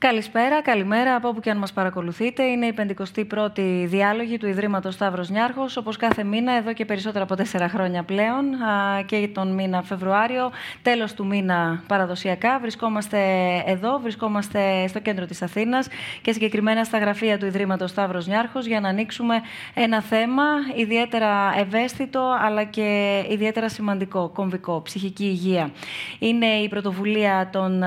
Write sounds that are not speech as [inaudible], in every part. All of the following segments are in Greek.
Καλησπέρα, καλημέρα από όπου και αν μας παρακολουθείτε. Είναι η 51η διάλογη του Ιδρύματος Σταύρος Νιάρχος, όπως κάθε μήνα, εδώ και περισσότερα από τέσσερα χρόνια πλέον, και τον μήνα Φεβρουάριο, τέλος του μήνα παραδοσιακά. Βρισκόμαστε εδώ, βρισκόμαστε στο κέντρο της Αθήνας και συγκεκριμένα στα γραφεία του Ιδρύματος Σταύρος Νιάρχος για να ανοίξουμε ένα θέμα ιδιαίτερα ευαίσθητο, αλλά και ιδιαίτερα σημαντικό, κομβικό, ψυχική υγεία. Είναι η πρωτοβουλία των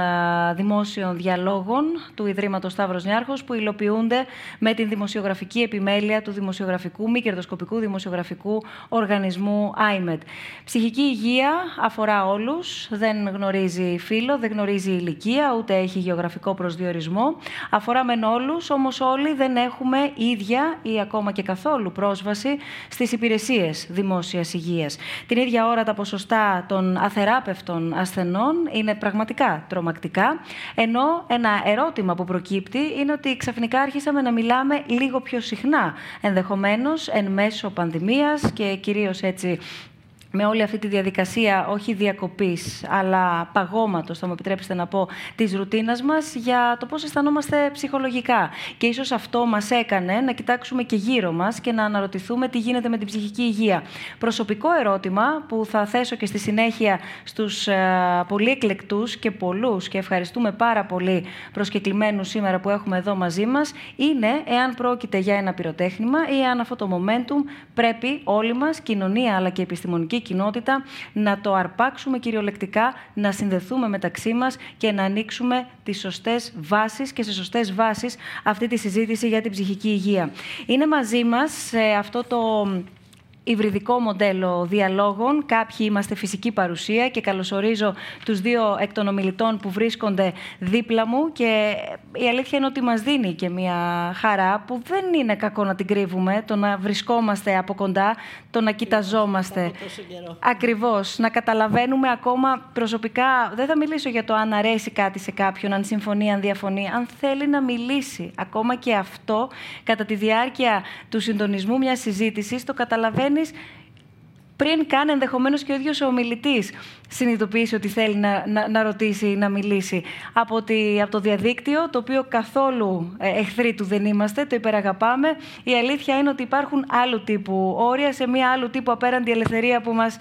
δημόσιων διαλόγων του Ιδρύματος Σταύρος Νιάρχος, που υλοποιούνται με την δημοσιογραφική επιμέλεια του δημοσιογραφικού, μη κερδοσκοπικού δημοσιογραφικού οργανισμού IMED. Ψυχική υγεία αφορά όλους, δεν γνωρίζει φύλλο, δεν γνωρίζει ηλικία, ούτε έχει γεωγραφικό προσδιορισμό. Αφορά μεν όλους, όμως όλοι δεν έχουμε ίδια ή ακόμα και καθόλου πρόσβαση στις υπηρεσίες δημόσιας υγείας. Την ίδια ώρα τα ποσοστά των αθεράπευτων ασθενών είναι πραγματικά τρομακτικά, ενώ ένα ερώτημα ερώτημα που προκύπτει είναι ότι ξαφνικά άρχισαμε να μιλάμε λίγο πιο συχνά, ενδεχομένως εν μέσω πανδημίας και κυρίως έτσι με όλη αυτή τη διαδικασία, όχι διακοπής, αλλά παγώματος, θα μου επιτρέψετε να πω, της ρουτίνας μας, για το πώς αισθανόμαστε ψυχολογικά. Και ίσως αυτό μας έκανε να κοιτάξουμε και γύρω μας και να αναρωτηθούμε τι γίνεται με την ψυχική υγεία. Προσωπικό ερώτημα που θα θέσω και στη συνέχεια στους ε, πολύ εκλεκτούς και πολλούς και ευχαριστούμε πάρα πολύ προσκεκλημένους σήμερα που έχουμε εδώ μαζί μας, είναι εάν πρόκειται για ένα πυροτέχνημα ή αν αυτό το momentum πρέπει όλοι μας, κοινωνία αλλά και επιστημονική κοινότητα, να το αρπάξουμε κυριολεκτικά, να συνδεθούμε μεταξύ μας και να ανοίξουμε τις σωστές βάσεις και σε σωστές βάσεις αυτή τη συζήτηση για την ψυχική υγεία. Είναι μαζί μας σε αυτό το υβριδικό μοντέλο διαλόγων. Κάποιοι είμαστε φυσική παρουσία και καλωσορίζω τους δύο εκ των ομιλητών που βρίσκονται δίπλα μου και η αλήθεια είναι ότι μας δίνει και μια χαρά που δεν είναι κακό να την κρύβουμε, το να βρισκόμαστε από κοντά, το να κοιταζόμαστε. Ακριβώς, να καταλαβαίνουμε ακόμα προσωπικά, δεν θα μιλήσω για το αν αρέσει κάτι σε κάποιον, αν συμφωνεί, αν διαφωνεί, αν θέλει να μιλήσει. Ακόμα και αυτό, κατά τη διάρκεια του συντονισμού μιας συζήτησης, το καταλαβαίνει πριν καν ενδεχομένως και ο ίδιος ο ομιλητής συνειδητοποιήσει ότι θέλει να, να, να ρωτήσει ή να μιλήσει. Από, τη, από το διαδίκτυο, το οποίο καθόλου ε, εχθροί του δεν είμαστε, το υπεραγαπάμε. Η αλήθεια είναι ότι υπάρχουν άλλου τύπου όρια σε μια άλλου τύπου απέραντη ελευθερία που μας.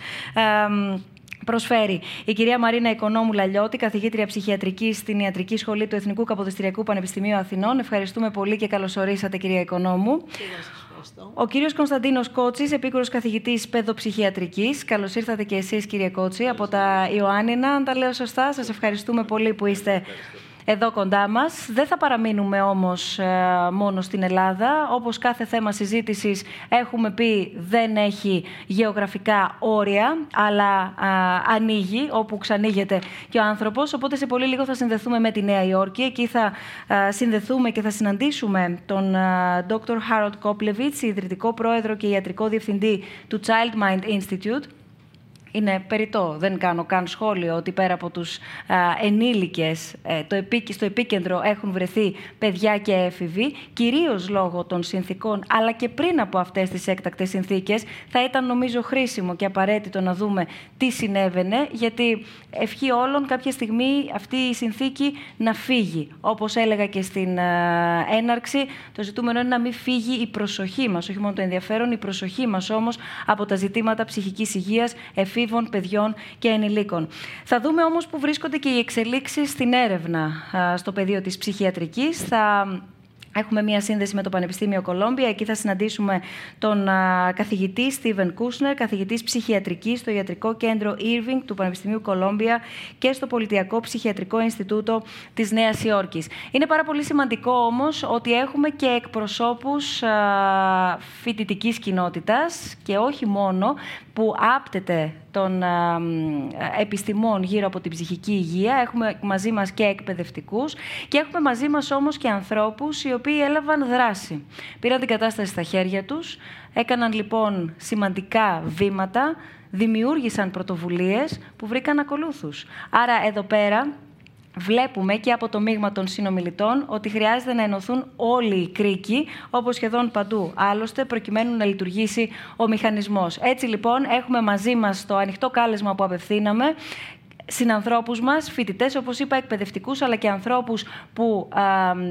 προσφέρει η κυρία Μαρίνα Οικονόμου Λαλιώτη, καθηγήτρια ψυχιατρική στην Ιατρική Σχολή του Εθνικού Καποδιστριακού Πανεπιστημίου Αθηνών. Ευχαριστούμε πολύ και καλωσορίσατε, κυρία Οικονόμου. Ο κύριος Κωνσταντίνος Κότσης, επίκουρος καθηγητής παιδοψυχιατρικής. Καλώς ήρθατε και εσείς, κύριε Κότση, από τα Ιωάννινα. Αν τα λέω σωστά, σας ευχαριστούμε πολύ που είστε εδώ κοντά μας. Δεν θα παραμείνουμε όμως ε, μόνο στην Ελλάδα. Όπως κάθε θέμα συζήτησης έχουμε πει δεν έχει γεωγραφικά όρια, αλλά ανοίγει όπου ξανοίγεται και ο άνθρωπος. Οπότε σε πολύ λίγο θα συνδεθούμε με τη Νέα Υόρκη. Εκεί θα συνδεθούμε και θα συναντήσουμε τον Dr. Harold Koplevitz, ιδρυτικό πρόεδρο και ιατρικό διευθυντή του Child Mind Institute είναι περιττό, δεν κάνω καν σχόλιο ότι πέρα από τους α, ενήλικες ε, το στο επίκεντρο έχουν βρεθεί παιδιά και έφηβοι, κυρίως λόγω των συνθήκων, αλλά και πριν από αυτές τις έκτακτες συνθήκες, θα ήταν νομίζω χρήσιμο και απαραίτητο να δούμε τι συνέβαινε, γιατί ευχή όλων κάποια στιγμή αυτή η συνθήκη να φύγει. Όπως έλεγα και στην έναρξη, το ζητούμενο είναι να μην φύγει η προσοχή μας, όχι μόνο το ενδιαφέρον, η προσοχή μας όμως από τα ζητήματα ψυχικής υγείας, εφήβων, παιδιών και ενηλίκων. Θα δούμε όμως που βρίσκονται και οι εξελίξεις στην έρευνα στο πεδίο της ψυχιατρικής. Θα Έχουμε μία σύνδεση με το Πανεπιστήμιο Κολόμπια. Εκεί θα συναντήσουμε τον καθηγητή Στίβεν Κούσνερ, καθηγητής ψυχιατρικής στο Ιατρικό Κέντρο Irving του Πανεπιστημίου Κολόμπια και στο Πολιτιακό Ψυχιατρικό Ινστιτούτο της Νέας Υόρκης. Είναι πάρα πολύ σημαντικό όμως ότι έχουμε και εκπροσώπους φοιτητικής κοινότητας και όχι μόνο που άπτεται των επιστημών γύρω από την ψυχική υγεία. Έχουμε μαζί μας και εκπαιδευτικούς και έχουμε μαζί μας όμως και ανθρώπους οι οποίοι έλαβαν δράση. Πήραν την κατάσταση στα χέρια τους, έκαναν λοιπόν σημαντικά βήματα, δημιούργησαν πρωτοβουλίες που βρήκαν ακολούθους. Άρα εδώ πέρα βλέπουμε και από το μείγμα των συνομιλητών ότι χρειάζεται να ενωθούν όλοι οι κρίκοι, όπως σχεδόν παντού άλλωστε, προκειμένου να λειτουργήσει ο μηχανισμός. Έτσι λοιπόν έχουμε μαζί μας το ανοιχτό κάλεσμα που απευθύναμε συνανθρώπους μας, φοιτητές, όπως είπα, εκπαιδευτικούς, αλλά και ανθρώπους που α,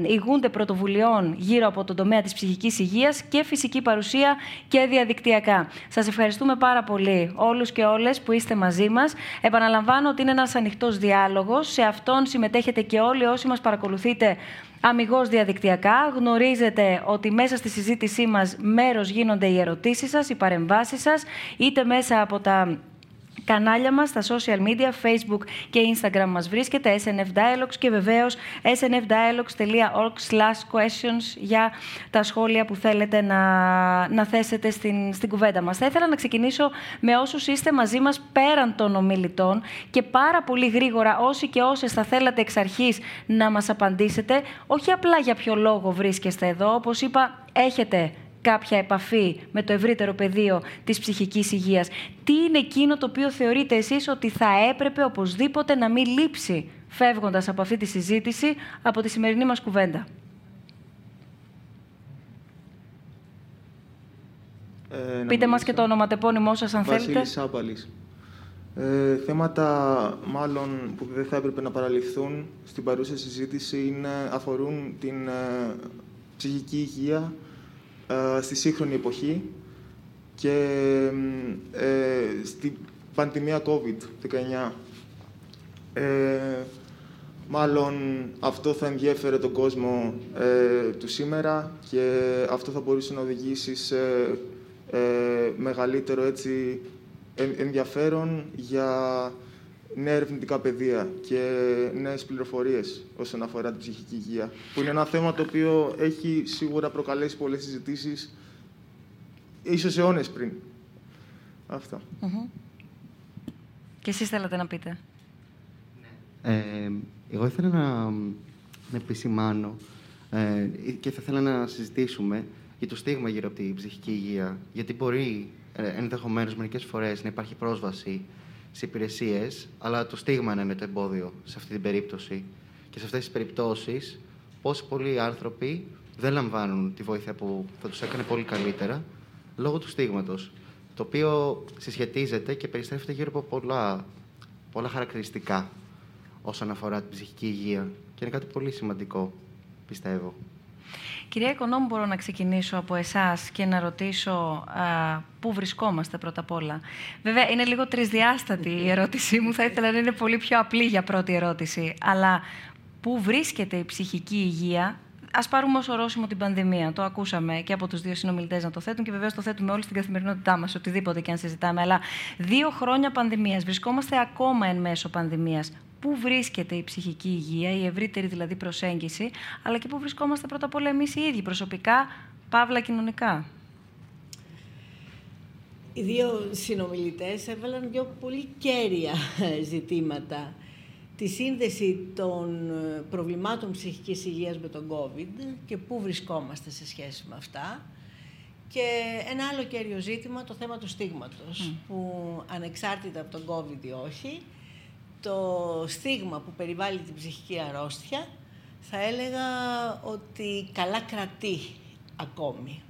ηγούνται πρωτοβουλειών γύρω από τον τομέα της ψυχικής υγείας και φυσική παρουσία και διαδικτυακά. Σας ευχαριστούμε πάρα πολύ όλους και όλες που είστε μαζί μας. Επαναλαμβάνω ότι είναι ένας ανοιχτός διάλογος. Σε αυτόν συμμετέχετε και όλοι όσοι μας παρακολουθείτε αμυγός διαδικτυακά. Γνωρίζετε ότι μέσα στη συζήτησή μας μέρος γίνονται οι ερωτήσεις σας, οι παρεμβάσεις σας, είτε μέσα από τα κανάλια μας στα social media, facebook και instagram μας βρίσκεται, SNF Dialogues και βεβαίως snfdialogues.org slash questions για τα σχόλια που θέλετε να, να θέσετε στην, στην κουβέντα μας. Θα ήθελα να ξεκινήσω με όσους είστε μαζί μας πέραν των ομιλητών και πάρα πολύ γρήγορα όσοι και όσες θα θέλατε εξ αρχής να μας απαντήσετε, όχι απλά για ποιο λόγο βρίσκεστε εδώ, όπως είπα, έχετε κάποια επαφή με το ευρύτερο πεδίο της ψυχικής υγείας. Τι είναι εκείνο το οποίο θεωρείτε εσείς ότι θα έπρεπε οπωσδήποτε να μην λείψει φεύγοντας από αυτή τη συζήτηση από τη σημερινή μας κουβέντα; Ε, Πείτε μας και το ονοματεπώνυμό σας αν Βασίλης θέλετε. Σάπαλης. Ε, θέματα μάλλον που δεν θα έπρεπε να παραλυφθούν στην παρούσα συζήτηση είναι, αφορούν την ε, ψυχική υγεία ε, στη σύγχρονη εποχή και ε, στην πανδημία COVID-19. Ε, μάλλον αυτό θα ενδιέφερε τον κόσμο ε, του σήμερα και αυτό θα μπορούσε να οδηγήσει σε ε, μεγαλύτερο έτσι, ενδιαφέρον για νέα ερευνητικά πεδία και νέες πληροφορίες όσον αφορά την ψυχική υγεία. Που είναι ένα θέμα το οποίο έχει σίγουρα προκαλέσει πολλές συζητήσεις, ίσως αιώνες πριν. Αυτό. Και εσείς θέλατε να πείτε; Ε, εγώ ήθελα να, να επισημάνω ε, και θα ήθελα να συζητήσουμε για το στίγμα γύρω από την ψυχική υγεία. Γιατί μπορεί ε, ενδεχομένως μερικές φορές να υπάρχει πρόσβαση σε υπηρεσίες, αλλά το στίγμα είναι το εμπόδιο σε αυτή την περίπτωση. Και σε αυτές τις περιπτώσεις, πόσοι πολλοί άνθρωποι δεν λαμβάνουν τη βοήθεια που θα τους έκανε πολύ καλύτερα λόγω του στίγματος. Το οποίο συσχετίζεται και περιστρέφεται γύρω από πολλά, πολλά χαρακτηριστικά όσον αφορά την ψυχική υγεία. Και είναι κάτι πολύ σημαντικό, πιστεύω. Κυρία Οικονόμου, μπορώ να ξεκινήσω από εσάς και να ρωτήσω α, πού βρισκόμαστε πρώτα απ' όλα. Βέβαια, είναι λίγο τρισδιάστατη η ερώτησή μου. Θα ήθελα να είναι πολύ πιο απλή για πρώτη ερώτηση. Αλλά πού βρίσκεται η ψυχική υγεία; Α πάρουμε ως ορόσημο την πανδημία. Το ακούσαμε και από τους δύο συνομιλητές να το θέτουν και βεβαίως το θέτουμε όλοι στην καθημερινότητά μας, οτιδήποτε και αν συζητάμε. Αλλά δύο χρόνια πανδημίας. Βρισκόμαστε ακόμα εν μέσω πανδημίας πού βρίσκεται η ψυχική υγεία, η ευρύτερη δηλαδή προσέγγιση, αλλά και πού βρισκόμαστε πρώτα απ' όλα εμείς οι ίδιοι προσωπικά, παύλα κοινωνικά. Οι δύο συνομιλητές έβαλαν δύο πολύ κέρια ζητήματα. Τη σύνδεση των προβλημάτων ψυχικής υγείας με τον COVID και πού βρισκόμαστε σε σχέση με αυτά. Και ένα άλλο κέριο ζήτημα, το θέμα του στίγματος, που ανεξάρτητα από τον COVID ή όχι, το στίγμα που περιβάλλει την ψυχική αρρώστια θα έλεγα ότι καλά κρατεί ακόμη.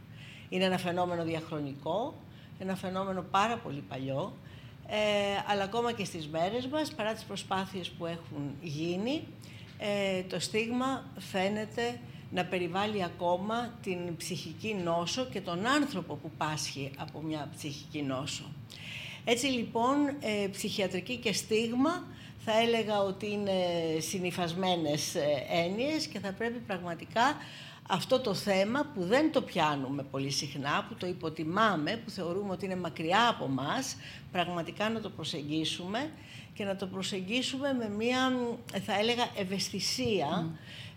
Είναι ένα φαινόμενο διαχρονικό, ένα φαινόμενο πάρα πολύ παλιό, ε, αλλά ακόμα και στις μέρες μας, παρά τις προσπάθειες που έχουν γίνει, ε, το στίγμα φαίνεται να περιβάλλει ακόμα την ψυχική νόσο και τον άνθρωπο που πάσχει από μια ψυχική νόσο. Έτσι λοιπόν, ε, ψυχιατρική και στίγμα θα έλεγα ότι είναι συνειφασμένες ε, έννοιες και θα πρέπει πραγματικά αυτό το θέμα που δεν το πιάνουμε πολύ συχνά, που το υποτιμάμε, που θεωρούμε ότι είναι μακριά από μας, πραγματικά να το προσεγγίσουμε και να το προσεγγίσουμε με μία, θα έλεγα, ευαισθησία,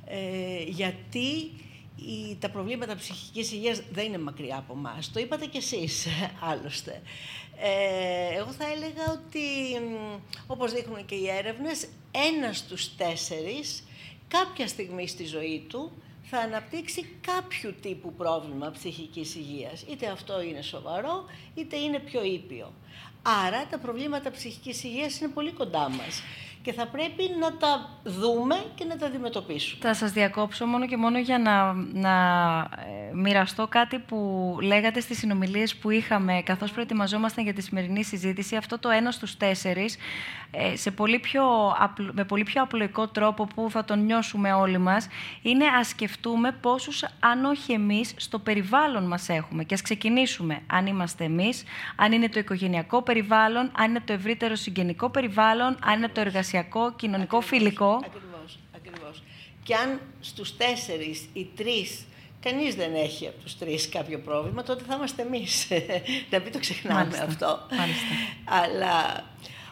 ε, γιατί η, τα προβλήματα ψυχικής υγείας δεν είναι μακριά από μας. Το είπατε κι εσείς, άλλωστε. Ε, εγώ θα έλεγα ότι, όπως δείχνουν και οι έρευνες, ένας στους τέσσερις κάποια στιγμή στη ζωή του θα αναπτύξει κάποιο τύπου πρόβλημα ψυχικής υγείας. Είτε αυτό είναι σοβαρό, είτε είναι πιο ήπιο. Άρα τα προβλήματα ψυχικής υγείας είναι πολύ κοντά μας. Και θα πρέπει να τα δούμε και να τα αντιμετωπίσουμε. Θα σας διακόψω μόνο και μόνο για να, να ε, μοιραστώ κάτι που λέγατε στις συνομιλίες που είχαμε καθώς προετοιμαζόμασταν για τη σημερινή συζήτηση. Αυτό το ένας στους τέσσερις, ε, σε πολύ πιο, με πολύ πιο απλοϊκό τρόπο που θα τον νιώσουμε όλοι μας, είναι ας σκεφτούμε πόσους, αν όχι εμείς, στο περιβάλλον μας έχουμε. Και ας ξεκινήσουμε αν είμαστε εμείς, αν είναι το οικογενειακό περιβάλλον, αν είναι το ευρύτερο συγγενικό περιβάλλον, αν είναι το εργασιακό εργασιακό, κοινωνικό, ακριβώς, φιλικό. Ακριβώς, ακριβώς. Και αν στους τέσσερις ή τρεις κανείς δεν έχει από τους τρεις κάποιο πρόβλημα, τότε θα είμαστε εμείς. [laughs] να μην το ξεχνάμε Μάλιστα. αυτό. Μάλιστα. Αλλά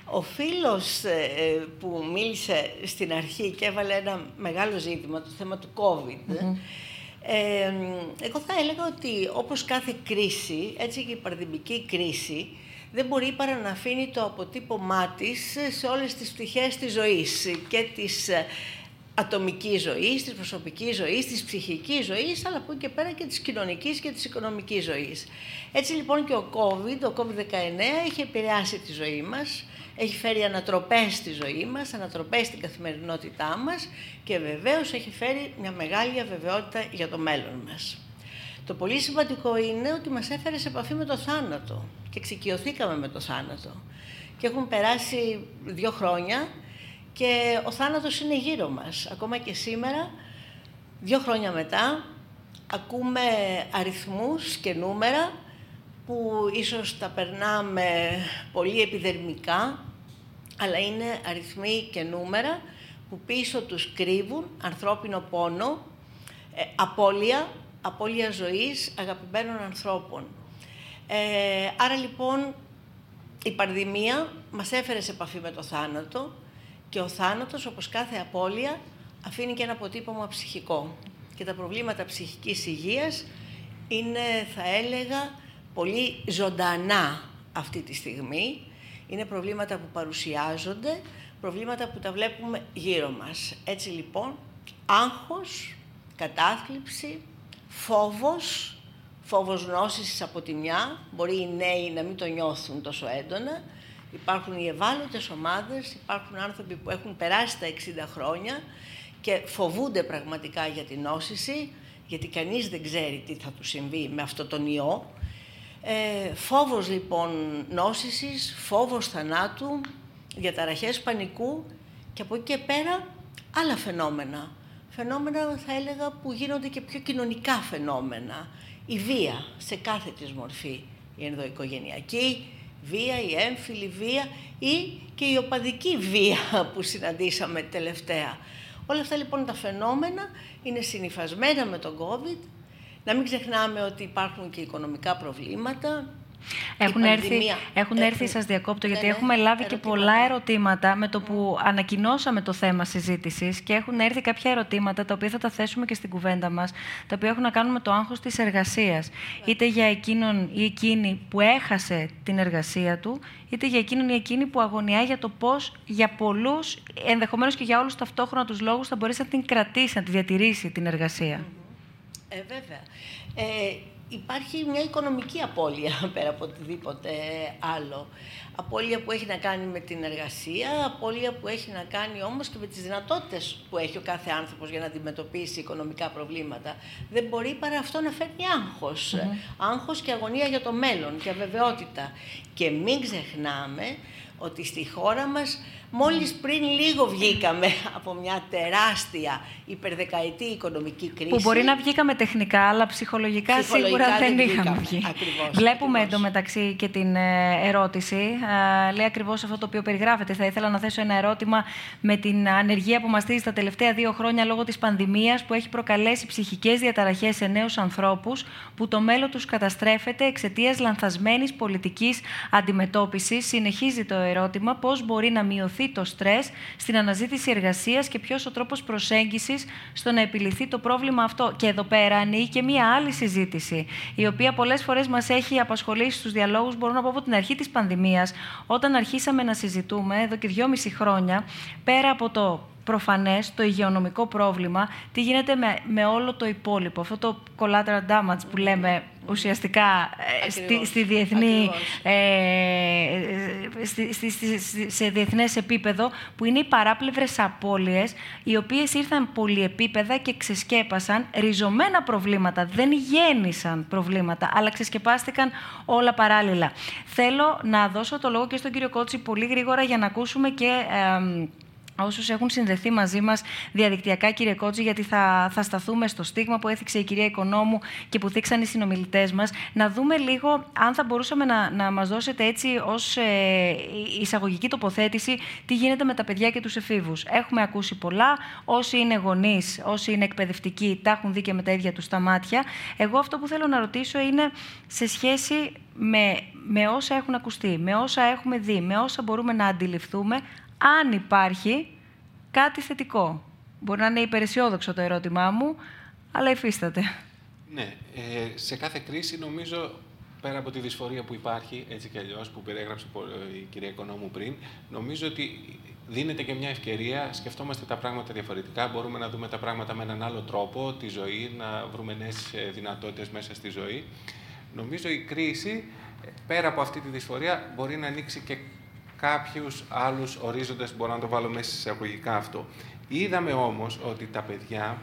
ο φίλος ε, που μίλησε στην αρχή και έβαλε ένα μεγάλο ζήτημα, το θέμα του COVID, ε, εγώ θα έλεγα ότι όπως κάθε κρίση, έτσι και η παραδημική κρίση, δεν μπορεί παρά να αφήνει το αποτύπωμά της σε όλες τις πτυχές της ζωής και της ε, ατομικής ζωής, της προσωπικής ζωής, της ψυχικής ζωής, αλλά από και πέρα και της κοινωνικής και της οικονομικής ζωής. Έτσι λοιπόν και ο COVID, ο COVID-19 έχει επηρεάσει τη ζωή μας, έχει φέρει ανατροπές στη ζωή μας, ανατροπές στην καθημερινότητά μας και βεβαίως έχει φέρει μια μεγάλη αβεβαιότητα για το μέλλον μας. Το πολύ σημαντικό είναι ότι μας έφερε σε επαφή με το θάνατο και εξοικειωθήκαμε με το θάνατο. Και έχουν περάσει δύο χρόνια και ο θάνατος είναι γύρω μας. Ακόμα και σήμερα, δύο χρόνια μετά, ακούμε αριθμούς και νούμερα που ίσως τα περνάμε πολύ επιδερμικά, αλλά είναι αριθμοί και νούμερα που πίσω τους κρύβουν ανθρώπινο πόνο, ε, απώλεια, απώλεια ζωής αγαπημένων ανθρώπων. Ε, άρα λοιπόν η πανδημία μας έφερε σε επαφή με το θάνατο και ο θάνατος, όπως κάθε απώλεια, αφήνει και ένα αποτύπωμα ψυχικό. Και τα προβλήματα ψυχικής υγείας είναι, θα έλεγα, πολύ ζωντανά αυτή τη στιγμή. Είναι προβλήματα που παρουσιάζονται, προβλήματα που τα βλέπουμε γύρω μας. Έτσι λοιπόν, άγχος, κατάθλιψη, φόβος, φόβος γνώσης από τη μια, μπορεί οι νέοι να μην το νιώθουν τόσο έντονα, υπάρχουν οι ευάλωτες ομάδες, υπάρχουν άνθρωποι που έχουν περάσει τα 60 χρόνια και φοβούνται πραγματικά για την νόσηση, γιατί κανείς δεν ξέρει τι θα του συμβεί με αυτό τον ιό. Ε, φόβος λοιπόν νόσησης, φόβος θανάτου, διαταραχές πανικού και από εκεί και πέρα άλλα φαινόμενα. Φαινόμενα θα έλεγα που γίνονται και πιο κοινωνικά φαινόμενα η βία σε κάθε της μορφή. Η ενδοοικογενειακή βία, η έμφυλη βία ή και η οπαδική βία που συναντήσαμε τελευταία. Όλα αυτά λοιπόν τα φαινόμενα είναι συνειφασμένα με τον COVID. Να μην ξεχνάμε ότι υπάρχουν και οικονομικά προβλήματα, έχουν έρθει, έχουν έρθει, σας διακόπτω, γιατί ναι, ναι, έχουμε λάβει και πολλά ερωτήματα με το που ανακοινώσαμε το θέμα συζήτησης και έχουν έρθει κάποια ερωτήματα τα οποία θα τα θέσουμε και στην κουβέντα μας, τα οποία έχουν να κάνουν με το άγχος της εργασίας. Ναι. Είτε για εκείνον ή εκείνη που έχασε την εργασία του, είτε για εκείνον ή εκείνη που αγωνιά για το πώς για πολλούς, ενδεχομένως και για όλους ταυτόχρονα τους λόγους, θα μπορέσει να την κρατήσει, να τη διατηρήσει την εργασία. Ε, βέβαια. Ε, υπάρχει μια οικονομική απώλεια [laughs] πέρα από οτιδήποτε άλλο. Απώλεια που έχει να κάνει με την εργασία, απώλεια που έχει να κάνει όμως και με τις δυνατότητες που έχει ο κάθε άνθρωπος για να αντιμετωπίσει οικονομικά προβλήματα. Δεν μπορεί παρά αυτό να φέρνει άγχος. Άγχος και αγωνία για το μέλλον και αβεβαιότητα. Και μην ξεχνάμε ότι στη χώρα μας Μόλις πριν λίγο βγήκαμε από μια τεράστια υπερδεκαετή οικονομική κρίση. Που μπορεί να βγήκαμε τεχνικά, αλλά ψυχολογικά, ψυχολογικά σίγουρα δεν, δεν είχαμε βγει. Ακριβώς, Βλέπουμε ακριβώς. εντωμεταξύ και την ε, ερώτηση. Ε, λέει ακριβώς αυτό το οποίο περιγράφεται. Θα ήθελα να θέσω ένα ερώτημα με την ανεργία που μαστίζει τα τελευταία δύο χρόνια λόγω της πανδημίας που έχει προκαλέσει ψυχικές διαταραχές σε νέους ανθρώπους που το μέλλον τους καταστρέφεται εξαιτίας λανθασμένης πολιτικής αντιμετώπισης. Συνεχίζει το ερώτημα πώς μπορεί να μειωθεί το στρες στην αναζήτηση εργασίας και ποιος ο τρόπος προσέγγισης στο να επιληθεί το πρόβλημα αυτό. Και εδώ πέρα ανοίγει και μία άλλη συζήτηση, η οποία πολλές φορές μας έχει απασχολήσει στους διαλόγους, μπορώ να πω από την αρχή της πανδημίας, όταν αρχίσαμε να συζητούμε εδώ και δυόμιση χρόνια, πέρα από το προφανές το υγειονομικό πρόβλημα, τι γίνεται με, με όλο το υπόλοιπο, αυτό το collateral damage που λέμε ουσιαστικά ε, στη, στη διεθνή, ε, στη, στη, σε διεθνές επίπεδο, που είναι οι παράπλευρες απώλειες, οι οποίες ήρθαν πολυεπίπεδα και ξεσκέπασαν ριζωμένα προβλήματα. Δεν γέννησαν προβλήματα, αλλά ξεσκεπάστηκαν όλα παράλληλα. Θέλω να δώσω το λόγο και στον κύριο Κότσι πολύ γρήγορα για να ακούσουμε και όσους έχουν συνδεθεί μαζί μας διαδικτυακά, κύριε Κότζη, γιατί θα, θα σταθούμε στο στίγμα που έθιξε η κυρία Οικονόμου και που θίξαν οι συνομιλητές μας, να δούμε λίγο αν θα μπορούσαμε να, να μας δώσετε έτσι ως ε, εισαγωγική τοποθέτηση τι γίνεται με τα παιδιά και τους εφήβους. Έχουμε ακούσει πολλά, όσοι είναι γονείς, όσοι είναι εκπαιδευτικοί, τα έχουν δει και με τα ίδια τους τα μάτια. Εγώ αυτό που θέλω να ρωτήσω είναι σε σχέση με, με όσα έχουν ακουστεί, με όσα έχουμε δει, με όσα μπορούμε να αντιληφθούμε, αν υπάρχει κάτι θετικό. Μπορεί να είναι υπεραισιόδοξο το ερώτημά μου, αλλά υφίσταται. Ναι, ε, σε κάθε κρίση νομίζω πέρα από τη δυσφορία που υπάρχει, έτσι κι αλλιώς, που περιέγραψε η κυρία Οικονόμου πριν, νομίζω ότι δίνεται και μια ευκαιρία, σκεφτόμαστε τα πράγματα διαφορετικά, μπορούμε να δούμε τα πράγματα με έναν άλλο τρόπο, τη ζωή, να βρούμε νέες ε, δυνατότητες μέσα στη ζωή. Νομίζω η κρίση, πέρα από αυτή τη δυσφορία, μπορεί να ανοίξει και κάποιους άλλους ορίζοντες, μπορώ να το βάλω μέσα σε αγωγικά αυτό. Είδαμε όμως ότι τα παιδιά,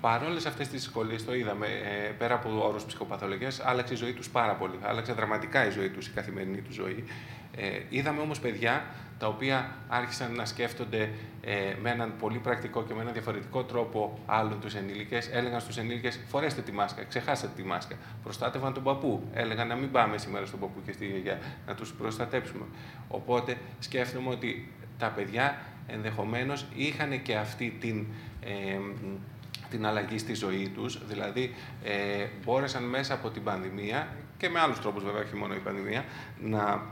παρόλες αυτές τις δυσκολίες, το είδαμε ε, πέρα από όρους ψυχοπαθολογίας, άλλαξε η ζωή τους πάρα πολύ. Άλλαξε δραματικά η ζωή τους, η καθημερινή τους ζωή. Ε, είδαμε όμως παιδιά τα οποία άρχισαν να σκέφτονται ε, με έναν πολύ πρακτικό και με έναν διαφορετικό τρόπο άλλων τους ενήλικες. Έλεγαν στους ενήλικες: Φορέστε τη μάσκα, ξεχάσετε τη μάσκα. Προστάτευαν τον παππού. Έλεγαν να μην πάμε σήμερα στον παππού και στη γιαγιά, να τους προστατέψουμε. Οπότε σκέφτομαι ότι τα παιδιά ενδεχομένως είχαν και αυτή την. Ε, την αλλαγή στη ζωή τους, δηλαδή ε, μπόρεσαν μέσα από την πανδημία και με άλλους τρόπους βέβαια, όχι μόνο η πανδημία, να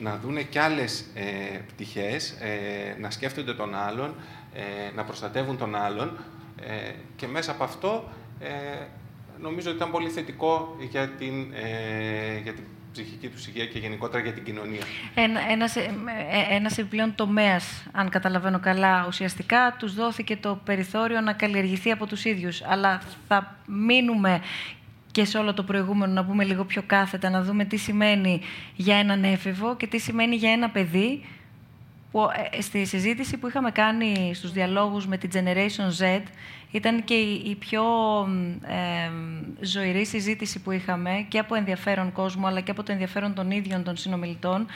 να δούνε κι άλλες ε, πτυχές, ε, να σκέφτονται τον άλλον, ε, να προστατεύουν τον άλλον ε, και μέσα από αυτό νομίζω ότι ήταν πολύ θετικό για την, για την ψυχική τους υγεία και γενικότερα για την κοινωνία. Ένας, ένας, ένας επιπλέον τομέας, αν καταλαβαίνω καλά, ουσιαστικά τους δόθηκε το περιθώριο να καλλιεργηθεί από τους ίδιους. Αλλά θα μείνουμε και σε όλο το προηγούμενο να πούμε λίγο πιο κάθετα, να δούμε τι σημαίνει για έναν έφηβο και τι σημαίνει για ένα παιδί που ε, στη συζήτηση που είχαμε κάνει στους διαλόγους με την Generation Z ήταν και η, πιο ε, ζωηρή συζήτηση που είχαμε και από ενδιαφέρον κόσμο αλλά και από το ενδιαφέρον των ίδιων των συνομιλητών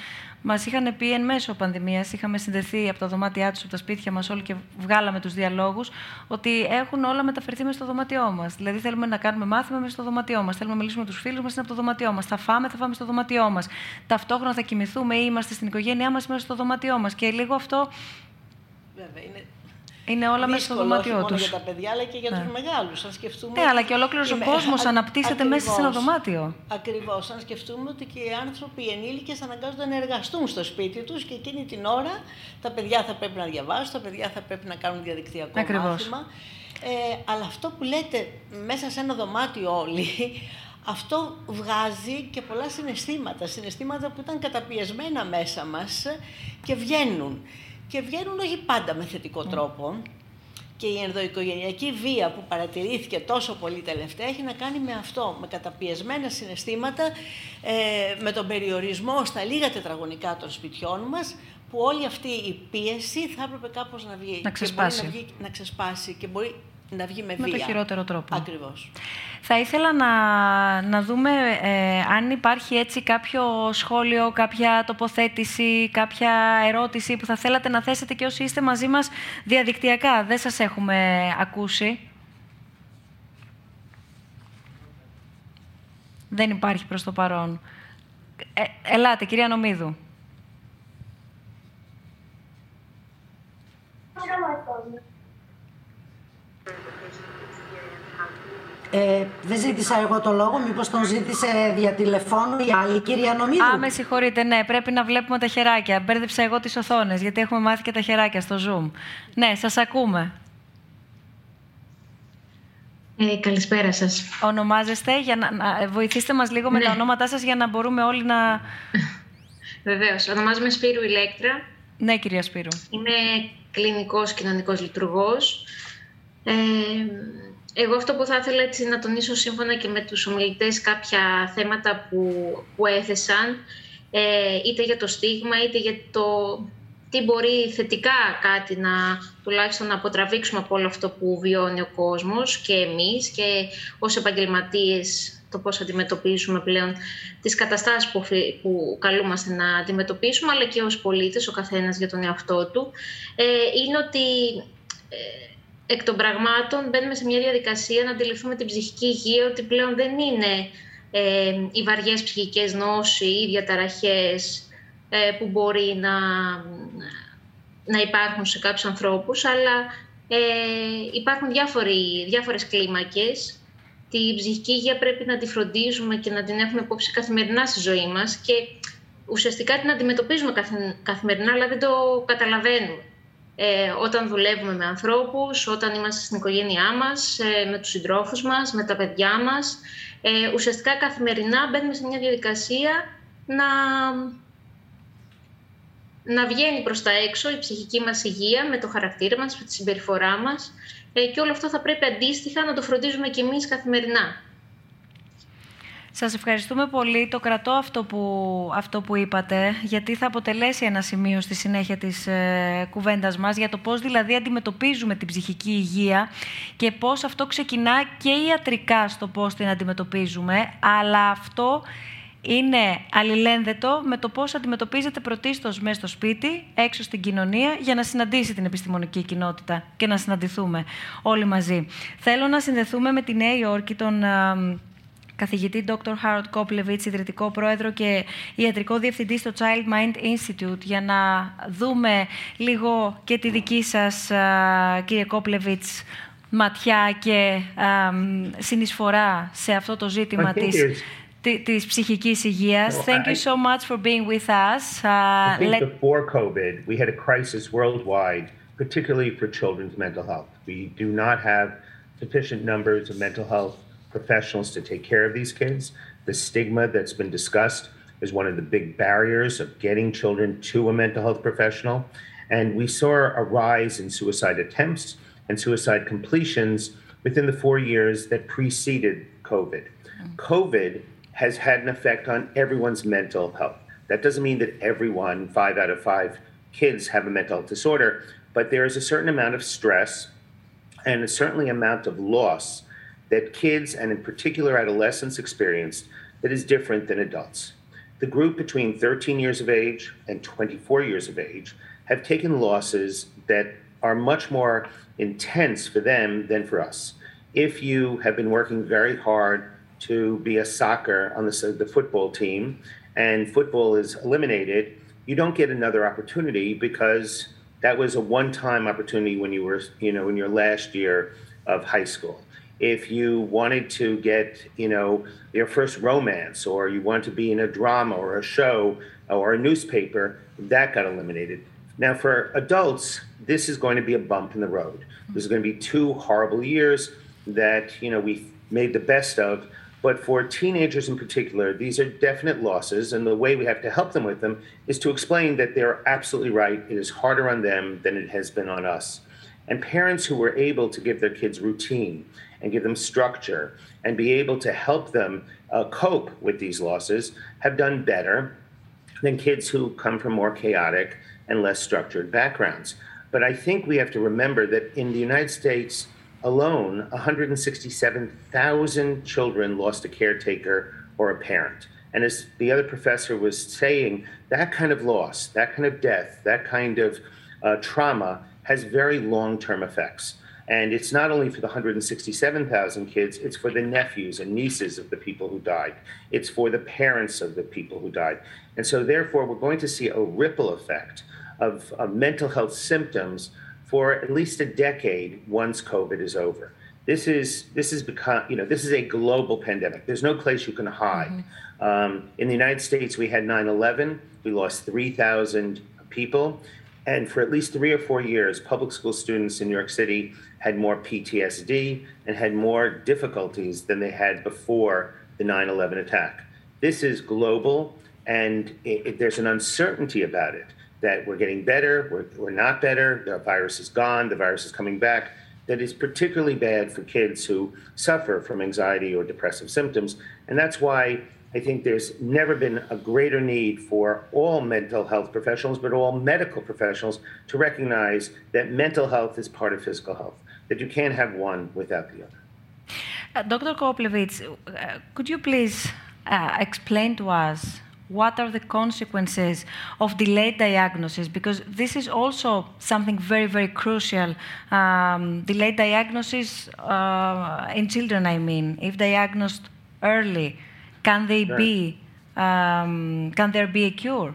Μας είχαν πει εν μέσω πανδημίας, είχαμε συνδεθεί από τα δωμάτια τους, από τα σπίτια μας όλοι και βγάλαμε τους διαλόγους, ότι έχουν όλα μεταφερθεί μέσα στο δωμάτιό μας. Δηλαδή, θέλουμε να κάνουμε μάθημα μέσα στο δωμάτιό μας. Θέλουμε να μιλήσουμε με τους φίλους μας, είναι από το δωμάτιό μας. Θα φάμε, θα φάμε στο δωμάτιό μας. Ταυτόχρονα θα κοιμηθούμε ή είμαστε στην οικογένειά μας μέσα στο δωμάτιό μας. Και λίγο αυτό. Βέβαια, είναι είναι όλα μέσα στο δωμάτιό τους. για τα παιδιά, αλλά και για ναι. του μεγάλους. Αν σκεφτούμε. Ναι, αλλά και ολόκληρος ο κόσμος [laughs] αναπτύσσεται μέσα σε ένα δωμάτιο. Ακριβώς. Αν σκεφτούμε ότι και οι άνθρωποι, οι ενήλικες, αναγκάζονται να εργαστούν στο σπίτι τους και εκείνη την ώρα τα παιδιά θα πρέπει να διαβάσουν, τα παιδιά θα πρέπει να κάνουν διαδικτυακό Ακριβώς. μάθημα. Ε, αλλά αυτό που λέτε μέσα σε ένα δωμάτιο όλοι, [laughs] αυτό βγάζει και πολλά συναισθήματα. Συναισθήματα που ήταν καταπιεσμένα μέσα μας και βγαίνουν και βγαίνουν όχι πάντα με θετικό ναι. τρόπο. Και η ενδοοικογενειακή βία που παρατηρήθηκε τόσο πολύ τελευταία έχει να κάνει με αυτό, με καταπιεσμένα συναισθήματα, ε, με τον περιορισμό στα λίγα τετραγωνικά των σπιτιών μας, που όλη αυτή η πίεση θα έπρεπε κάπως να βγει. Να ξεσπάσει. Και μπορεί να, βγει, να ξεσπάσει και μπορεί να βγει με, με βία. το χειρότερο τρόπο. Ακριβώς. Θα ήθελα να, να δούμε ε, αν υπάρχει έτσι κάποιο σχόλιο, κάποια τοποθέτηση, κάποια ερώτηση που θα θέλατε να θέσετε και όσοι είστε μαζί μας διαδικτυακά. Δεν σας έχουμε ακούσει. Δεν υπάρχει προς το παρόν. Ε, ελάτε, κυρία Νομίδου. Ε, δεν ζήτησα εγώ το λόγο, μήπως τον ζήτησε δια τηλεφώνου η άλλη κυρία Νομίδου; Α, με συγχωρείτε, ναι, πρέπει να βλέπουμε τα χεράκια. Μπέρδεψα εγώ τις οθόνες, γιατί έχουμε μάθει και τα χεράκια στο Zoom. Ναι, σας ακούμε. Ε, καλησπέρα σας. Ονομάζεστε, για να, να βοηθήστε μας λίγο με ναι. τα ονόματά σας για να μπορούμε όλοι να... Βεβαίως. Ονομάζομαι Σπύρου Ηλέκτρα. Ναι, κυρία Σπύρου. Είμαι κλινικός κοινωνικός λειτουργός. Ε, εγώ αυτό που θα ήθελα έτσι να τονίσω σύμφωνα και με τους ομιλητές κάποια θέματα που, που έθεσαν, ε, είτε για το στίγμα, είτε για το τι μπορεί θετικά κάτι να τουλάχιστον να αποτραβήξουμε από όλο αυτό που βιώνει ο κόσμος και εμείς και ως επαγγελματίες το πώς αντιμετωπίζουμε πλέον τις καταστάσεις που, που καλούμαστε να αντιμετωπίσουμε, αλλά και ως πολίτες, ο καθένας για τον εαυτό του, ε, είναι ότι ε, εκ των πραγμάτων μπαίνουμε σε μια διαδικασία να αντιληφθούμε την ψυχική υγεία, ότι πλέον δεν είναι ε, οι βαριές ψυχικές νόσοι ή διαταραχές ε, που μπορεί να, να υπάρχουν σε κάποιους ανθρώπους, αλλά ε, υπάρχουν διάφοροι, διάφορες κλίμακες. Τη ψυχική υγεία πρέπει να τη φροντίζουμε και να την έχουμε υπόψη καθημερινά στη ζωή μας και ουσιαστικά την αντιμετωπίζουμε καθημερινά, αλλά δεν το καταλαβαίνουμε. Ε, όταν δουλεύουμε με ανθρώπους, όταν είμαστε στην οικογένειά μας, ε, με τους συντρόφους μας, με τα παιδιά μας. Ε, ουσιαστικά καθημερινά μπαίνουμε σε μια διαδικασία να να βγαίνει προς τα έξω η ψυχική μας υγεία με το χαρακτήρα μας, με τη συμπεριφορά μας ε, και όλο αυτό θα πρέπει αντίστοιχα να το φροντίζουμε και εμείς καθημερινά. Σας ευχαριστούμε πολύ. Το κρατώ αυτό που, αυτό που είπατε, γιατί θα αποτελέσει ένα σημείο στη συνέχεια της ε, κουβέντας μας για το πώς δηλαδή αντιμετωπίζουμε την ψυχική υγεία και πώς αυτό ξεκινά και ιατρικά στο πώς την αντιμετωπίζουμε, αλλά αυτό είναι αλληλένδετο με το πώς αντιμετωπίζεται πρωτίστως μέσα στο σπίτι, έξω στην κοινωνία, για να συναντήσει την επιστημονική κοινότητα και να συναντηθούμε όλοι μαζί. Θέλω να συνδεθούμε με τη Νέα Υόρκη, τον καθηγητή Dr. Harold Koplevitz, ιδρυτικό πρόεδρο και ιατρικό διευθυντή στο Child Mind Institute, για να δούμε λίγο και τη δική σας, κύριε Koplevitz, ματιά και συνεισφορά σε αυτό το ζήτημα της της ψυχικής υγείας. Well, Thank I, you so much for being with us. Uh, I think let... before COVID, we had a crisis worldwide, particularly for children's mental health. We do not have sufficient numbers of mental health professionals to take care of these kids. The stigma that's been discussed is one of the big barriers of getting children to a mental health professional. And we saw a rise in suicide attempts and suicide completions within the four years that preceded COVID. Mm. COVID has had an effect on everyone's mental health. That doesn't mean that everyone, five out of five kids, have a mental health disorder, but there is a certain amount of stress and a certain amount of loss that kids and in particular adolescents experience that is different than adults. The group between 13 years of age and 24 years of age have taken losses that are much more intense for them than for us. If you have been working very hard to be a soccer on the, the football team and football is eliminated, you don't get another opportunity because that was a one-time opportunity when you were, you know, in your last year of high school. If you wanted to get, you know, your first romance or you want to be in a drama or a show or a newspaper, that got eliminated. Now, for adults, this is going to be a bump in the road. This is going to be two horrible years that, you know, we made the best of, but for teenagers in particular, these are definite losses. And the way we have to help them with them is to explain that they're absolutely right. It is harder on them than it has been on us. And parents who were able to give their kids routine and give them structure and be able to help them uh, cope with these losses have done better than kids who come from more chaotic and less structured backgrounds. But I think we have to remember that in the United States, alone, 167,000 children lost a caretaker or a parent. And as the other professor was saying, that kind of loss, that kind of death, that kind of uh, trauma has very long term effects. And it's not only for the 167,000 kids, it's for the nephews and nieces of the people who died. It's for the parents of the people who died. And so, therefore, we're going to see a ripple effect of, of mental health symptoms for at least a decade once COVID is over. This is this is become you know this is a global pandemic. There's no place you can hide. Mm-hmm. Um, in the United States, we had 9/11. We lost 3,000 people, and for at least three or four years, public school students in New York City had more PTSD and had more difficulties than they had before the 9/11 attack. This is global, and it, it, there's an uncertainty about it that we're getting better, we're, we're not better, the virus is gone, the virus is coming back. that is particularly bad for kids who suffer from anxiety or depressive symptoms. And that's why I think there's never been a greater need for all mental health professionals, but all medical professionals, to recognize that mental health is part of physical health, that you can't have one without the other. Uh, Dr. Koplevitz, uh, could you please uh, explain to us what are the consequences of delayed diagnosis? Because this is also something very, very crucial. Um, delayed diagnosis uh, in children, I mean, if diagnosed early, can they Sure. be? Um, can there be a cure?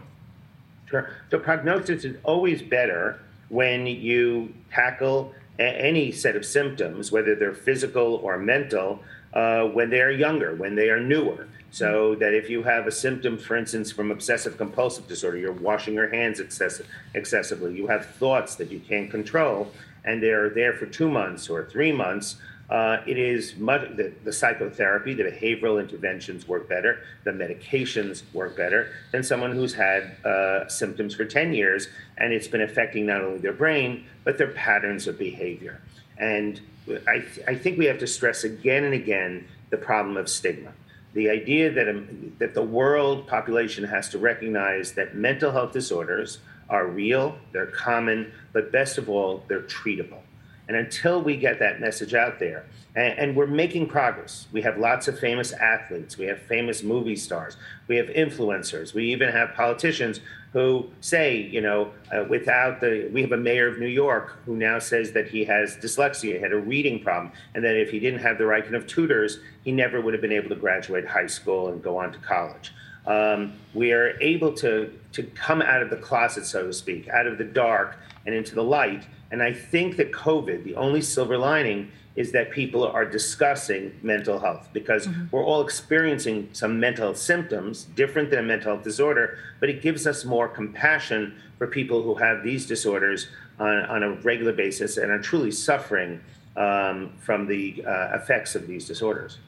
Sure. So prognosis is always better when you tackle a- any set of symptoms, whether they're physical or mental, uh, when they are younger, when they are newer. So that if you have a symptom, for instance, from obsessive compulsive disorder, you're washing your hands excessive, excessively, you have thoughts that you can't control, and they're there for two months or three months, uh, it is much the, the psychotherapy, the behavioral interventions work better, the medications work better than someone who's had uh, symptoms for 10 years and it's been affecting not only their brain, but their patterns of behavior. And I, I think we have to stress again and again the problem of stigma. The idea that, um, that the world population has to recognize that mental health disorders are real, they're common, but best of all, they're treatable. And until we get that message out there, and, and, we're making progress. We have lots of famous athletes, we have famous movie stars, we have influencers, we even have politicians who say, you know, uh, without the, we have a mayor of New York who now says that he has dyslexia, had a reading problem, and that if he didn't have the right kind of tutors, he never would have been able to graduate high school and go on to college. Um, we are able to, to come out of the closet, so to speak, out of the dark and into the light. And I think that COVID, the only silver lining is that people are discussing mental health because mm-hmm. we're all experiencing some mental health symptoms, different than a mental health disorder, but it gives us more compassion for people who have these disorders on, on a regular basis and are truly suffering um, from the uh, effects of these disorders.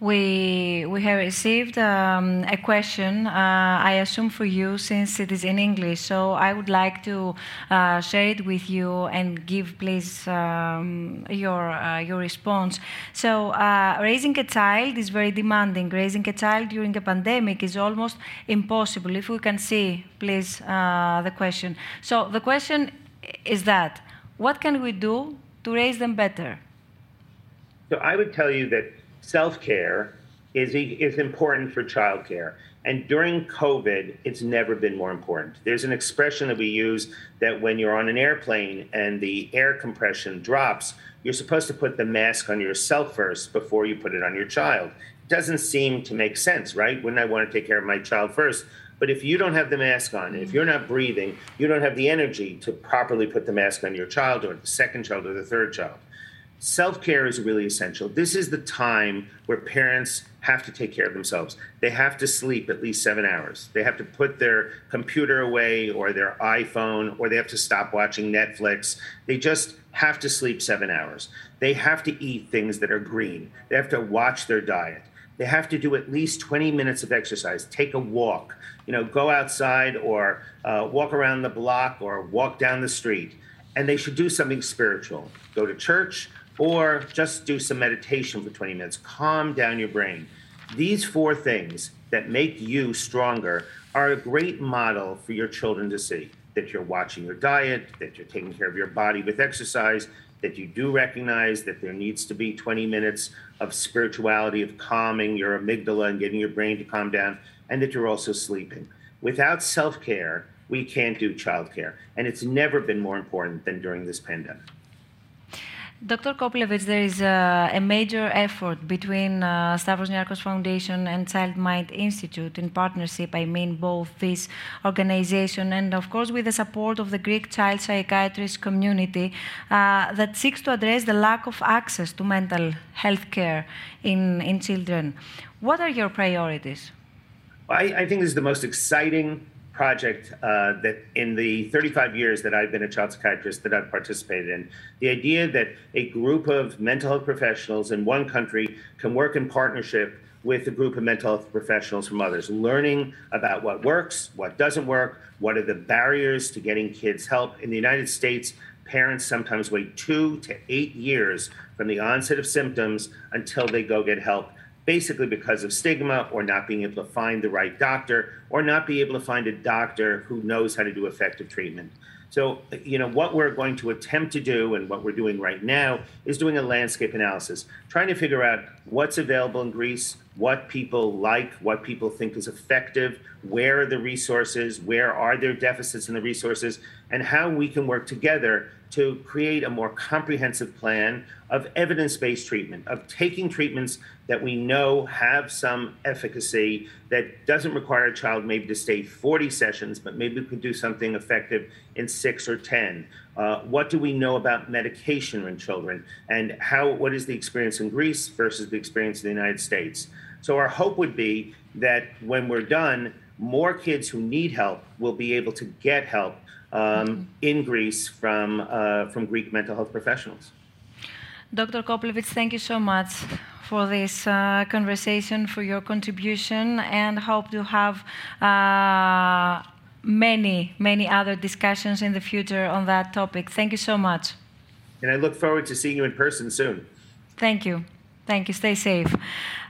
We, we have received um, a question, uh, I assume for you, since it is in English. So I would like to uh, share it with you and give, please, um, your, uh, your response. So, uh, raising a child is very demanding. Raising a child during a pandemic is almost impossible. If we can see, please, uh, the question. So, the question is that what can we do to raise them better? So, I would tell you that self care is, is important for childcare. And during COVID, it's never been more important. There's an expression that we use that when you're on an airplane and the air compression drops, you're supposed to put the mask on yourself first before you put it on your child. It doesn't seem to make sense, right? Wouldn't I want to take care of my child first? But if you don't have the mask on, if you're not breathing, you don't have the energy to properly put the mask on your child or the second child or the third child self care is really essential. This is the time where parents have to take care of themselves. They have to sleep at least seven hours. They have to put their computer away or their iPhone, or they have to stop watching Netflix. They just have to sleep seven hours. They have to eat things that are green. They have to watch their diet. They have to do at least 20 minutes of exercise, take a walk, you know, go outside or uh, walk around the block or walk down the street. And they should do something spiritual. Go to church, or just do some meditation for 20 minutes. Calm down your brain. These four things that make you stronger are a great model for your children to see that you're watching your diet, that you're taking care of your body with exercise, that you do recognize that there needs to be 20 minutes of spirituality, of calming your amygdala and getting your brain to calm down, and that you're also sleeping. Without self care, we can't do childcare. And it's never been more important than during this pandemic. Dr. Koplevitz, there is a, a major effort between uh, Stavros Niarchos Foundation and Child Mind Institute in partnership. I mean, both this organization and, of course, with the support of the Greek child psychiatrist community uh, that seeks to address the lack of access to mental health care in, in children. What are your priorities? I, I think this is the most exciting project uh, that in the 35 years that I've been a child psychiatrist that I've participated in, the idea that a group of mental health professionals in one country can work in partnership with a group of mental health professionals from others, learning about what works, what doesn't work, what are the barriers to getting kids help. In the United States, parents sometimes wait two to eight years from the onset of symptoms until they go get help, basically because of stigma or not being able to find the right doctor or not be able to find a doctor who knows how to do effective treatment. So, you know, what we're going to attempt to do and what we're doing right now is doing a landscape analysis, trying to figure out what's available in Greece, what people like, what people think is effective, where are the resources, where are there deficits in the resources, and how we can work together to create a more comprehensive plan of evidence based treatment, of taking treatments that we know have some efficacy that doesn't require a child maybe to stay 40 sessions, but maybe we could do something effective in six or 10. Uh, what do we know about medication in children and how what is the experience in Greece versus the experience in the United States? So our hope would be that when we're done, more kids who need help will be able to get help um, in Greece from, uh, from Greek mental health professionals. Dr. Koplevitz, thank you so much for this uh, conversation, for your contribution, and hope to have uh, many, many other discussions in the future on that topic. Thank you so much. And I look forward to seeing you in person soon. Thank you. Thank you. Stay safe.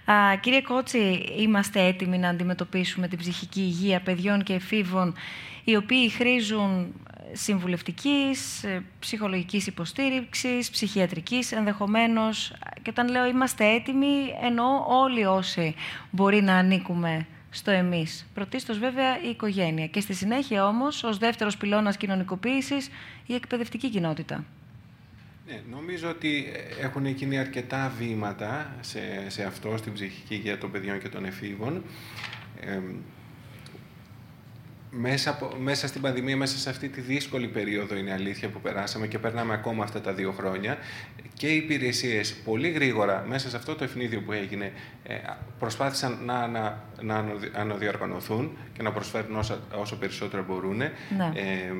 Uh, κύριε Κότσι, είμαστε έτοιμοι να αντιμετωπίσουμε την ψυχική υγεία παιδιών και εφήβων οι οποίοι χρήζουν συμβουλευτικής, ψυχολογικής υποστήριξης, ψυχιατρικής ενδεχομένως. Και όταν λέω είμαστε έτοιμοι, εννοώ όλοι όσοι μπορεί να ανήκουμε στο εμείς. Πρωτίστως βέβαια η οικογένεια και στη συνέχεια όμως ως δεύτερος πυλώνας κοινωνικοποίησης η εκπαιδευτική κοινότητα. Ναι, νομίζω ότι έχουν γίνει αρκετά βήματα σε, σε αυτό, στην ψυχική υγεία των παιδιών και των εφήβων. Ε, μέσα, μέσα στην πανδημία, μέσα σε αυτή τη δύσκολη περίοδο είναι αλήθεια που περάσαμε και περνάμε ακόμα αυτά τα δύο χρόνια και οι υπηρεσίες πολύ γρήγορα μέσα σε αυτό το ευνίδιο που έγινε ε, προσπάθησαν να, να, να αναδιοργανωθούν και να προσφέρουν όσο, όσο περισσότερο μπορούν. Ναι. Ε,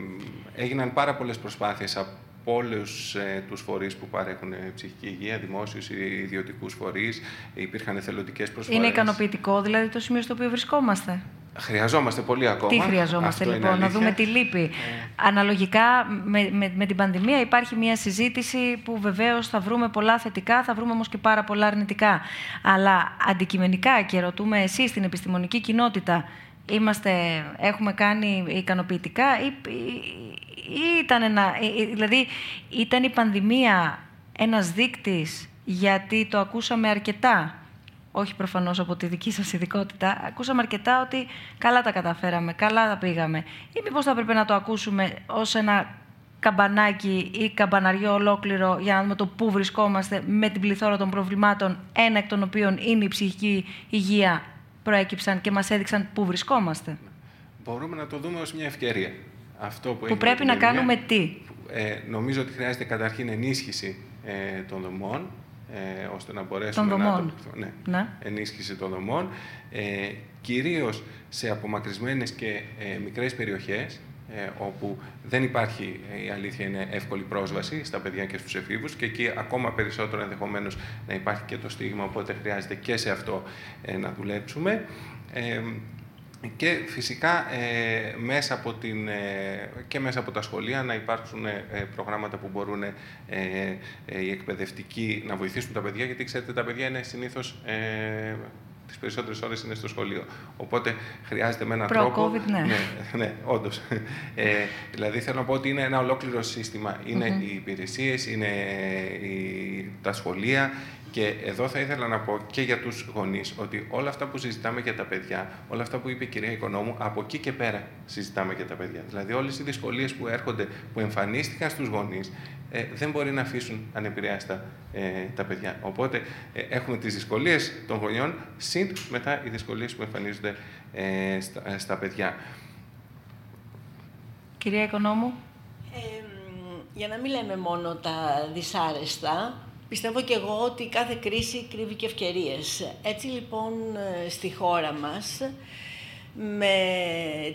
έγιναν πάρα πολλές προσπάθειες από όλους ε, τους φορείς που παρέχουν ψυχική υγεία, δημόσιους ή ιδιωτικούς φορείς. Υπήρχαν εθελοντικές προσφορές. Είναι ικανοποιητικό δηλαδή το σημείο στο οποίο βρισκόμαστε; Χρειαζόμαστε πολύ ακόμα. Τι χρειαζόμαστε Αυτό λοιπόν, να δούμε τη λύπη. Ε. Αναλογικά με, με, με την πανδημία υπάρχει μια συζήτηση που βεβαίως θα βρούμε πολλά θετικά, θα βρούμε όμως και πάρα πολλά αρνητικά. Αλλά αντικειμενικά και ρωτούμε εσείς στην επιστημονική κοινότητα, είμαστε, έχουμε κάνει ικανοποιητικά ή, ή, ήταν ένα, δηλαδή ήταν η πανδημία ένας δείκτης γιατί το ακούσαμε αρκετά όχι προφανώς από τη δική σας ειδικότητα, ακούσαμε αρκετά ότι καλά τα καταφέραμε, καλά τα πήγαμε. Ή μήπως θα έπρεπε να το ακούσουμε ως ένα καμπανάκι ή καμπαναριό ολόκληρο για να δούμε το πού βρισκόμαστε με την πληθώρα των προβλημάτων, ένα εκ των οποίων είναι η ψυχική υγεία, προέκυψαν και μας έδειξαν πού βρισκόμαστε. Μπορούμε να το δούμε ως μια ευκαιρία. Αυτό που, που πρέπει να κάνουμε τι; Ε, νομίζω ότι χρειάζεται καταρχήν ενίσχυση ε, των δομών, ε, ώστε να μπορέσουμε να το ναι, ναι. ενίσχυση των δομών, ε, κυρίως σε απομακρυσμένες και ε, μικρές περιοχές, ε, όπου δεν υπάρχει, ε, η αλήθεια είναι, εύκολη πρόσβαση στα παιδιά και στους εφήβους και εκεί ακόμα περισσότερο ενδεχομένως να υπάρχει και το στίγμα, οπότε χρειάζεται και σε αυτό να δουλέψουμε και φυσικά ε, μέσα από την, ε, και μέσα από τα σχολεία να υπάρξουν ε, προγράμματα που μπορούν οι εκπαιδευτικοί να βοηθήσουν τα παιδιά, γιατί ξέρετε τα παιδιά είναι συνήθως τις περισσότερες ώρες είναι στο σχολείο. Οπότε χρειάζεται με έναν τρόπο... COVID, ναι. ναι. Ναι, όντως. δηλαδή θέλω να πω ότι είναι ένα ολόκληρο σύστημα. Είναι οι υπηρεσίες, είναι τα σχολεία, και εδώ θα ήθελα να πω και για τους γονείς ότι όλα αυτά που συζητάμε για τα παιδιά, όλα αυτά που είπε η κυρία Οικονόμου, από εκεί και πέρα συζητάμε για τα παιδιά. Δηλαδή όλες οι δυσκολίες που έρχονται, που εμφανίστηκαν στους γονείς, ε, δεν μπορεί να αφήσουν ανεπηρέαστα ε, τα παιδιά. Οπότε ε, έχουμε τις δυσκολίες των γονιών, συν μετά οι δυσκολίες που εμφανίζονται ε, στα, στα, παιδιά. Κυρία Οικονόμου. για να μην λέμε μόνο τα δυσάρεστα, Πιστεύω και εγώ ότι κάθε κρίση κρύβει και ευκαιρίες. Έτσι λοιπόν στη χώρα μας, με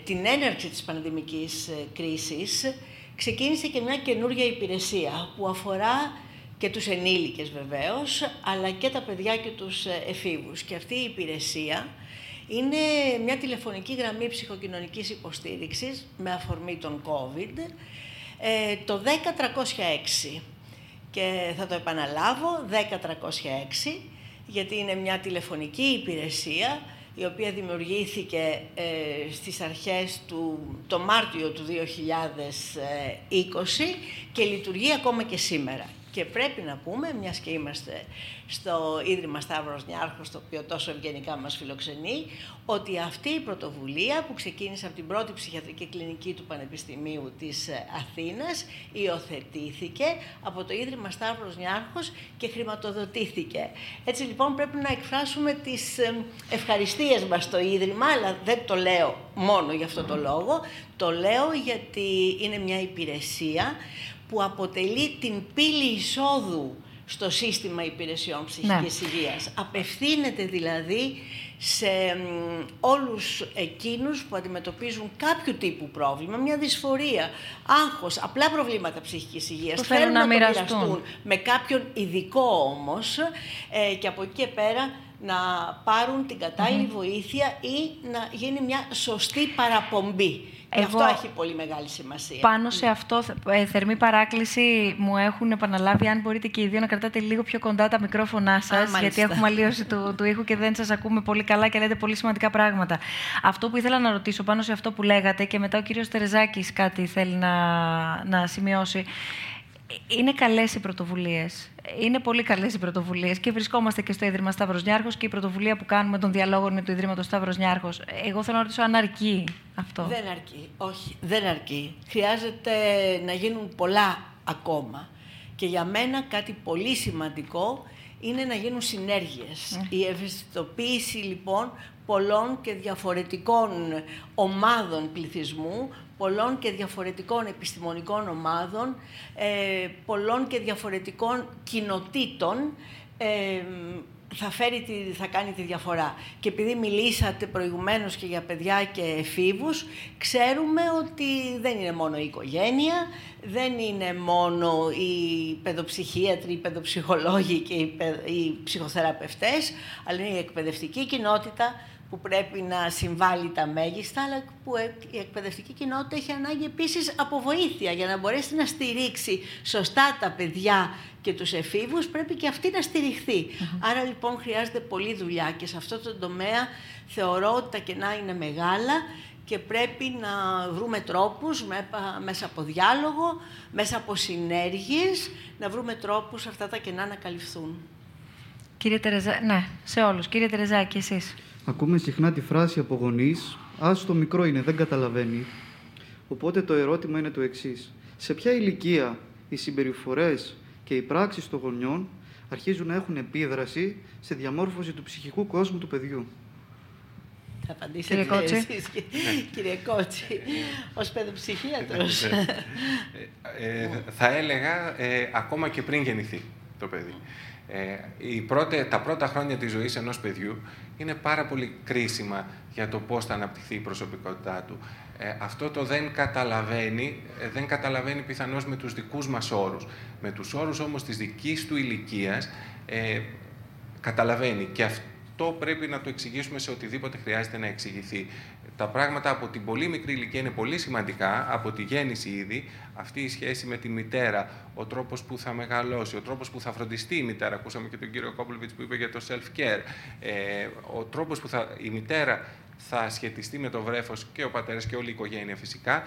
την έναρξη της πανδημικής κρίσης, ξεκίνησε και μια καινούργια υπηρεσία που αφορά και τους ενήλικες βεβαίως, αλλά και τα παιδιά και τους εφήβους. Και αυτή η υπηρεσία είναι μια τηλεφωνική γραμμή ψυχοκοινωνικής υποστήριξης με αφορμή τον COVID, ε, το 10306 και θα το επαναλάβω 10306 γιατί είναι μια τηλεφωνική υπηρεσία η οποία δημιουργήθηκε ε, στις αρχές του, το Μάρτιο του 2020 και λειτουργεί ακόμα και σήμερα. Και πρέπει να πούμε, μιας και είμαστε στο Ίδρυμα Σταύρος Νιάρχος, το οποίο τόσο ευγενικά μας φιλοξενεί, ότι αυτή η πρωτοβουλία που ξεκίνησε από την πρώτη ψυχιατρική κλινική του Πανεπιστημίου της ε, Αθήνας, υιοθετήθηκε από το Ίδρυμα Σταύρος Νιάρχος και χρηματοδοτήθηκε. Έτσι λοιπόν πρέπει να εκφράσουμε τις ε, ευχαριστίες μας στο Ίδρυμα, αλλά δεν το λέω μόνο για αυτό το λόγο, το λέω γιατί είναι μια υπηρεσία που αποτελεί την πύλη εισόδου στο σύστημα υπηρεσιών ψυχικής ναι. υγείας. Απευθύνεται δηλαδή σε όλους εκείνους που αντιμετωπίζουν κάποιο τύπου πρόβλημα, μια δυσφορία, άγχος, απλά προβλήματα ψυχικής υγείας. Θέλουν να, να μοιραστούν. Με κάποιον ειδικό όμως ε, και από εκεί και πέρα να πάρουν την κατάλληλη βοήθεια ή να γίνει μια σωστή παραπομπή. Εγώ, αυτό έχει πολύ μεγάλη σημασία. Πάνω σε αυτό, ε, θερμή παράκληση μου έχουν επαναλάβει, αν μπορείτε και οι δύο να κρατάτε λίγο πιο κοντά τα μικρόφωνά σας, γιατί έχουμε αλλίωση του, του ήχου και δεν σας ακούμε πολύ καλά και λέτε πολύ σημαντικά πράγματα. Αυτό που ήθελα να ρωτήσω πάνω σε αυτό που λέγατε και μετά ο κύριος Τερεζάκη κάτι θέλει να, να σημειώσει. Είναι καλές οι πρωτοβουλίες; Είναι πολύ καλές οι πρωτοβουλίες και βρισκόμαστε και στο Ίδρυμα Σταύρος Νιάρχος και η πρωτοβουλία που κάνουμε των διαλόγων με το Ιδρύματο Σταύρος Νιάρχος. Εγώ θέλω να ρωτήσω αν αρκεί αυτό; Δεν αρκεί. Όχι, δεν αρκεί. Χρειάζεται να γίνουν πολλά ακόμα. Και για μένα κάτι πολύ σημαντικό είναι να γίνουν συνέργειες. Ναι. Η ευαισθητοποίηση λοιπόν πολλών και διαφορετικών ομάδων πληθυσμού πολλών και διαφορετικών επιστημονικών ομάδων, ε, πολλών και διαφορετικών κοινοτήτων, ε, θα, φέρει τη, θα κάνει τη διαφορά. Και επειδή μιλήσατε προηγουμένως και για παιδιά και εφήβους, ξέρουμε ότι δεν είναι μόνο η οικογένεια, δεν είναι μόνο οι παιδοψυχίατροι, οι παιδοψυχολόγοι και οι, οι ψυχοθεραπευτές, αλλά είναι η εκπαιδευτική κοινότητα, που πρέπει να συμβάλλει τα μέγιστα, αλλά που η εκπαιδευτική κοινότητα έχει ανάγκη επίσης από βοήθεια για να μπορέσει να στηρίξει σωστά τα παιδιά και τους εφήβους, πρέπει και αυτή να στηριχθεί. Άρα λοιπόν χρειάζεται πολλή δουλειά και σε αυτό το τομέα θεωρώ ότι τα κενά είναι μεγάλα και πρέπει να βρούμε τρόπους μέσα από διάλογο, μέσα από συνέργειες, να βρούμε τρόπους αυτά τα κενά να καλυφθούν. Κύριε Τερεζά, ναι, σε όλους. Κύριε Τερεζάκη, εσείς. Ακούμε συχνά τη φράση από γονείς, Α το μικρό είναι, δεν καταλαβαίνει. Οπότε το ερώτημα είναι το εξής. Σε ποια ηλικία οι συμπεριφορές και οι πράξεις των γονιών αρχίζουν να έχουν επίδραση σε διαμόρφωση του ψυχικού κόσμου του παιδιού; Θα απαντήσετε κύριε Κότσι. Εσείς, κύριε Κότσι, ως παιδοψυχίατρος. Ε, ε, θα έλεγα ε, ακόμα και πριν γεννηθεί το παιδί. Ε, η πρώτη, τα πρώτα χρόνια της ζωής ενός παιδιού είναι πάρα πολύ κρίσιμα για το πώς θα αναπτυχθεί η προσωπικότητά του. Ε, αυτό το δεν καταλαβαίνει, ε, δεν καταλαβαίνει πιθανώς με τους δικούς μας όρους. Με τους όρους όμως της δικής του ηλικίας ε, καταλαβαίνει και αυτό πρέπει να το εξηγήσουμε σε οτιδήποτε χρειάζεται να εξηγηθεί τα πράγματα από την πολύ μικρή ηλικία είναι πολύ σημαντικά, από τη γέννηση ήδη, αυτή η σχέση με τη μητέρα, ο τρόπος που θα μεγαλώσει, ο τρόπος που θα φροντιστεί η μητέρα, ακούσαμε και τον κύριο Κόπλεβιτς που είπε για το self-care, ε, ο τρόπος που θα, η μητέρα θα σχετιστεί με το βρέφος και ο πατέρας και όλη η οικογένεια φυσικά,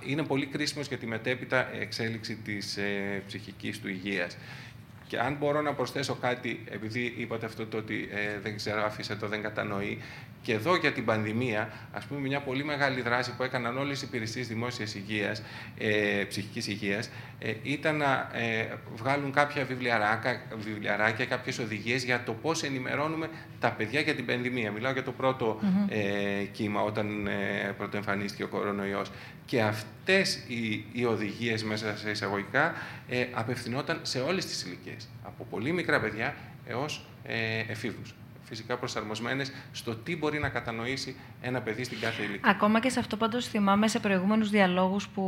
είναι πολύ κρίσιμος για τη μετέπειτα εξέλιξη της ε, ψυχικής του υγείας. Και αν μπορώ να προσθέσω κάτι, επειδή είπατε αυτό το ότι ε, δεν ξέρω, άφησε το δεν κατανοεί, και εδώ για την πανδημία, ας πούμε, μια πολύ μεγάλη δράση που έκαναν όλες οι υπηρεσίες δημόσιας υγείας, ε, ψυχικής υγείας, ε, ήταν να ε, βγάλουν κάποια βιβλιαράκια, βιβλιαράκια, κάποιες οδηγίες για το πώς ενημερώνουμε τα παιδιά για την πανδημία. Μιλάω για το πρώτο ε, κύμα, όταν ε, πρωτοεμφανίστηκε ο κορονοϊός. Και αυτές οι, οι οδηγίες, μέσα σε εισαγωγικά, ε, απευθυνόταν σε όλες τις ηλικίες. Από πολύ μικρά παιδιά έως ε, εφήβους φυσικά προσαρμοσμένες στο τι μπορεί να κατανοήσει ένα παιδί στην κάθε ηλικία. Ακόμα και σε αυτό πάντως θυμάμαι σε προηγούμενους διαλόγους που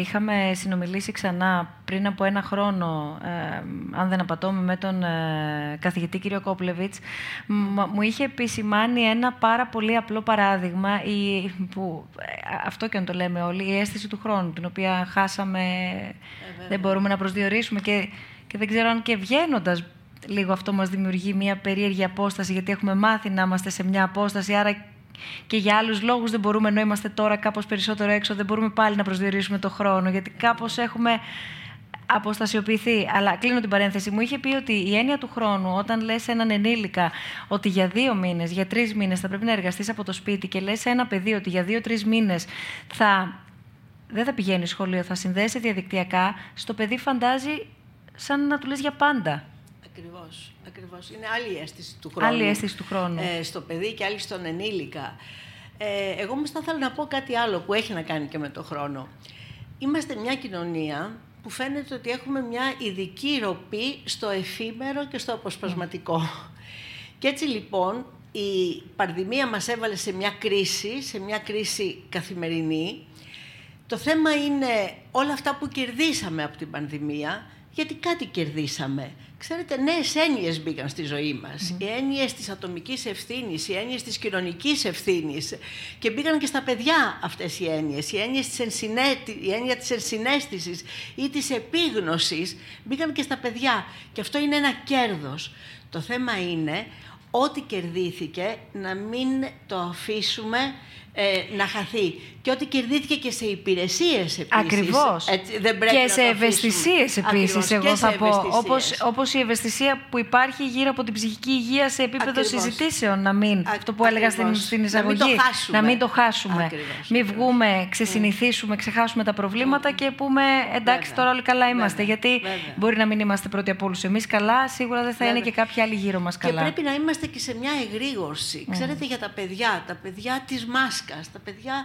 είχαμε συνομιλήσει ξανά πριν από ένα χρόνο, ε, αν δεν απατώμε, με τον ε, καθηγητή κύριο Κόπλεβιτς, μου είχε επισημάνει ένα πάρα πολύ απλό παράδειγμα, η, που, ε, αυτό και αν το λέμε όλοι, η αίσθηση του χρόνου, την οποία χάσαμε, ε, δεν μπορούμε να προσδιορίσουμε και, και δεν ξέρω αν και βγαίνοντας λίγο αυτό μας δημιουργεί μια περίεργη απόσταση, γιατί έχουμε μάθει να είμαστε σε μια απόσταση, άρα και για άλλους λόγους δεν μπορούμε, ενώ είμαστε τώρα κάπως περισσότερο έξω, δεν μπορούμε πάλι να προσδιορίσουμε το χρόνο, γιατί κάπως έχουμε αποστασιοποιηθεί. Αλλά κλείνω την παρένθεση. Μου είχε πει ότι η έννοια του χρόνου, όταν λες έναν ενήλικα ότι για δύο μήνες, για τρεις μήνες θα πρέπει να εργαστείς από το σπίτι και λες σε ένα παιδί ότι για δύο-τρεις μήνες θα... δεν θα πηγαίνει σχολείο, θα συνδέσει διαδικτυακά, στο παιδί φαντάζει σαν να του λες για πάντα. Ακριβώς, ακριβώς. Είναι άλλη αίσθηση του χρόνου. Άλλη αίσθηση του χρόνου. Ε, στο παιδί και άλλη στον ενήλικα. Ε, εγώ όμως θα ήθελα να πω κάτι άλλο που έχει να κάνει και με το χρόνο. Είμαστε μια κοινωνία που φαίνεται ότι έχουμε μια ειδική ροπή στο εφήμερο και στο αποσπασματικό. Και έτσι λοιπόν η πανδημία μας έβαλε σε μια κρίση, σε μια κρίση καθημερινή. Το θέμα είναι όλα αυτά που κερδίσαμε από την πανδημία, γιατί κάτι κερδίσαμε. Ξέρετε, νέες έννοιες μπήκαν στη ζωή μας. Οι έννοιες της ατομικής ευθύνης, οι έννοιες της κοινωνικής ευθύνης. Και μπήκαν και στα παιδιά αυτές οι έννοιες. Οι έννοιες της η έννοια της ενσυναίσθησης ή της επίγνωσης μπήκαν και στα παιδιά. Και αυτό είναι ένα κέρδος. Το θέμα είναι ό,τι κερδίθηκε να μην το αφήσουμε ε, να χαθεί. Και ότι κερδίθηκε και σε υπηρεσίες επίσης. Ακριβώς. Και σε ευαισθησίες επίσης, εγώ θα πω. Όπως η ευαισθησία που υπάρχει γύρω από την ψυχική υγεία σε επίπεδο Ακριβώς. συζητήσεων. Να μην. αυτό που έλεγα στην, στην εισαγωγή. Να μην το χάσουμε. Ακριβώς. Μην βγούμε, ξεσυνηθίσουμε, ξεχάσουμε τα προβλήματα και πούμε εντάξει, τώρα όλοι καλά είμαστε. Γιατί μπορεί να μην είμαστε πρώτοι από όλους εμείς καλά, σίγουρα δεν θα είναι και κάποιοι άλλοι γύρω μας καλά. Και πρέπει να είμαστε και σε μια εγρήγορση. Ξέρετε για τα παιδιά, τα παιδιά της μάσκας τα παιδιά,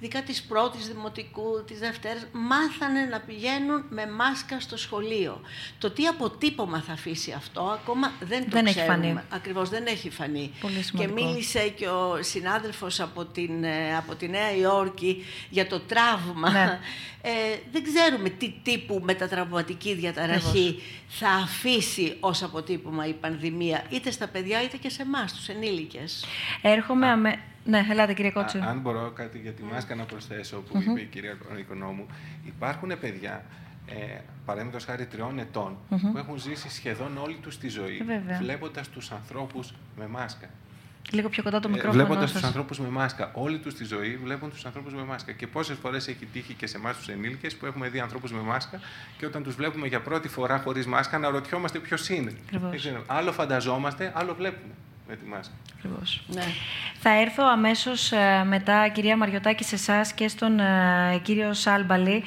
ειδικά της πρώτης δημοτικού, της δευτέρας, μάθανε να πηγαίνουν με μάσκα στο σχολείο. Το τι αποτύπωμα θα αφήσει αυτό, ακόμα δεν το δεν ξέρουμε. Έχει φανεί. Ακριβώς, δεν έχει φανεί. Πολύ και μίλησε και ο συνάδελφος από, την, ε, από τη Νέα Υόρκη για το τραύμα. Ναι. Ε, δεν ξέρουμε τι τύπου μετατραυματική διαταραχή θα αφήσει ως αποτύπωμα η πανδημία, είτε στα παιδιά είτε και σε εμάς, τους ενήλικες. Έρχομαι αμε... Ναι, ελάτε κύριε Κότσου. Αν μπορώ κάτι για τη μάσκα να προσθέσω που είπε η κυρία Οικονόμου. Υπάρχουν παιδιά, ε, παραδείγματος χάρη τριών ετών, που έχουν ζήσει σχεδόν όλη τους τη ζωή, ε, βλέποντας τους ανθρώπους με μάσκα. Λίγο πιο κοντά το ε, μικρόφωνο. Ε, βλέποντα τους ανθρώπους με μάσκα. Όλη τους τη ζωή βλέπουν τους ανθρώπους με μάσκα. Και πόσες φορές έχει τύχει και σε εμάς τους ενήλικες που έχουμε δει ανθρώπους με μάσκα και όταν τους βλέπουμε για πρώτη φορά χωρίς μάσκα, να ρωτιόμαστε ποιος είναι. Άλλο φανταζόμαστε, άλλο βλέπουμε με τη μάσκα. Ναι. Θα έρθω αμέσως ε, μετά, κυρία Μαριωτάκη, σε εσάς και στον ε, κύριο Σάλμπαλη.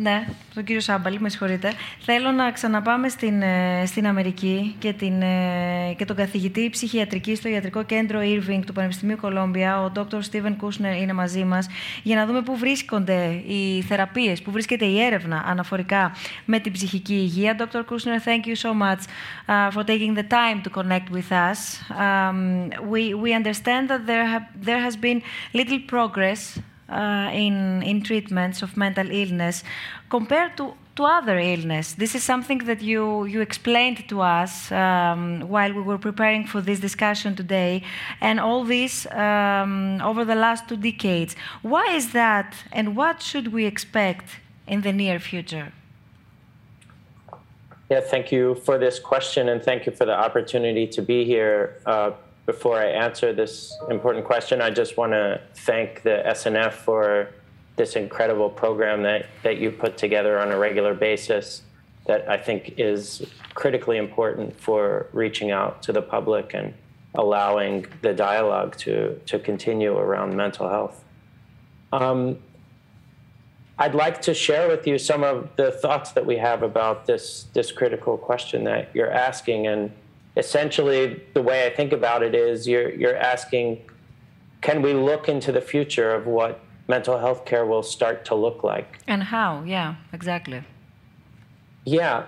Ναι, τον κύριο Σάμπαλη, με συγχωρείτε. Θέλω να ξαναπάμε στην, ε, στην Αμερική και, την, ε, και τον καθηγητή ψυχιατρική στο Ιατρικό Κέντρο Irving του Πανεπιστημίου Κολόμπια, ο Dr. Steven Kushner, είναι μαζί μας, για να δούμε πού βρίσκονται οι θεραπείες, πού βρίσκεται η έρευνα αναφορικά με την ψυχική υγεία. Dr. Kushner, thank you so much uh, for taking the time to connect with us. Um, we, we understand that there, have, there has been little progress uh, in, in treatments of mental illness compared to, to other illness. This is something that you, you explained to us um, while we were preparing for this discussion today, and all this um, over the last two decades. Why is that, and what should we expect in the near future? Yeah, thank you for this question, and thank you for the opportunity to be here. Uh, before I answer this important question, I just want to thank the SNF for this incredible program that, that you put together on a regular basis that I think is critically important for reaching out to the public and allowing the dialogue to, to continue around mental health. Um, I'd like to share with you some of the thoughts that we have about this, this critical question that you're asking. And essentially the way I think about it is you're you're asking, can we look into the future of what mental health care will start to look like? And how? Yeah, exactly. Yeah.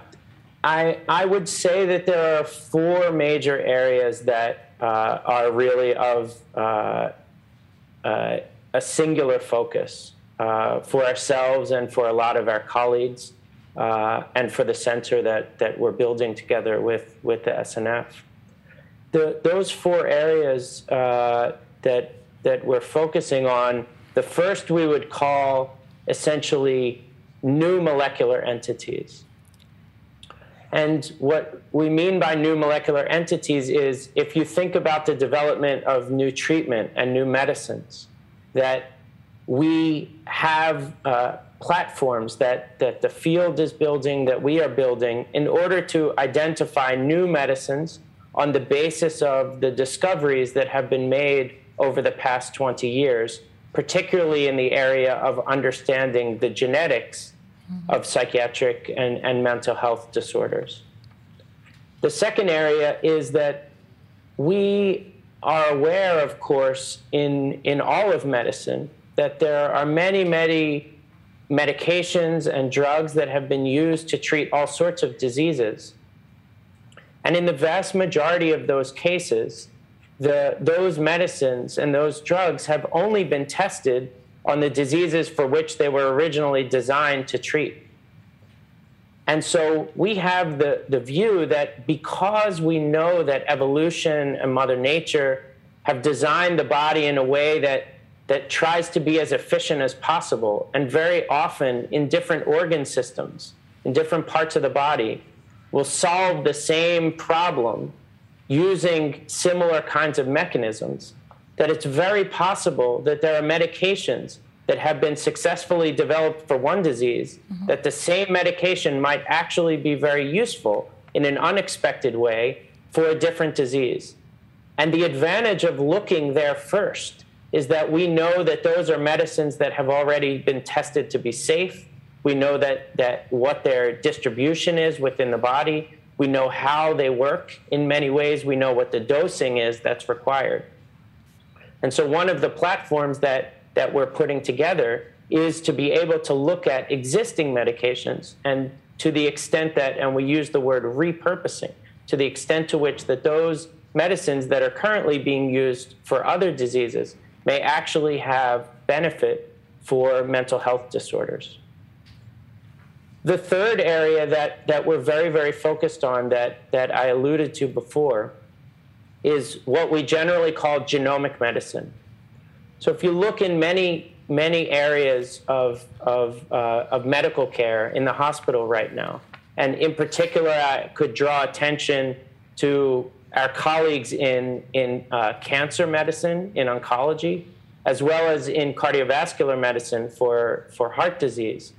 I, I would say that there are four major areas that uh, are really of uh, uh, a singular focus uh, for ourselves and for a lot of our colleagues uh, and for the center that, that we're building together with, with the SNF. The, those four areas uh, that, that we're focusing on, the first we would call essentially new molecular entities. And what we mean by new molecular entities is if you think about the development of new treatment and new medicines, that we have uh, platforms that, that the field is building, that we are building, in order to identify new medicines on the basis of the discoveries that have been made over the past 20 years, particularly in the area of understanding the genetics mm-hmm. of psychiatric and, and mental health disorders. The second area is that we are aware, of course, in, in all of medicine, that there are many, many medications and drugs that have been used to treat all sorts of diseases. And in the vast majority of those cases, the, those medicines and those drugs have only been tested on the diseases for which they were originally designed to treat. And so we have the, the view that because we know that evolution and Mother Nature have designed the body in a way that, that tries to be as efficient as possible, and very often in different organ systems, in different parts of the body, will solve the same problem using similar kinds of mechanisms, that it's very possible that there are medications that have been successfully developed for one disease, mm-hmm. that the same medication might actually be very useful in an unexpected way for a different disease. And the advantage of looking there first is that we know that those are medicines that have already been tested to be safe. We know that, that what their distribution is within the body. We know how they work in many ways. We know what the dosing is that's required. And so, one of the platforms that, that we're putting together is to be able to look at existing medications and to the extent that, and we use the word repurposing, to the extent to which that those medicines that are currently being used for other diseases may actually have benefit for mental health disorders. The third area that, that we're very, very focused on that, that I alluded to before is what we generally call genomic medicine. So if you look in many, many areas of, of, uh, of medical care in the hospital right now, and in particular, I could draw attention to our colleagues in, in uh, cancer medicine, in oncology, as well as in cardiovascular medicine for, for heart disease.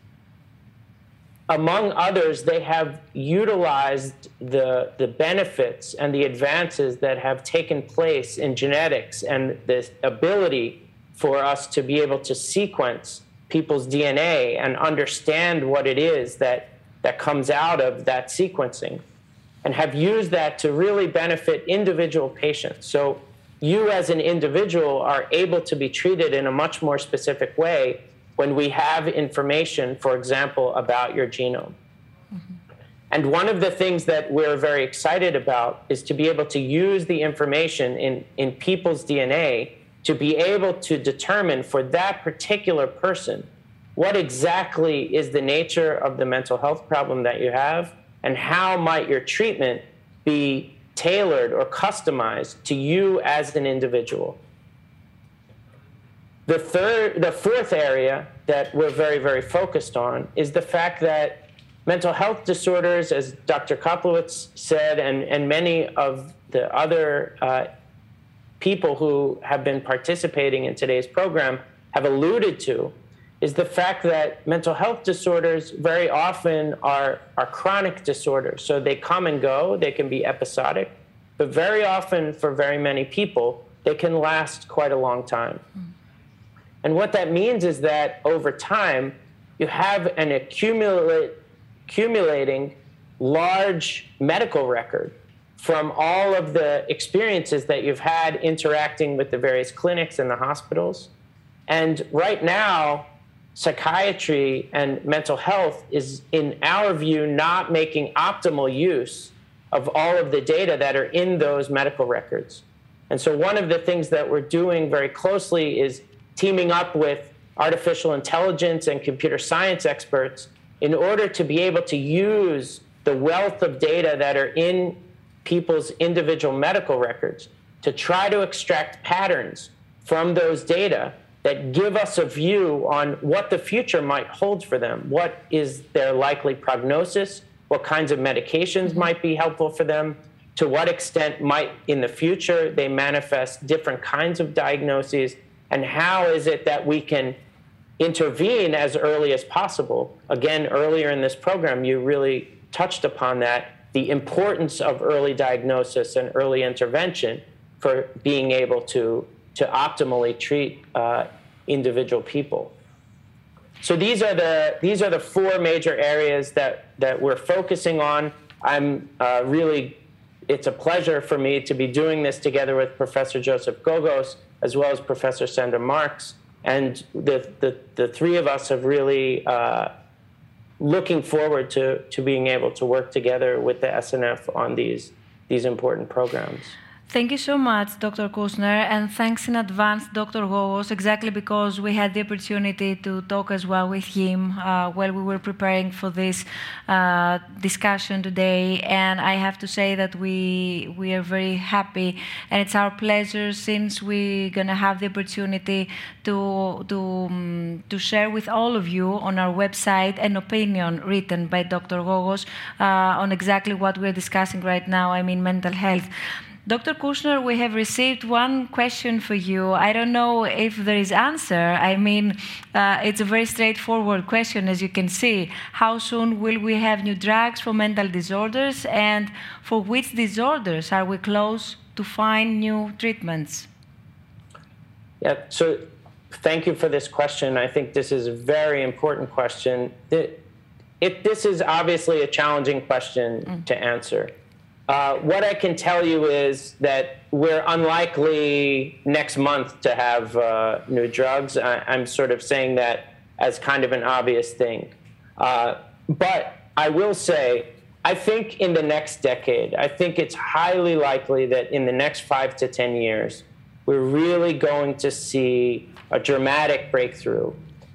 Among others, they have utilized the, the benefits and the advances that have taken place in genetics and the ability for us to be able to sequence people's DNA and understand what it is that, that comes out of that sequencing, and have used that to really benefit individual patients. So, you as an individual are able to be treated in a much more specific way when we have information, for example, about your genome. Mm-hmm. And one of the things that we're very excited about is to be able to use the information in, in people's DNA to be able to determine for that particular person what exactly is the nature of the mental health problem that you have and how might your treatment be tailored or customized to you as an individual. The third, the fourth area that we're very, very focused on is the fact that mental health disorders, as Dr. Koplowitz said, and, and many of the other uh, people who have been participating in today's program have alluded to, is the fact that mental health disorders very often are, are chronic disorders. So they come and go, they can be episodic, but very often for very many people, they can last quite a long time. And what that means is that over time, you have an accumulate, accumulating large medical record from all of the experiences that you've had interacting with the various clinics and the hospitals. And right now, psychiatry and mental health is, in our view, not making optimal use of all of the data that are in those medical records. And so, one of the things that we're doing very closely is teaming up with artificial intelligence and computer science experts in order to be able to use the wealth of data that are in people's individual medical records to try to extract patterns from those data that give us a view on what the future might hold for them. What is their likely prognosis? What kinds of medications mm-hmm. might be helpful for them? To what extent might in the future they manifest different kinds of diagnoses? And how is it that we can intervene as early as possible? Again, earlier in this program, you really touched upon that the importance of early diagnosis and early intervention for being able to to optimally treat uh, individual people. So these are the these are the four major areas that that we're focusing on. I'm uh, really it's a pleasure for me to be doing this together with Professor Joseph Gogos as well as Professor Sandra Marks, and the the, the three of us have really. Uh, looking forward to, to being able to work together with the SNF on these, these important programs. Thank you so much, Dr. Kushner, and thanks in advance, Dr. Gogos, exactly because we had the opportunity to talk as well with him uh, while we were preparing for this uh, discussion today. And I have to say that we we are very happy, and it's our pleasure since we're gonna have the opportunity to to um, to share with all of you on our website an opinion written by Dr. Gogos uh, on exactly what we're discussing right now. I mean, mental health. Dr. Kushner, we have received one question for you. I don't know if there is answer. I mean, uh, it's a very straightforward question, as you can see. How soon will we have new drugs for mental disorders, and for which disorders are we close to find new treatments? Yeah. So, thank you for this question. I think this is a very important question. It, it, this is obviously a challenging question mm. to answer. Uh, what I can tell you is that we're unlikely next month to have uh, new drugs. I, am sort of saying that as kind of an obvious thing. Uh, but I will say, I think in the next decade, I think it's highly likely that in the next five to 10 years, we're really going to see a dramatic breakthrough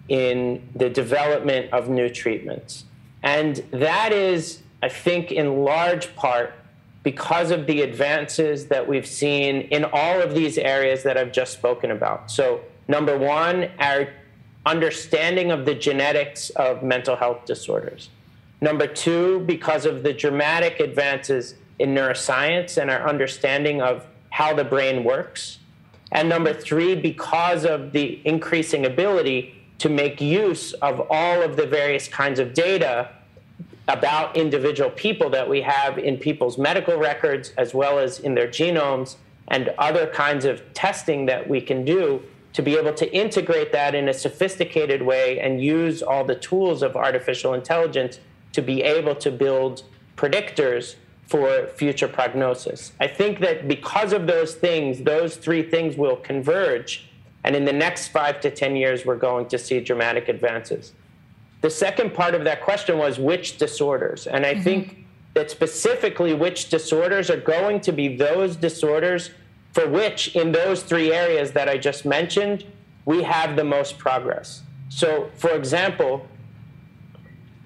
in the development of new treatments. And that is, I think, in large part because of the advances that we've seen in all of these areas that I've just spoken about. So, number one, our understanding of the genetics of mental health disorders. Number two, because of the dramatic advances in neuroscience and our understanding of how the brain works. And number three, because of the increasing ability to make use of all of the various kinds of data about individual people that we have in people's medical records as well as in their genomes and other kinds of testing that we can do to be able to integrate that in a sophisticated way and use all the tools of artificial intelligence to be able to build predictors for future prognosis. I think that because of those things, those three things will converge. And in the next five to 10 years, we're going to see dramatic advances. The second part of that question was which disorders. And I mm-hmm. think that specifically which disorders are going to be those disorders for which, in those three areas that I just mentioned, we have the most progress. So, for example,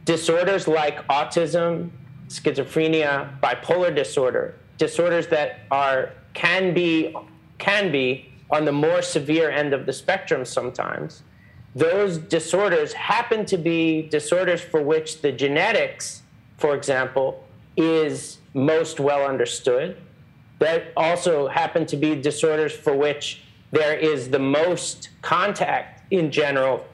disorders like autism, schizophrenia, bipolar disorder, disorders that are can be can be on the more severe end of the spectrum sometimes those disorders happen to be disorders for which the genetics, for example, is most well understood. That also happen to be disorders for which there is the most contact in general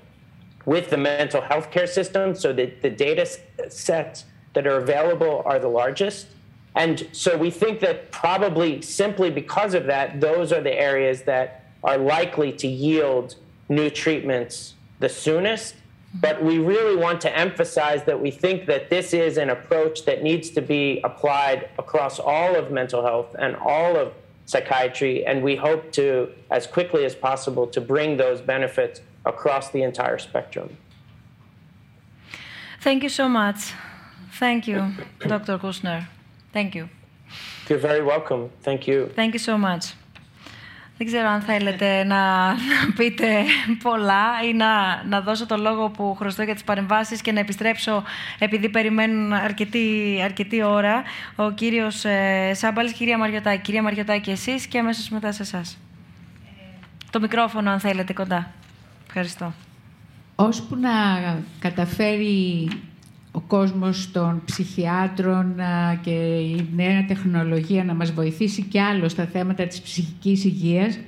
with the mental health care system, so that the data sets that are available are the largest. And so we think that probably simply because of that, those are the areas that are likely to yield new treatments the soonest. But we really want to emphasize that we think that this is an approach that needs to be applied across all of mental health and all of psychiatry. And we hope to, as quickly as possible, to bring those benefits across the entire spectrum. Thank you so much. Thank you, Dr. Kusner. Thank you. You're very welcome. Thank you. Thank you so much. Δεν ξέρω αν θέλετε να, να πείτε πολλά ή να, να δώσω το λόγο που χρωστώ για τις παρεμβάσεις και να επιστρέψω επειδή περιμένουν αρκετή, αρκετή ώρα ο κύριος ε, Σάμπαλης, κυρία Μαριωτάκη. Κυρία Μαριωτάκη εσείς και αμέσως μετά σε εσάς. Το μικρόφωνο αν θέλετε κοντά. Ευχαριστώ. Ώσπου να καταφέρει ο κόσμος των ψυχιάτρων και η νέα τεχνολογία να μας βοηθήσει κι άλλο στα θέματα της ψυχικής υγείας,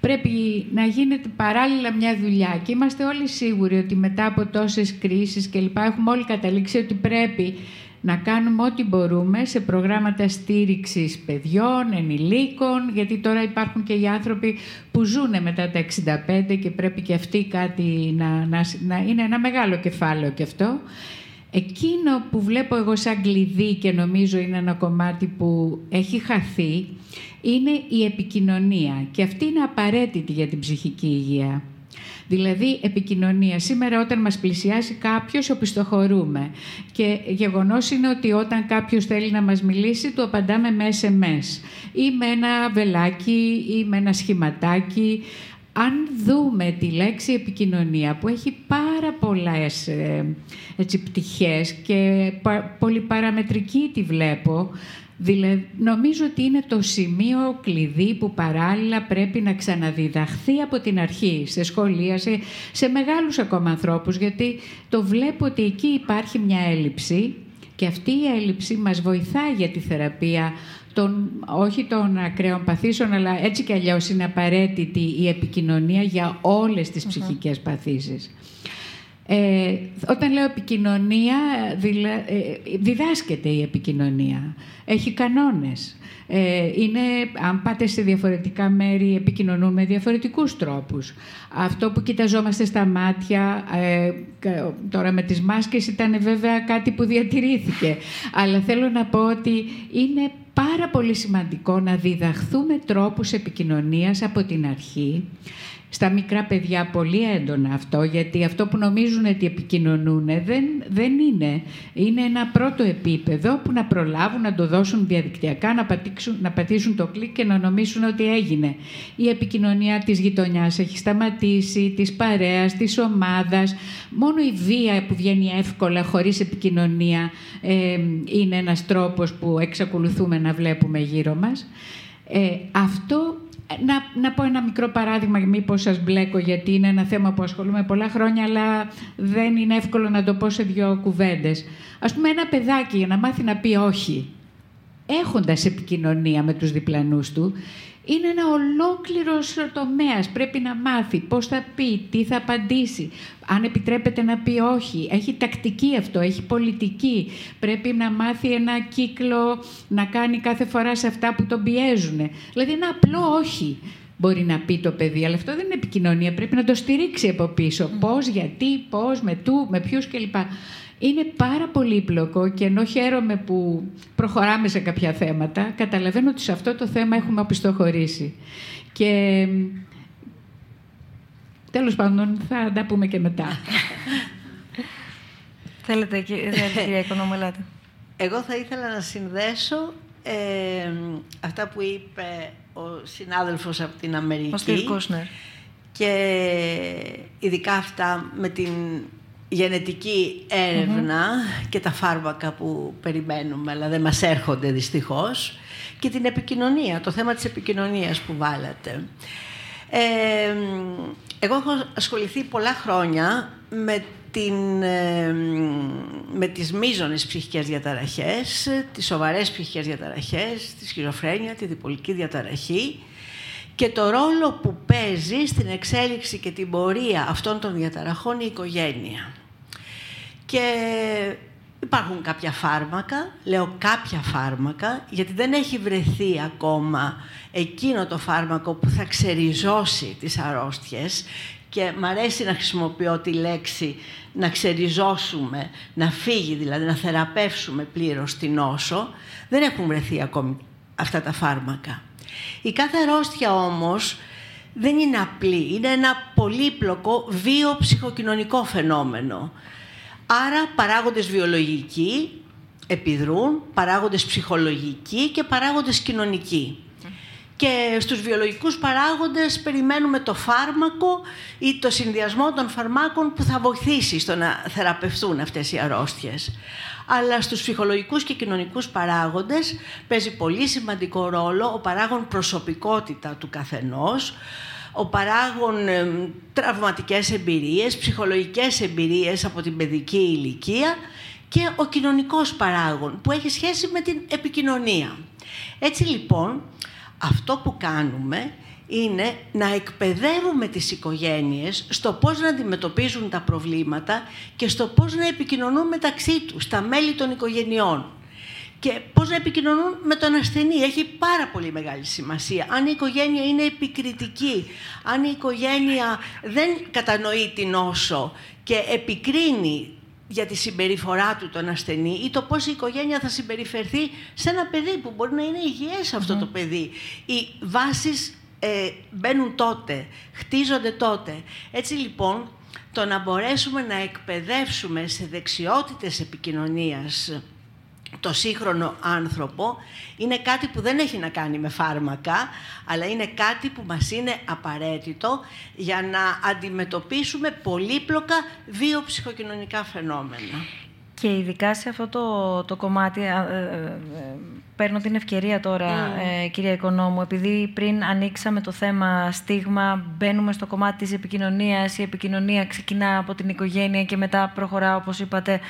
πρέπει να γίνεται παράλληλα μια δουλειά. Και είμαστε όλοι σίγουροι ότι μετά από τόσες κρίσεις και λοιπά έχουμε όλοι καταλήξει ότι πρέπει να κάνουμε ό,τι μπορούμε σε προγράμματα στήριξης παιδιών, ενηλίκων, γιατί τώρα υπάρχουν και οι άνθρωποι που ζουν μετά τα 65 και πρέπει και αυτοί κάτι να, να, να είναι ένα μεγάλο κεφάλαιο και αυτό. Εκείνο που βλέπω εγώ σαν κλειδί και νομίζω είναι ένα κομμάτι που έχει χαθεί, είναι η επικοινωνία. Και αυτή είναι απαραίτητη για την ψυχική υγεία. Δηλαδή, επικοινωνία. Σήμερα όταν μας πλησιάσει κάποιος, οπισθοχωρούμε. Και γεγονός είναι ότι όταν κάποιος θέλει να μας μιλήσει, του απαντάμε με SMS ή με ένα βελάκι ή με ένα σχηματάκι αν δούμε τη λέξη επικοινωνία που έχει πάρα πολλές ε, έτσι, πτυχές και πα, πολυπαραμετρική τη βλέπω, δηλαδή, νομίζω ότι είναι το σημείο κλειδί που παράλληλα πρέπει να ξαναδιδαχθεί από την αρχή, σε σχολεία, σε, σε μεγάλους ακόμα ανθρώπους, γιατί το βλέπω ότι εκεί υπάρχει μια έλλειψη και αυτή η έλλειψη μας βοηθάει για τη θεραπεία των, όχι των ακραίων παθήσεων, αλλά έτσι κι αλλιώς είναι απαραίτητη η επικοινωνία για όλες τις ψυχικές παθήσεις. Ε, όταν λέω επικοινωνία, ε, διδάσκεται η επικοινωνία. Έχει κανόνες. Ε, είναι, αν πάτε σε διαφορετικά μέρη, επικοινωνούν με διαφορετικούς τρόπους. Αυτό που κοιταζόμαστε στα μάτια, ε, τώρα με τις μάσκες ήταν βέβαια κάτι που διατηρήθηκε. Αλλά θέλω να πω ότι είναι πάρα πολύ σημαντικό να διδαχθούμε τρόπους επικοινωνίας από την αρχή στα μικρά παιδιά πολύ έντονα αυτό, γιατί αυτό που νομίζουν ότι επικοινωνούν δεν, δεν είναι. Είναι ένα πρώτο επίπεδο που να προλάβουν να το δώσουν διαδικτυακά, να, πατήσουν, να πατήσουν το κλικ και να νομίσουν ότι έγινε. Η επικοινωνία της γειτονιάς έχει σταματήσει, της παρέας, της ομάδας. Μόνο η βία που βγαίνει εύκολα, χωρίς επικοινωνία, ε, είναι ένας τρόπος που εξακολουθούμε να βλέπουμε γύρω μας. Ε, αυτό να, να πω ένα μικρό παράδειγμα, μήπως σας μπλέκω, γιατί είναι ένα θέμα που ασχολούμαι πολλά χρόνια, αλλά δεν είναι εύκολο να το πω σε δύο κουβέντες. Ας πούμε, ένα παιδάκι για να μάθει να πει όχι, έχοντας επικοινωνία με τους διπλανούς του, είναι ένα ολόκληρος τομέας. Πρέπει να μάθει πώς θα πει, τι θα απαντήσει, αν επιτρέπεται να πει όχι. Έχει τακτική αυτό, έχει πολιτική. Πρέπει να μάθει ένα κύκλο να κάνει κάθε φορά σε αυτά που τον πιέζουν. Δηλαδή ένα απλό όχι μπορεί να πει το παιδί, αλλά αυτό δεν είναι επικοινωνία. Πρέπει να το στηρίξει από πίσω. Πώς, γιατί, πώς, με του, με ποιους κλπ. Είναι πάρα πολύπλοκο και ενώ χαίρομαι που προχωράμε σε κάποια θέματα, καταλαβαίνω ότι σε αυτό το θέμα έχουμε οπισθοχωρήσει. Και τέλος πάντων θα τα πούμε και μετά. [laughs] Θέλετε, κυρία [laughs] Οικονομελάτη. Εγώ θα ήθελα να συνδέσω ε, αυτά που είπε ο συνάδελφος από την Αμερική. Ο Και ειδικά αυτά με την γενετική και τα φάρμακα που περιμένουμε, αλλά δεν μας έρχονται δυστυχώς, και την επικοινωνία, το θέμα της επικοινωνίας που βάλατε. Ε, εγώ έχω ασχοληθεί πολλά χρόνια με, την, με τις μείζονες ψυχικές διαταραχές, τις σοβαρές ψυχικές διαταραχές, τη σχιζοφρένεια, τη διπολική διαταραχή και το ρόλο που παίζει στην εξέλιξη και την πορεία αυτών των διαταραχών η οικογένεια. Και υπάρχουν κάποια φάρμακα, λέω κάποια φάρμακα, γιατί δεν έχει βρεθεί ακόμα εκείνο το φάρμακο που θα ξεριζώσει τις αρρώστιες και μ' αρέσει να χρησιμοποιώ τη λέξη να ξεριζώσουμε, να φύγει δηλαδή, να θεραπεύσουμε πλήρως την νόσο, δεν έχουν βρεθεί ακόμη αυτά τα φάρμακα. Η κάθε αρρώστια όμως δεν είναι απλή, είναι ένα πολύπλοκο βίο-ψυχοκοινωνικό φαινόμενο. Άρα παράγοντες βιολογικοί επιδρούν, παράγοντες ψυχολογικοί και παράγοντες κοινωνικοί. Και στους βιολογικούς παράγοντες περιμένουμε το φάρμακο ή το συνδυασμό των φαρμάκων που θα βοηθήσει στο να θεραπευτούν αυτές οι αρρώστιες. Αλλά στους ψυχολογικούς και κοινωνικούς παράγοντες παίζει πολύ σημαντικό ρόλο ο παράγον προσωπικότητα του καθενός, ο παράγον ε, τραυματικές εμπειρίες, ψυχολογικές εμπειρίες από την παιδική ηλικία και ο κοινωνικός παράγον που έχει σχέση με την επικοινωνία. Έτσι λοιπόν, αυτό που κάνουμε είναι να εκπαιδεύουμε τις οικογένειες στο πώς να αντιμετωπίζουν τα προβλήματα και στο πώς να επικοινωνούν μεταξύ τους, τα μέλη των οικογενειών. Και πώς να επικοινωνούν με τον ασθενή. Έχει πάρα πολύ μεγάλη σημασία. Αν η οικογένεια είναι επικριτική, αν η οικογένεια δεν κατανοεί την όσο και επικρίνει για τη συμπεριφορά του τον ασθενή ή το πώς η οικογένεια θα συμπεριφερθεί σε ένα παιδί που μπορεί να είναι υγιές αυτό το παιδί. Οι βάσεις ε, μπαίνουν τότε, χτίζονται τότε. Έτσι λοιπόν, το να μπορέσουμε να εκπαιδεύσουμε σε δεξιότητες επικοινωνίας το σύγχρονο άνθρωπο είναι κάτι που δεν έχει να κάνει με φάρμακα, αλλά είναι κάτι που μας είναι απαραίτητο για να αντιμετωπίσουμε πολύπλοκα βιοψυχοκοινωνικά φαινόμενα. Και ειδικά σε αυτό το, το κομμάτι, ε, ε, παίρνω την ευκαιρία τώρα, mm. ε, κυρία Οικονόμου, επειδή πριν ανοίξαμε το θέμα στίγμα, μπαίνουμε στο κομμάτι της επικοινωνίας, η επικοινωνία ξεκινά από την οικογένεια και μετά προχωρά, όπως είπατε, ε,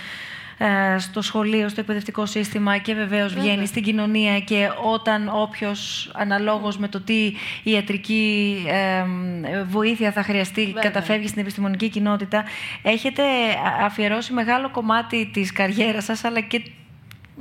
στο σχολείο, στο εκπαιδευτικό σύστημα και βεβαίως βγαίνει στην κοινωνία και όταν όποιος αναλόγως με το τι ιατρική βοήθεια θα χρειαστεί Βέβαια. καταφεύγει στην επιστημονική κοινότητα, έχετε αφιερώσει μεγάλο κομμάτι της καριέρας σας αλλά και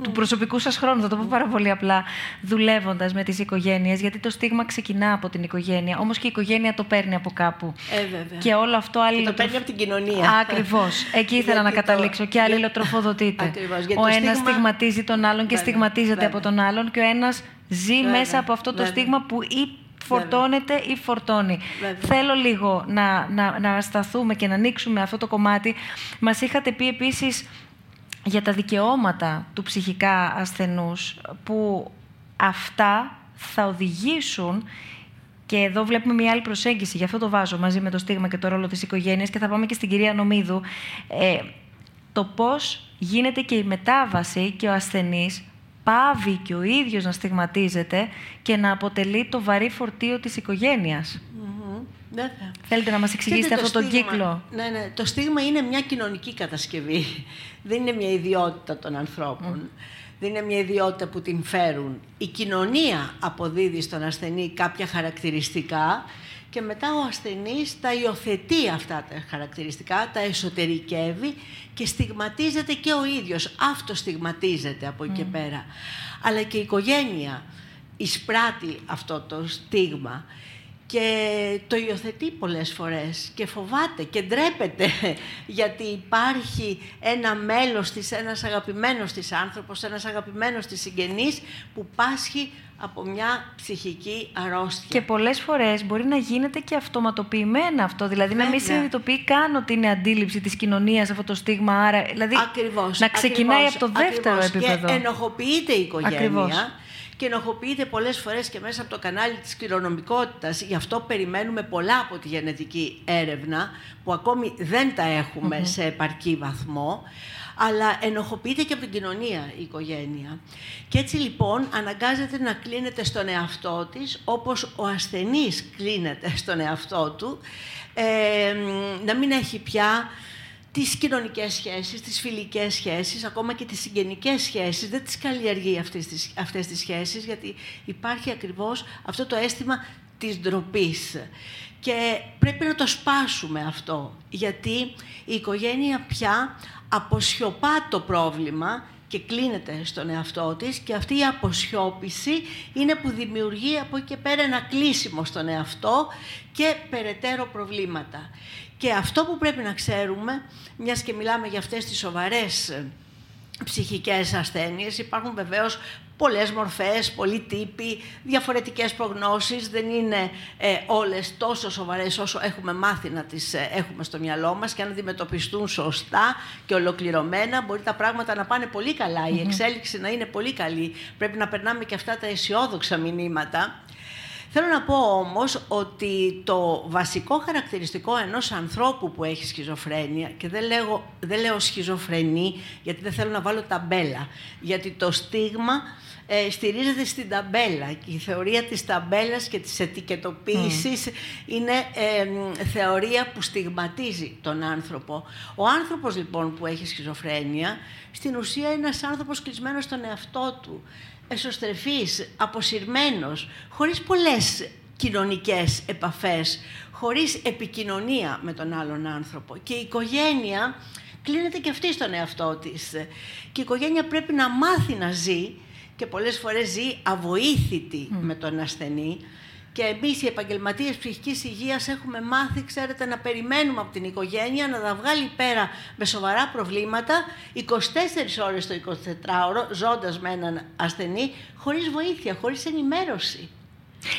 του προσωπικού σας χρόνου, θα το πω πάρα πολύ απλά, δουλεύοντας με τις οικογένειες, γιατί το στίγμα ξεκινά από την οικογένεια, όμως και η οικογένεια το παίρνει από κάπου. Ε, βέβαια. Και όλο αυτό αλληλοτροφ... το παίρνει από την κοινωνία. Ακριβώς. Εκεί [laughs] ήθελα να καταλήξω. Και αλληλοτροφοδοτείται. Ακριβώς. Ο ένας στίγμα... στιγματίζει τον άλλον και στιγματίζεται από τον άλλον και ο ένας ζει μέσα από αυτό το στίγμα που ή φορτώνεται ή φορτώνει. Θέλω λίγο να, να, να σταθούμε και να ανοίξουμε αυτό το κομμάτι. Μας είχατε πει επίσης για τα δικαιώματα του ψυχικά ασθενούς που αυτά θα οδηγήσουν και εδώ βλέπουμε μια άλλη προσέγγιση, γι' αυτό το βάζω μαζί με το στίγμα και το ρόλο της οικογένειας και θα πάμε και στην κυρία Νομίδου, ε, το πώς γίνεται και η μετάβαση και ο ασθενής πάβει και ο ίδιος να στιγματίζεται και να αποτελεί το βαρύ φορτίο της οικογένειας. Ναι, Θέλετε να μας εξηγήσετε αυτό τον κύκλο; Ναι, ναι. Το στίγμα είναι μια κοινωνική κατασκευή. [laughs] Δεν είναι μια ιδιότητα των ανθρώπων. Δεν είναι μια ιδιότητα που την φέρουν. Η κοινωνία αποδίδει στον ασθενή κάποια χαρακτηριστικά και μετά ο ασθενής τα υιοθετεί αυτά τα χαρακτηριστικά, τα εσωτερικεύει και στιγματίζεται και ο ίδιος. Αυτό στιγματίζεται από εκεί και πέρα. Αλλά και η οικογένεια εισπράττει αυτό το στίγμα και το υιοθετεί πολλές φορές και φοβάται και ντρέπεται [laughs] γιατί υπάρχει ένα μέλος της, ένας αγαπημένος της άνθρωπος, ένας αγαπημένος της συγγενής που πάσχει από μια ψυχική αρρώστια. Και πολλές φορές μπορεί να γίνεται και αυτοματοποιημένα αυτό, δηλαδή να μην συνειδητοποιεί καν ότι είναι αντίληψη της κοινωνίας αυτό το στίγμα, άρα δηλαδή ακριβώς, να ξεκινάει από το δεύτερο ακριβώς. επίπεδο. Και ενοχοποιείται η οικογένεια και ενοχοποιείται πολλές φορές και μέσα από το κανάλι της κληρονομικότητας. Γι' αυτό περιμένουμε πολλά από τη γενετική έρευνα, που ακόμη δεν τα εχουμε σε επαρκή βαθμό, αλλά ενοχοποιείται και από την κοινωνία η οικογένεια. Και έτσι λοιπόν αναγκάζεται να κλείνεται στον εαυτό της, όπως ο ασθενής κλείνεται στον εαυτό του, ε, να μην έχει πια τις κοινωνικές σχέσεις, τις φιλικές σχέσεις, ακόμα και τις συγγενικές σχέσεις. Δεν τις καλλιεργεί αυτές τις, αυτές τις σχέσεις, γιατί υπάρχει ακριβώς αυτό το αίσθημα της ντροπής. Και πρέπει να το σπάσουμε αυτό, γιατί η οικογένεια πια αποσιωπά το πρόβλημα και κλείνεται στον εαυτό της και αυτή η αποσιώπηση είναι που δημιουργεί από εκεί και πέρα ένα κλείσιμο στον εαυτό και περαιτέρω προβλήματα. Και αυτό που πρέπει να ξέρουμε, μιας και μιλάμε για αυτές τις σοβαρές ψυχικές ασθένειες. Υπάρχουν βεβαίως πολλές μορφές, πολλοί τύποι, διαφορετικές προγνώσεις. Δεν είναι ε, όλες τόσο σοβαρές όσο έχουμε μάθει να τις ε, έχουμε στο μυαλό μας και αν αντιμετωπιστούν σωστά και ολοκληρωμένα μπορεί τα πράγματα να πάνε πολύ καλά, η εξέλιξη να είναι πολύ καλή. Πρέπει να περνάμε και αυτά τα αισιόδοξα μηνύματα. Θέλω να πω όμως ότι το βασικό χαρακτηριστικό ενός ανθρώπου που έχει σχιζοφρένεια και δεν λέω, δεν λέω σχιζοφρενή γιατί δεν θέλω να βάλω ταμπέλα, γιατί το στίγμα ε, στηρίζεται στην ταμπέλα. Η θεωρία της ταμπέλας και της ετικετοποίησης είναι θεωρία που στιγματίζει τον άνθρωπο. Ο άνθρωπος λοιπόν που έχει σχιζοφρένεια, στην ουσία είναι ένας άνθρωπος κλεισμένος στον εαυτό του, εσωστρεφής, αποσυρμένος, χωρίς πολλές κοινωνικές επαφές, χωρίς επικοινωνία με τον άλλον άνθρωπο. Και η οικογένεια κλείνεται και αυτή στον εαυτό της. Και η οικογένεια πρέπει να μάθει να ζει και πολλές φορές ζει αβοήθητη με τον ασθενή. Και εμείς οι επαγγελματίες ψυχικής υγείας έχουμε μάθει, ξέρετε, να περιμένουμε από την οικογένεια να τα βγάλει πέρα με σοβαρά προβλήματα 24 ώρες το 24ωρο, ζώντας με έναν ασθενή, χωρίς βοήθεια, χωρίς ενημέρωση.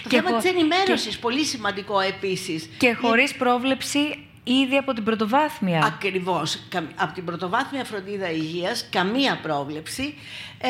Το και θέμα χω... της ενημέρωσης, και... πολύ σημαντικό επίσης. Και χωρίς πρόβλεψη ήδη από την πρωτοβάθμια. Ακριβώς. Από την πρωτοβάθμια φροντίδα υγείας, καμία πρόβλεψη, ε,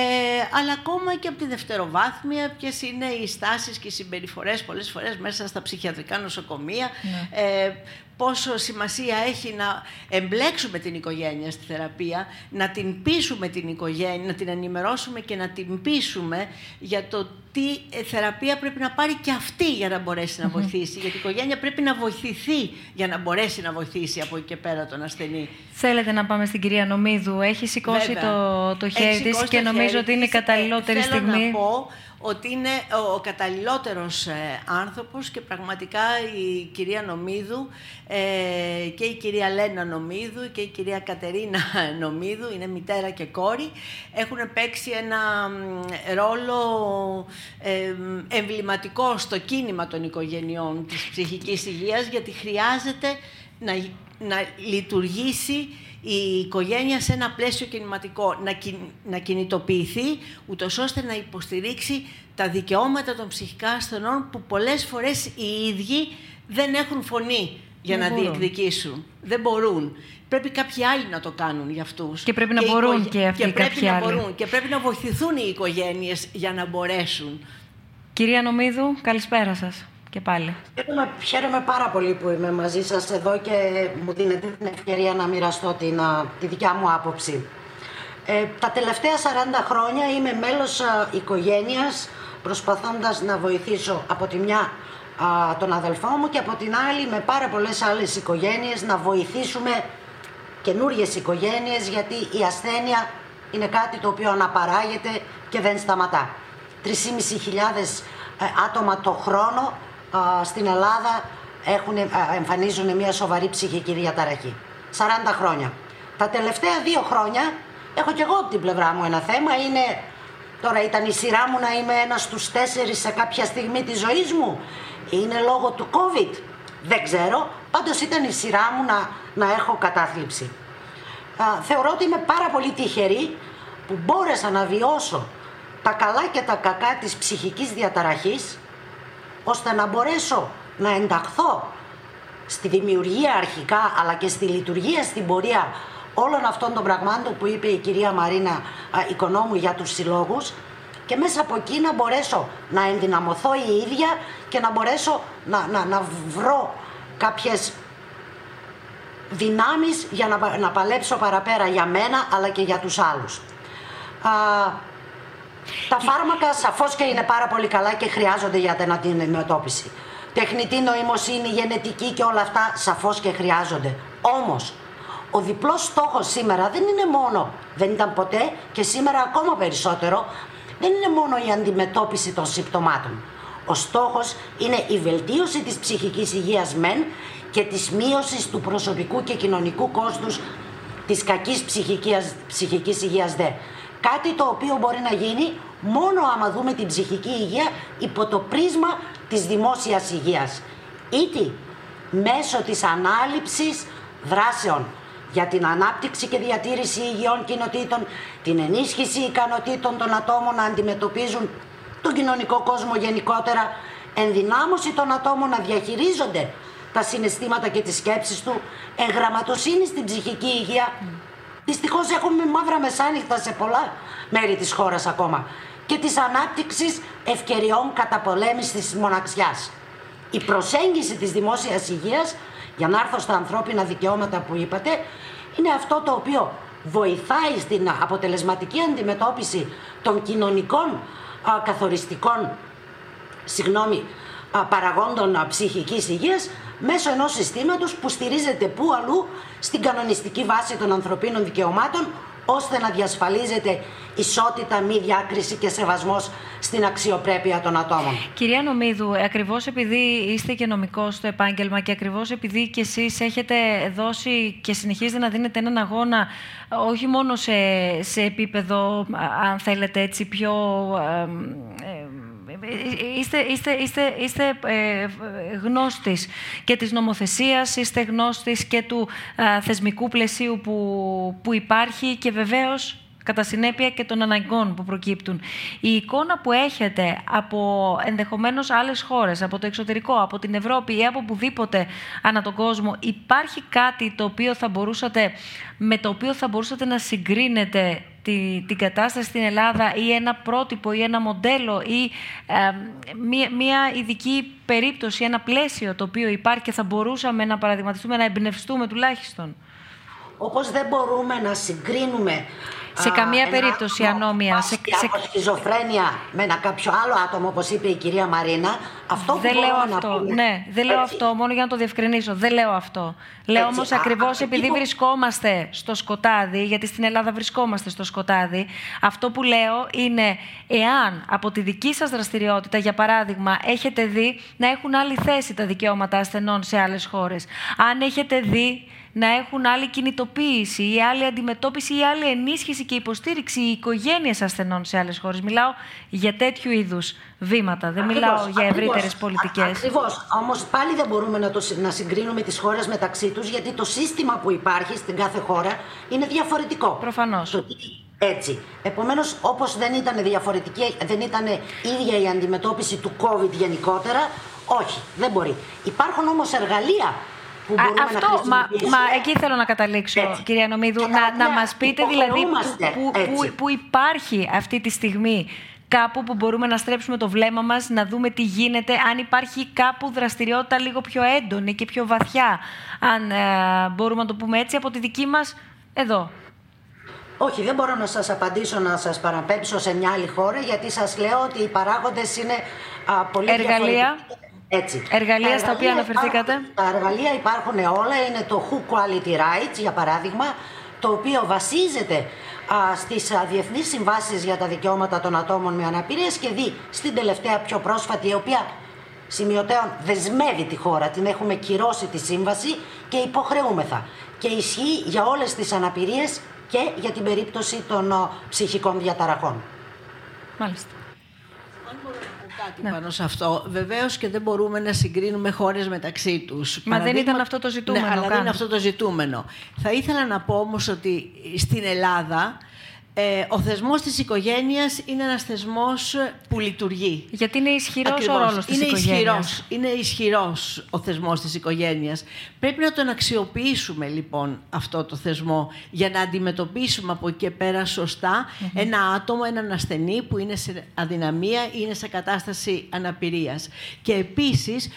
αλλά ακόμα και από τη δευτεροβάθμια, ποιες είναι οι στάσεις και οι συμπεριφορές πολλές φορές μέσα στα ψυχιατρικά νοσοκομεία, ναι. ε, πόσο σημασία έχει να εμπλέξουμε την οικογένεια στη θεραπεία, να την πείσουμε την οικογένεια, να την ενημερώσουμε και να την πείσουμε για το τι ε, θεραπεία πρέπει να πάρει και αυτή για να μπορέσει να βοηθήσει. Γιατί η οικογένεια πρέπει να βοηθηθεί για να μπορέσει να βοηθήσει από εκεί και πέρα τον ασθενή. Θέλετε να πάμε στην κυρία Νομίδου. Έχει σηκώσει το, το χέρι της και νομίζω ότι είναι η καταλληλότερη στιγμή. Θέλω να πω ότι είναι ο καταλληλότερος ε, άνθρωπος και πραγματικά η κυρία Νομίδου ε, και η κυρία Λένα Νομίδου και η κυρία Κατερίνα [laughs] Νομίδου, είναι μητέρα και κόρη, έχουν παίξει ένα ρόλο ε, εμβληματικό στο κίνημα των οικογενειών της ψυχικής υγείας γιατί χρειάζεται να, να λειτουργήσει η οικογένεια σε ένα πλαίσιο κινηματικό να, να κινητοποιηθεί, ούτως ώστε να υποστηρίξει τα δικαιώματα των ψυχικά ασθενών που πολλές φορές οι ίδιοι δεν έχουν φωνή για να διεκδικήσουν. Δεν μπορούν. Πρέπει κάποιοι άλλοι να το κάνουν για αυτούς. Και πρέπει να μπορούν και αυτοί και πρέπει να άλλοι. μπορούν. Και πρέπει να βοηθηθούν οι οικογένειες για να μπορέσουν. Κυρία Νομίδου, καλησπέρα σας και πάλι. Χαίρομαι, χαίρομαι πάρα πολύ που είμαι μαζί σας εδώ και μου δίνετε την ευκαιρία να μοιραστώ την, τη δικιά μου άποψη. Ε, τα τελευταία 40 χρόνια είμαι μέλος α, οικογένειας προσπαθώντας να βοηθήσω από τη μια τον αδελφό μου και από την άλλη με πάρα πολλές άλλες οικογένειες να βοηθήσουμε καινούριε οικογένειες γιατί η ασθένεια είναι κάτι το οποίο αναπαράγεται και δεν σταματά. 3.500 ε, άτομα το χρόνο στην Ελλάδα έχουν, εμφανίζουν μια σοβαρή ψυχική διαταραχή. 40 χρόνια. Τα τελευταία δύο χρόνια έχω και εγώ από την πλευρά μου ένα θέμα. Είναι, τώρα ήταν η σειρά μου να είμαι ένας στους τέσσερις σε κάποια στιγμή της ζωής μου. Είναι λόγω του COVID. Δεν ξέρω. Πάντως ήταν η σειρά μου να, να έχω κατάθλιψη. θεωρώ ότι είμαι πάρα πολύ τυχερή που μπόρεσα να βιώσω τα καλά και τα κακά της ψυχικής διαταραχής ώστε να μπορέσω να ενταχθώ στη δημιουργία αρχικά αλλά και στη λειτουργία στην πορεία όλων αυτών των πραγμάτων που είπε η κυρία Μαρίνα Οικονόμου για τους συλλόγους και μέσα από εκεί να μπορέσω να ενδυναμωθώ η ίδια και να μπορέσω να, να, να βρω κάποιες δυνάμεις για να, να παλέψω παραπέρα για μένα αλλά και για τους άλλους. Τα φάρμακα σαφώς και είναι πάρα πολύ καλά και χρειάζονται για την αντιμετώπιση. Τεχνητή νοημοσύνη, γενετική και όλα αυτά σαφώς και χρειάζονται. Όμως, ο διπλός στόχος σήμερα δεν είναι μόνο, δεν ήταν ποτέ και σήμερα ακόμα περισσότερο, δεν είναι μόνο η αντιμετώπιση των συμπτωμάτων. Ο στόχος είναι η βελτίωση της ψυχικής υγείας μεν και της μείωσης του προσωπικού και κοινωνικού κόστους της κακής ψυχικής, ψυχικής υγείας δε. Κάτι το οποίο μπορεί να γίνει μόνο άμα δούμε την ψυχική υγεία υπό το πρίσμα της δημόσιας υγείας. Είτε μέσω της ανάληψης δράσεων για την ανάπτυξη και διατήρηση υγιών κοινοτήτων, την ενίσχυση ικανοτήτων των ατόμων να αντιμετωπίζουν τον κοινωνικό κόσμο γενικότερα, ενδυνάμωση των ατόμων να διαχειρίζονται τα συναισθήματα και τις σκέψεις του, εγγραμματοσύνη στην ψυχική υγεία. Δυστυχώς έχουμε μαύρα μεσάνυχτα σε πολλά μέρη της χώρας ακόμα και της ανάπτυξης ευκαιριών καταπολέμησης της μοναξιάς. Η προσέγγιση της δημόσιας υγείας, για να έρθω στα ανθρώπινα δικαιώματα που είπατε, είναι αυτό το οποίο βοηθάει στην αποτελεσματική αντιμετώπιση των κοινωνικών καθοριστικών συγγνώμη, παραγόντων ψυχικής υγείας μέσω ενός συστήματος που στηρίζεται πού αλλού στην κανονιστική βάση των ανθρωπίνων δικαιωμάτων ώστε να διασφαλίζεται ισότητα, μη διάκριση και σεβασμός στην αξιοπρέπεια των ατόμων. Κυρία Νομίδου, ακριβώς επειδή είστε και νομικός στο επάγγελμα και ακριβώς επειδή και εσείς έχετε δώσει και συνεχίζετε να δίνετε έναν αγώνα όχι μόνο σε, σε επίπεδο, αν θέλετε έτσι, πιο... είστε, είστε, είστε, είστε ε, γνώστης και της νομοθεσίας, είστε γνώστης και του θεσμικού πλαισίου που, που υπάρχει και βεβαίως κατά συνέπεια και των αναγκών που προκύπτουν. Η εικόνα που έχετε από ενδεχομένως άλλες χώρες, από το εξωτερικό, από την Ευρώπη ή από οπουδήποτε ανά τον κόσμο, υπάρχει κάτι το οποίο θα μπορούσατε, με το οποίο θα μπορούσατε να συγκρίνετε τη, την κατάσταση στην Ελλάδα ή ένα πρότυπο ή ένα μοντέλο ή μία, μία ειδική περίπτωση, ένα πλαίσιο το οποίο υπάρχει και θα μπορούσαμε να παραδειγματιστούμε, να εμπνευστούμε τουλάχιστον. Όπως δεν μπορούμε να συγκρίνουμε σε καμία περίπτωση ανώμια. Σε, σε... σχιζοφρένεια με ένα κάποιο άλλο άτομο, όπως είπε η κυρία Μαρίνα, αυτό δεν που λέω αυτό. Να πούμε, ναι, δεν λέω αυτό, μόνο για να το διευκρινίσω. Δεν λέω αυτό. Λέω όμως ακριβώς επειδή που... βρισκόμαστε στο σκοτάδι, γιατί στην Ελλάδα βρισκόμαστε στο σκοτάδι, αυτό που λέω είναι εάν από τη δική σας δραστηριότητα, για παράδειγμα, έχετε δει να έχουν άλλη θέση τα δικαιώματα ασθενών σε άλλες χώρες. Αν έχετε δει να έχουν άλλη κινητοποίηση ή άλλη αντιμετώπιση ή άλλη ενίσχυση και υποστήριξη οι οικογένειες ασθενών σε άλλες χώρες. Μιλάω για τέτοιου είδους βήματα. Δεν μιλάω για ευρύτερες πολιτικές. Ακριβώς. Όμως πάλι δεν μπορούμε να, το, να συγκρίνουμε τις χώρες μεταξύ τους, γιατί το σύστημα που υπάρχει στην κάθε χώρα είναι διαφορετικό. Προφανώς. Έτσι. Επομένως, όπως δεν ήταν διαφορετική, δεν ήταν ίδια η αντιμετώπιση του COVID γενικότερα, όχι, δεν μπορεί. Υπάρχουν όμως εργαλεία που μπορούμε αυτό, να μα, μα εκεί θέλω να καταλήξω, Έτσι. κυρία Νομίδου. Να, να μας πείτε δηλαδή που, που, που υπάρχει αυτή τη στιγμή κάπου που μπορούμε να στρέψουμε το βλέμμα μας, να δούμε τι γίνεται, αν υπάρχει κάπου δραστηριότητα λίγο πιο έντονη και πιο βαθιά, αν ε, μπορούμε να το πούμε έτσι, από τη δική μας εδώ. Όχι, δεν μπορώ να σας απαντήσω, να σας παραπέμψω σε μια άλλη χώρα, γιατί σας λέω ότι οι παράγοντες είναι α, πολύ Εργαλεία. Έτσι. Εργαλεία στα οποία αναφερθήκατε; τα εργαλεία υπάρχουν όλα. Είναι το Who Quality Rights, για παράδειγμα, το οποίο βασίζεται α, στις α, διεθνείς συμβάσεις για τα δικαιώματα των ατόμων με αναπηρίες και δει στην τελευταία πιο πρόσφατη, η οποία σημειωτέων δεσμεύει τη χώρα. Την έχουμε κυρώσει τη σύμβαση και υποχρεούμεθα. Και ισχύει για όλες τις αναπηρίες και για την περίπτωση των ψυχικών διαταραχών. Μάλιστα κάτι ναι. πάνω σε αυτό. Βεβαίως και δεν μπορούμε να συγκρίνουμε χώρες μεταξύ τους. Μα δεν ήταν αυτό το ζητούμενο. Ναι, αλλά δεν είναι αυτό το ζητούμενο. Θα ήθελα να πω όμως ότι στην Ελλάδα ε, ο θεσμός της οικογένειας είναι ένας θεσμός που λειτουργεί. Γιατί είναι ισχυρός ο ρόλος της είναι οικογένειας. Ισχυρός, είναι ισχυρός ο θεσμός της οικογένειας. Πρέπει να τον αξιοποιήσουμε λοιπόν αυτό το θεσμό για να αντιμετωπίσουμε από εκεί και πέρα ένα άτομο, έναν ασθενή που είναι σε αδυναμία ή είναι σε κατάσταση αναπηρίας. Και επίσης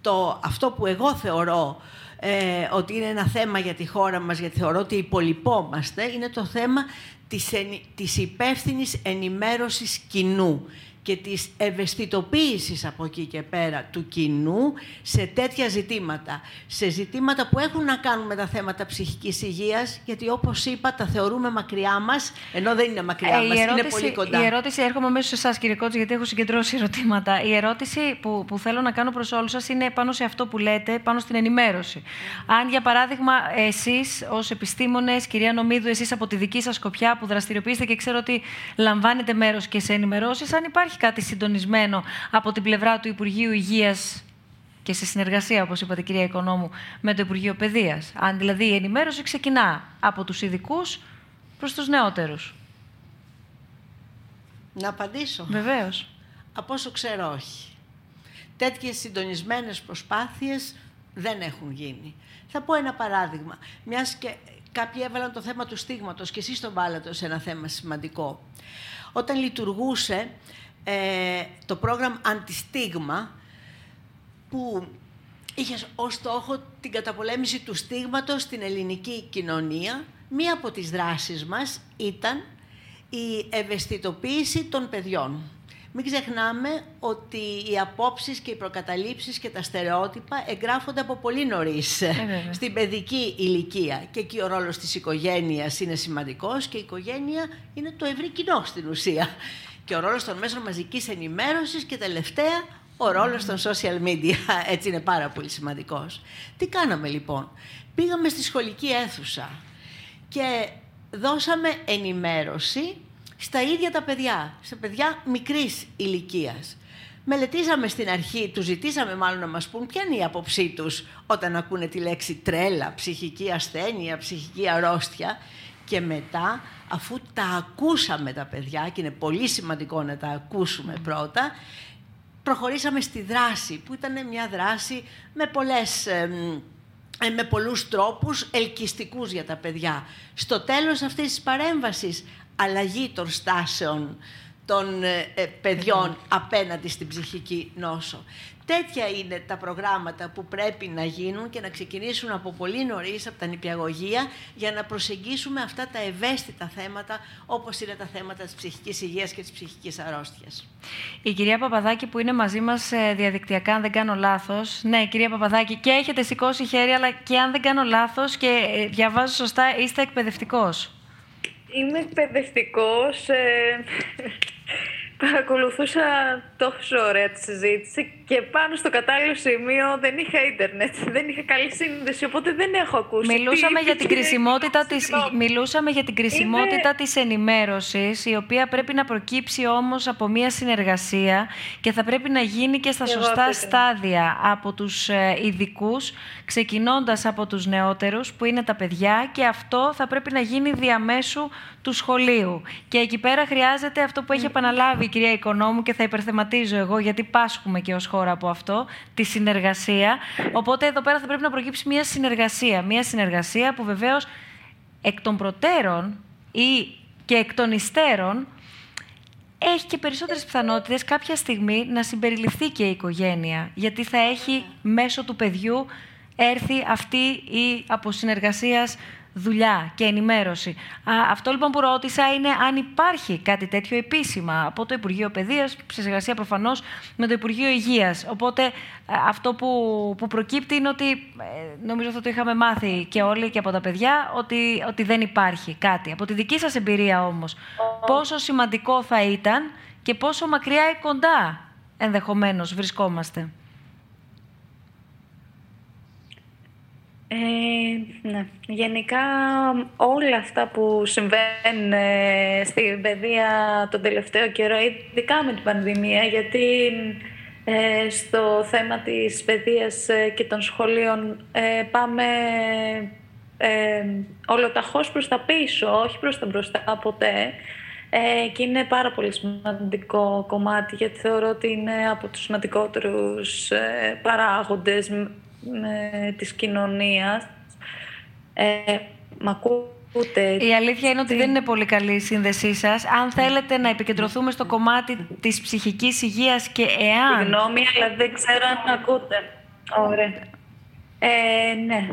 το, αυτό που εγώ θεωρώ ε, ότι είναι ένα θέμα για τη χώρα μας, γιατί θεωρώ ότι υπολοιπόμαστε, είναι το θέμα της, της υπεύθυνης ενημέρωσης κοινού και της ευαισθητοποίησης από εκεί και πέρα του κοινού σε τέτοια ζητήματα. Σε ζητήματα που έχουν να κάνουν με τα θέματα ψυχικής υγείας, γιατί όπως είπα τα θεωρούμε μακριά μας, ενώ δεν είναι μακριά ε, μας, ερώτηση, είναι πολύ κοντά. Η ερώτηση, έρχομαι μέσα σε εσάς κύριε Κότζη, γιατί έχω συγκεντρώσει ερωτήματα. Η ερώτηση που, που θέλω να κάνω προς όλους σας είναι πάνω σε αυτό που λέτε, πάνω στην ενημέρωση. Αν για παράδειγμα εσείς ως επιστήμονες, κυρία Νομίδου, εσείς από τη δική σας σκοπιά που δραστηριοποιήσετε και ξέρω ότι λαμβάνετε μέρος και σε ενημερώσεις, αν υπάρχει υπάρχει κάτι συντονισμένο από την πλευρά του Υπουργείου Υγείας και σε συνεργασία, όπως είπατε κυρία Οικονόμου, με το Υπουργείο Παιδείας. Αν δηλαδή η ενημέρωση ξεκινά από τους ειδικούς προς τους νεότερους. Να απαντήσω. Βεβαίως. Από όσο ξέρω όχι. Τέτοιες συντονισμένες προσπάθειες δεν έχουν γίνει. Θα πω ένα παράδειγμα. Μιας και κάποιοι έβαλαν το θέμα του στίγματος και εσείς τον βάλατε σε ένα θέμα σημαντικό. Όταν λειτουργούσε ε, το πρόγραμμα Αντιστίγμα, που είχες ως στόχο την καταπολέμηση του στίγματος στην ελληνική κοινωνία, μία από τις δράσεις μας ήταν η ευαισθητοποίηση των παιδιών. Μην ξεχνάμε ότι οι απόψεις και οι προκαταλήψεις και τα στερεότυπα εγγράφονται από πολύ νωρίς Ε, στην παιδική ηλικία. Και εκεί ο ρόλος της οικογένειας είναι σημαντικός και η οικογένεια είναι το ευρύ κοινό στην ουσία. Και ο ρόλος των μέσων μαζικής ενημέρωσης και τελευταία ο ρόλος των social media. [laughs] Έτσι είναι πάρα πολύ σημαντικός. Τι κάναμε λοιπόν; Πήγαμε στη σχολική αίθουσα και δώσαμε ενημέρωση στα ίδια τα παιδιά, σε παιδιά μικρής ηλικίας. Μελετήσαμε στην αρχή, τους ζητήσαμε μάλλον να μας πούν ποια είναι η άποψή τους όταν ακούνε τη λέξη τρέλα, ψυχική ασθένεια, ψυχική αρρώστια και μετά αφού τα ακούσαμε τα παιδιά και είναι πολύ σημαντικό να τα ακούσουμε πρώτα προχωρήσαμε στη δράση που ήταν μια δράση με πολλές εμ, ε, με πολλούς τρόπους ελκυστικούς για τα παιδιά. Στο τέλος αυτής της παρέμβασης, αλλαγή των στάσεων των ε, ε, παιδιών απέναντι στην ψυχική νόσο. Τέτοια είναι τα προγράμματα που πρέπει να γίνουν και να ξεκινήσουν από πολύ νωρίς από τα νηπιαγωγεία για να προσεγγίσουμε αυτά τα ευαίσθητα θέματα όπως είναι τα θέματα της ψυχικής υγείας και της ψυχικής αρρώστιας. Η κυρία Παπαδάκη που είναι μαζί μας ε, διαδικτυακά, αν δεν κάνω λάθος. Ναι, κυρία Παπαδάκη, και έχετε σηκώσει χέρι, αλλά και αν δεν κάνω λάθος και ε, διαβάζω σωστά, είστε εκπαιδευτικός. Είμαι εκπαιδευτικός. Ε, παρακολουθούσα τόσο ωραία τη συζήτηση και πάνω στο κατάλληλο σημείο δεν είχα ίντερνετ, δεν είχα καλή σύνδεση, οπότε δεν έχω ακούσει. Μιλούσαμε τι για, την είπε, κρισιμότητα της, συγγνώμη. μιλούσαμε για την κρισιμότητα της ενημέρωσης, η οποία πρέπει να προκύψει όμως από μια συνεργασία και θα πρέπει να γίνει και στα Εγώ σωστά αυτό ήθελα. στάδια από τους ε, ειδικούς, ξεκινώντας από τους νεότερους, που είναι τα παιδιά, και αυτό θα πρέπει να γίνει διαμέσου του σχολείου. Και εκεί πέρα χρειάζεται αυτό που έχει επαναλάβει η κυρία Οικονόμου και θα υπερθεματίζω εγώ, γιατί πάσχουμε και ως χώρα από αυτό, τη συνεργασία. Οπότε εδώ πέρα θα πρέπει να προκύψει μια συνεργασία. Μια συνεργασία που βεβαίως εκ των προτέρων ή και εκ των υστέρων έχει και περισσότερες πιθανότητες κάποια στιγμή να συμπεριληφθεί και η οικογένεια. Γιατί θα έχει μέσω του παιδιού έρθει αυτή η αποσυνεργασίας δουλειά και ενημέρωση. Α, αυτό λοιπόν που ρώτησα είναι αν υπάρχει κάτι τέτοιο επίσημα από το Υπουργείο Παιδείας, σε συνεργασία προφανώς με το Υπουργείο Υγείας. Οπότε α, αυτό που, που προκύπτει είναι ότι, ε, νομίζω αυτό το είχαμε μάθει και όλοι και από τα παιδιά, ότι, ότι δεν υπάρχει κάτι. Από τη δική σας εμπειρία όμως, πόσο σημαντικό θα ήταν και πόσο μακριά ή κοντά ενδεχομένως βρισκόμαστε; Ε, ναι. Γενικά όλα αυτά που συμβαίνουν ε, στην παιδεία τον τελευταίο καιρό, ειδικά με την πανδημία, γιατί ε, στο θέμα της παιδείας ε, και των σχολείων ε, πάμε ε, ολοταχώς προς τα πίσω, όχι προς τα μπροστά ποτέ. Ε, και είναι πάρα πολύ σημαντικό κομμάτι, γιατί θεωρώ ότι είναι από τους σημαντικότερους ε, παράγοντες μ- με, της κοινωνίας. Ε, μ' ακούτε. Η αλήθεια είναι ότι δεν είναι πολύ καλή η σύνδεσή σας. Αν θέλετε να επικεντρωθούμε στο κομμάτι της ψυχικής υγείας και εάν... Συγγνώμη, αλλά δεν ξέρω αν ακούτε. Ωραία. Ε, ναι.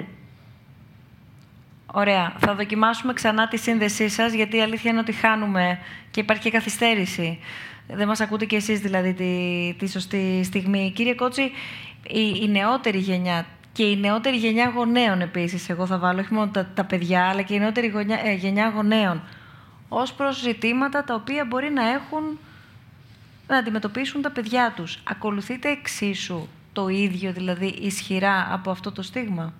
Ωραία. Θα δοκιμάσουμε ξανά τη σύνδεσή σας, γιατί η αλήθεια είναι ότι χάνουμε και υπάρχει και καθυστέρηση. Δεν μας ακούτε και εσείς δηλαδή τη, τη σωστή στιγμή. Κύριε Κότσι, η, η νεότερη γενιά και η νεότερη γενιά γονέων επίσης, εγώ θα βάλω, όχι μόνο τα, τα παιδιά, αλλά και η νεότερη γωνιά- ε, γενιά γονέων, ως προς ζητήματα τα οποία μπορεί να έχουν να αντιμετωπίσουν τα παιδιά τους. Ακολουθείτε εξίσου το ίδιο, δηλαδή ισχυρά από αυτό το στίγμα;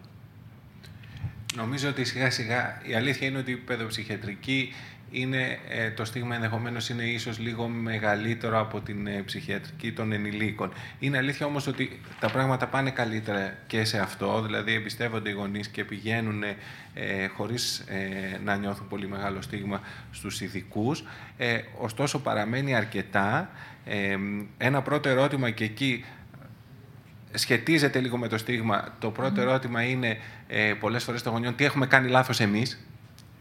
Νομίζω ότι σιγά σιγά η αλήθεια είναι ότι η παιδοψυχιατρική είναι, το στίγμα ενδεχομένως είναι ίσως λίγο μεγαλύτερο από την ψυχιατρική των ενηλίκων. Είναι αλήθεια όμως ότι τα πράγματα πάνε καλύτερα και σε αυτό, δηλαδή εμπιστεύονται οι γονείς και πηγαίνουν ε, χωρίς να νιώθουν πολύ μεγάλο στίγμα στους ειδικούς. ωστόσο παραμένει αρκετά. ένα πρώτο ερώτημα και εκεί σχετίζεται λίγο με το στίγμα. Το πρώτο ερώτημα είναι ε, πολλές φορές των γονιών τι έχουμε κάνει λάθος εμείς;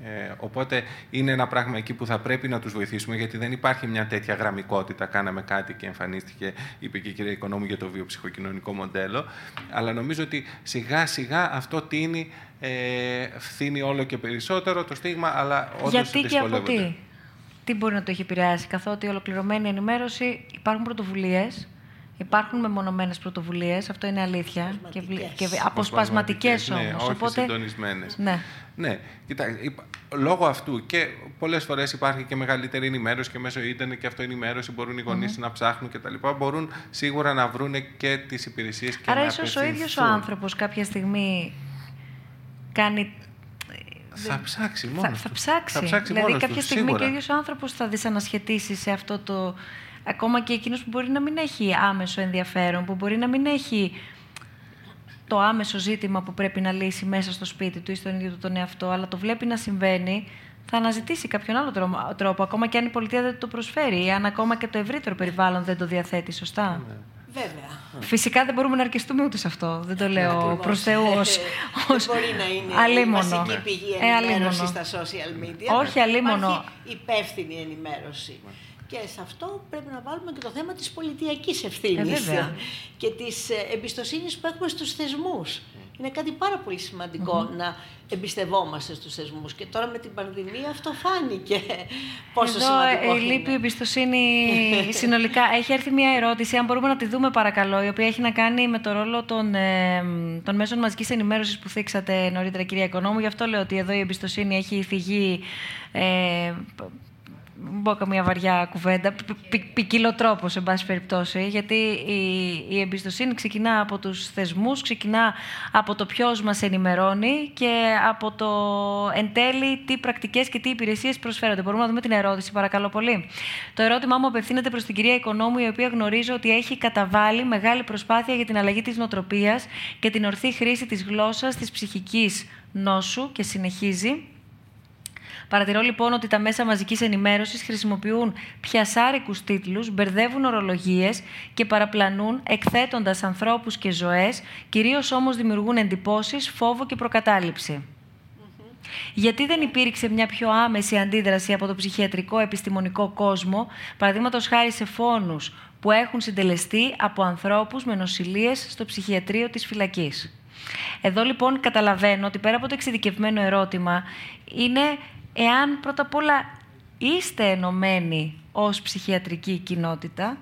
Ε, οπότε είναι ένα πράγμα εκεί που θα πρέπει να τους βοηθήσουμε γιατί δεν υπάρχει μια τέτοια γραμμικότητα. Κάναμε κάτι και εμφανίστηκε, είπε και η κυρία Οικονόμου για το βιοψυχοκοινωνικό μοντέλο. Αλλά νομίζω ότι σιγά σιγά αυτό τίνει, ε, φθήνει όλο και περισσότερο το στίγμα, αλλά όντως Γιατί και από τι; Τι μπορεί να το έχει επηρεάσει, καθότι ολοκληρωμένη ενημέρωση υπάρχουν πρωτοβουλίες Υπάρχουν μεμονωμένες πρωτοβουλίες, αυτό είναι αλήθεια. Και, και αποσπασματικές όμως. Ναι, όχι οπότε... συντονισμένες. Ναι. ναι. Κοιτά, λόγω αυτού και πολλές φορές υπάρχει και μεγαλύτερη ενημέρωση και μέσω ίντερνετ και αυτοενημέρωση μπορούν οι γονείς mm-hmm. να ψάχνουν κτλ. Μπορούν σίγουρα να βρουν και τις υπηρεσίες και Άρα, να ίσως ο ίδιος ο άνθρωπος κάποια στιγμή κάνει θα ψάξει μόνος. Θα, θα ψάξει. Θα ψάξει δηλαδή, κάποια στιγμή σίγουρα. και ο ίδιος ο άνθρωπος θα δυσανασχετήσει σε αυτό το ακόμα και εκείνος που μπορεί να μην έχει άμεσο ενδιαφέρον, που μπορεί να μην έχει το άμεσο ζήτημα που πρέπει να λύσει μέσα στο σπίτι του ή στον ίδιο του τον εαυτό, αλλά το βλέπει να συμβαίνει, θα αναζητήσει κάποιον άλλο τρόπο, ακόμα και αν η πολιτεία δεν το προσφέρει ή αν ακόμα και το ευρύτερο περιβάλλον δεν το διαθέτει σωστά. Ναι. Βέβαια. Φυσικά δεν μπορούμε να αρκεστούμε ούτε σε αυτό. Δεν το λέω προς Θεούς ως. Δεν μπορεί να είναι αλίμονο. η βασική πηγή ε, ενημέρωσης στα social media. Όχι αλίμονο. Υπάρχει υπεύθυνη ενημέρωση. Και σε αυτό πρέπει να βάλουμε και το θέμα της πολιτιακής ευθύνης ε, και της ε, εμπιστοσύνης που έχουμε στους θεσμούς. Είναι κάτι πάρα πολύ να εμπιστευόμαστε στους θεσμούς. Και τώρα με την πανδημία αυτό φάνηκε πόσο Εδώ σημαντικό η λείπει εμπιστοσύνη συνολικά. Έχει έρθει μια ερώτηση, αν μπορούμε να τη δούμε παρακαλώ, η οποία έχει να κάνει με το ρόλο των, ε, των μέσων μαζικής ενημέρωσης που θίξατε νωρίτερα κυρία Οικονόμου. Γι' αυτό λέω ότι εδώ η εμπιστοσύνη έχει φυγεί ε, μπω καμία βαριά κουβέντα, ποικίλο τρόπο, σε πάση περιπτώσει, γιατί η, η εμπιστοσύνη ξεκινά από τους θεσμούς, ξεκινά από το ποιος μας ενημερώνει και από το εν τέλει τι πρακτικές και τι υπηρεσίες προσφέρονται. Μπορούμε να δούμε την ερώτηση, παρακαλώ πολύ. Το ερώτημά μου απευθύνεται προς την κυρία Οικονόμου, η οποία γνωρίζω ότι έχει καταβάλει μεγάλη προσπάθεια για την αλλαγή της νοοτροπίας και την ορθή χρήση της γλώσσας, της ψυχικής νόσου και συνεχίζει. Παρατηρώ λοιπόν ότι τα μέσα μαζικής ενημέρωσης χρησιμοποιούν πιασάρικους τίτλους, μπερδεύουν ορολογίες και παραπλανούν, εκθέτοντας ανθρώπους και ζωές, κυρίως όμως δημιουργούν εντυπώσεις, φόβο και προκατάληψη. Γιατί δεν υπήρξε μια πιο άμεση αντίδραση από το ψυχιατρικό επιστημονικό κόσμο, παραδείγματος χάρη σε φόνους που έχουν συντελεστεί από ανθρώπους με νοσηλίες στο ψυχιατρίο της φυλακής. Εδώ λοιπόν καταλαβαίνω ότι πέρα από το εξειδικευμένο ερώτημα είναι εάν πρώτα απ' όλα είστε ενωμένοι ως ψυχιατρική κοινότητα,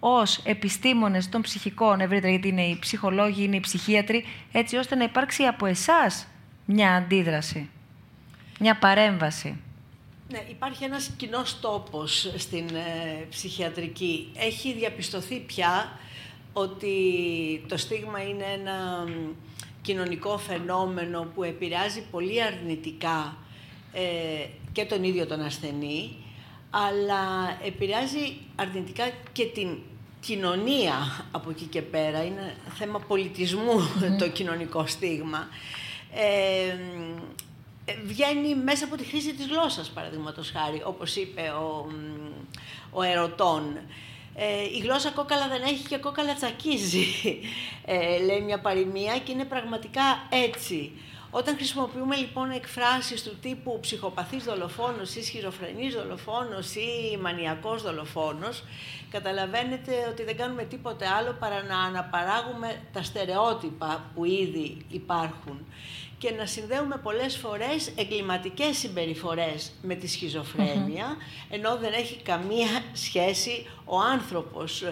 ως επιστήμονες των ψυχικών, ευρύτερα γιατί είναι οι ψυχολόγοι, είναι οι ψυχίατροι, έτσι ώστε να υπάρξει από εσάς μια αντίδραση, μια παρέμβαση. Ναι, υπάρχει ένας κοινός τόπος στην ε, ψυχιατρική. Έχει διαπιστωθεί πια ότι το στίγμα είναι ένα κοινωνικό φαινόμενο που επηρεάζει πολύ αρνητικά ε, και τον ίδιο τον ασθενή, αλλά επηρεάζει αρνητικά και την κοινωνία από εκεί και πέρα. Είναι θέμα το κοινωνικό στίγμα. Ε, βγαίνει μέσα από τη χρήση της γλώσσας, παραδείγματος χάρη, όπως είπε ο, ο ερωτών. Ε, η γλώσσα κόκαλα δεν έχει και κόκαλα τσακίζει, ε, λέει μια παροιμία και είναι πραγματικά έτσι. Όταν χρησιμοποιούμε λοιπόν εκφράσεις του τύπου ψυχοπαθής δολοφόνος ή σχιζοφρενής δολοφόνος ή μανιακός δολοφόνος, καταλαβαίνετε ότι δεν κάνουμε τίποτε άλλο παρά να αναπαράγουμε τα στερεότυπα που ήδη υπάρχουν και να συνδέουμε πολλές φορές εγκληματικές συμπεριφορές με τη σχιζοφρενεια ενώ δεν έχει καμία σχέση ο άνθρωπος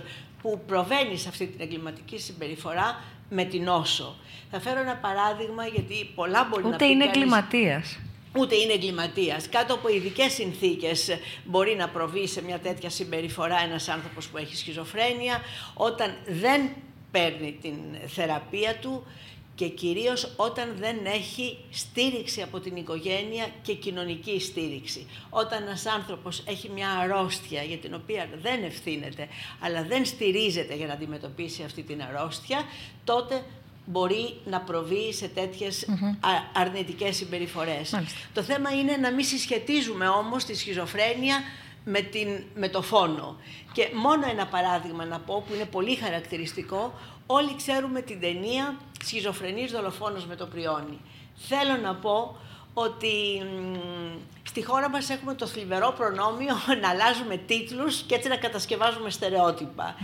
που προβαίνει σε αυτή την εγκληματική συμπεριφορά με την όσο. Θα φέρω ένα παράδειγμα γιατί πολλά μπορεί Ούτε να πει είναι εγκληματίας. Ούτε είναι εγκληματίας. Κάτω από ειδικές συνθήκες μπορεί να προβεί σε μια τέτοια συμπεριφορά ένας άνθρωπος που έχει σχιζοφρένεια, όταν δεν παίρνει την θεραπεία του και κυρίως όταν δεν έχει στήριξη από την οικογένεια και κοινωνική στήριξη. Όταν ένας άνθρωπος έχει μια αρρώστια για την οποία δεν ευθύνεται, αλλά δεν στηρίζεται για να αντιμετωπίσει αυτή την αρρώστια, τότε μπορεί να προβεί σε τέτοιες αρνητικές συμπεριφορές. Το θέμα είναι να μην συσχετίζουμε όμως τη σχιζοφρένεια με, την, με το φόνο. Και μόνο ένα παράδειγμα να πω που είναι πολύ χαρακτηριστικό, όλοι ξέρουμε την ταινία «Σχιζοφρενής δολοφόνος με το πριόνι». Θέλω να πω ότι στη χώρα μας έχουμε το θλιβερό προνόμιο [laughs] να αλλάζουμε τίτλους και έτσι να κατασκευάζουμε στερεότυπα.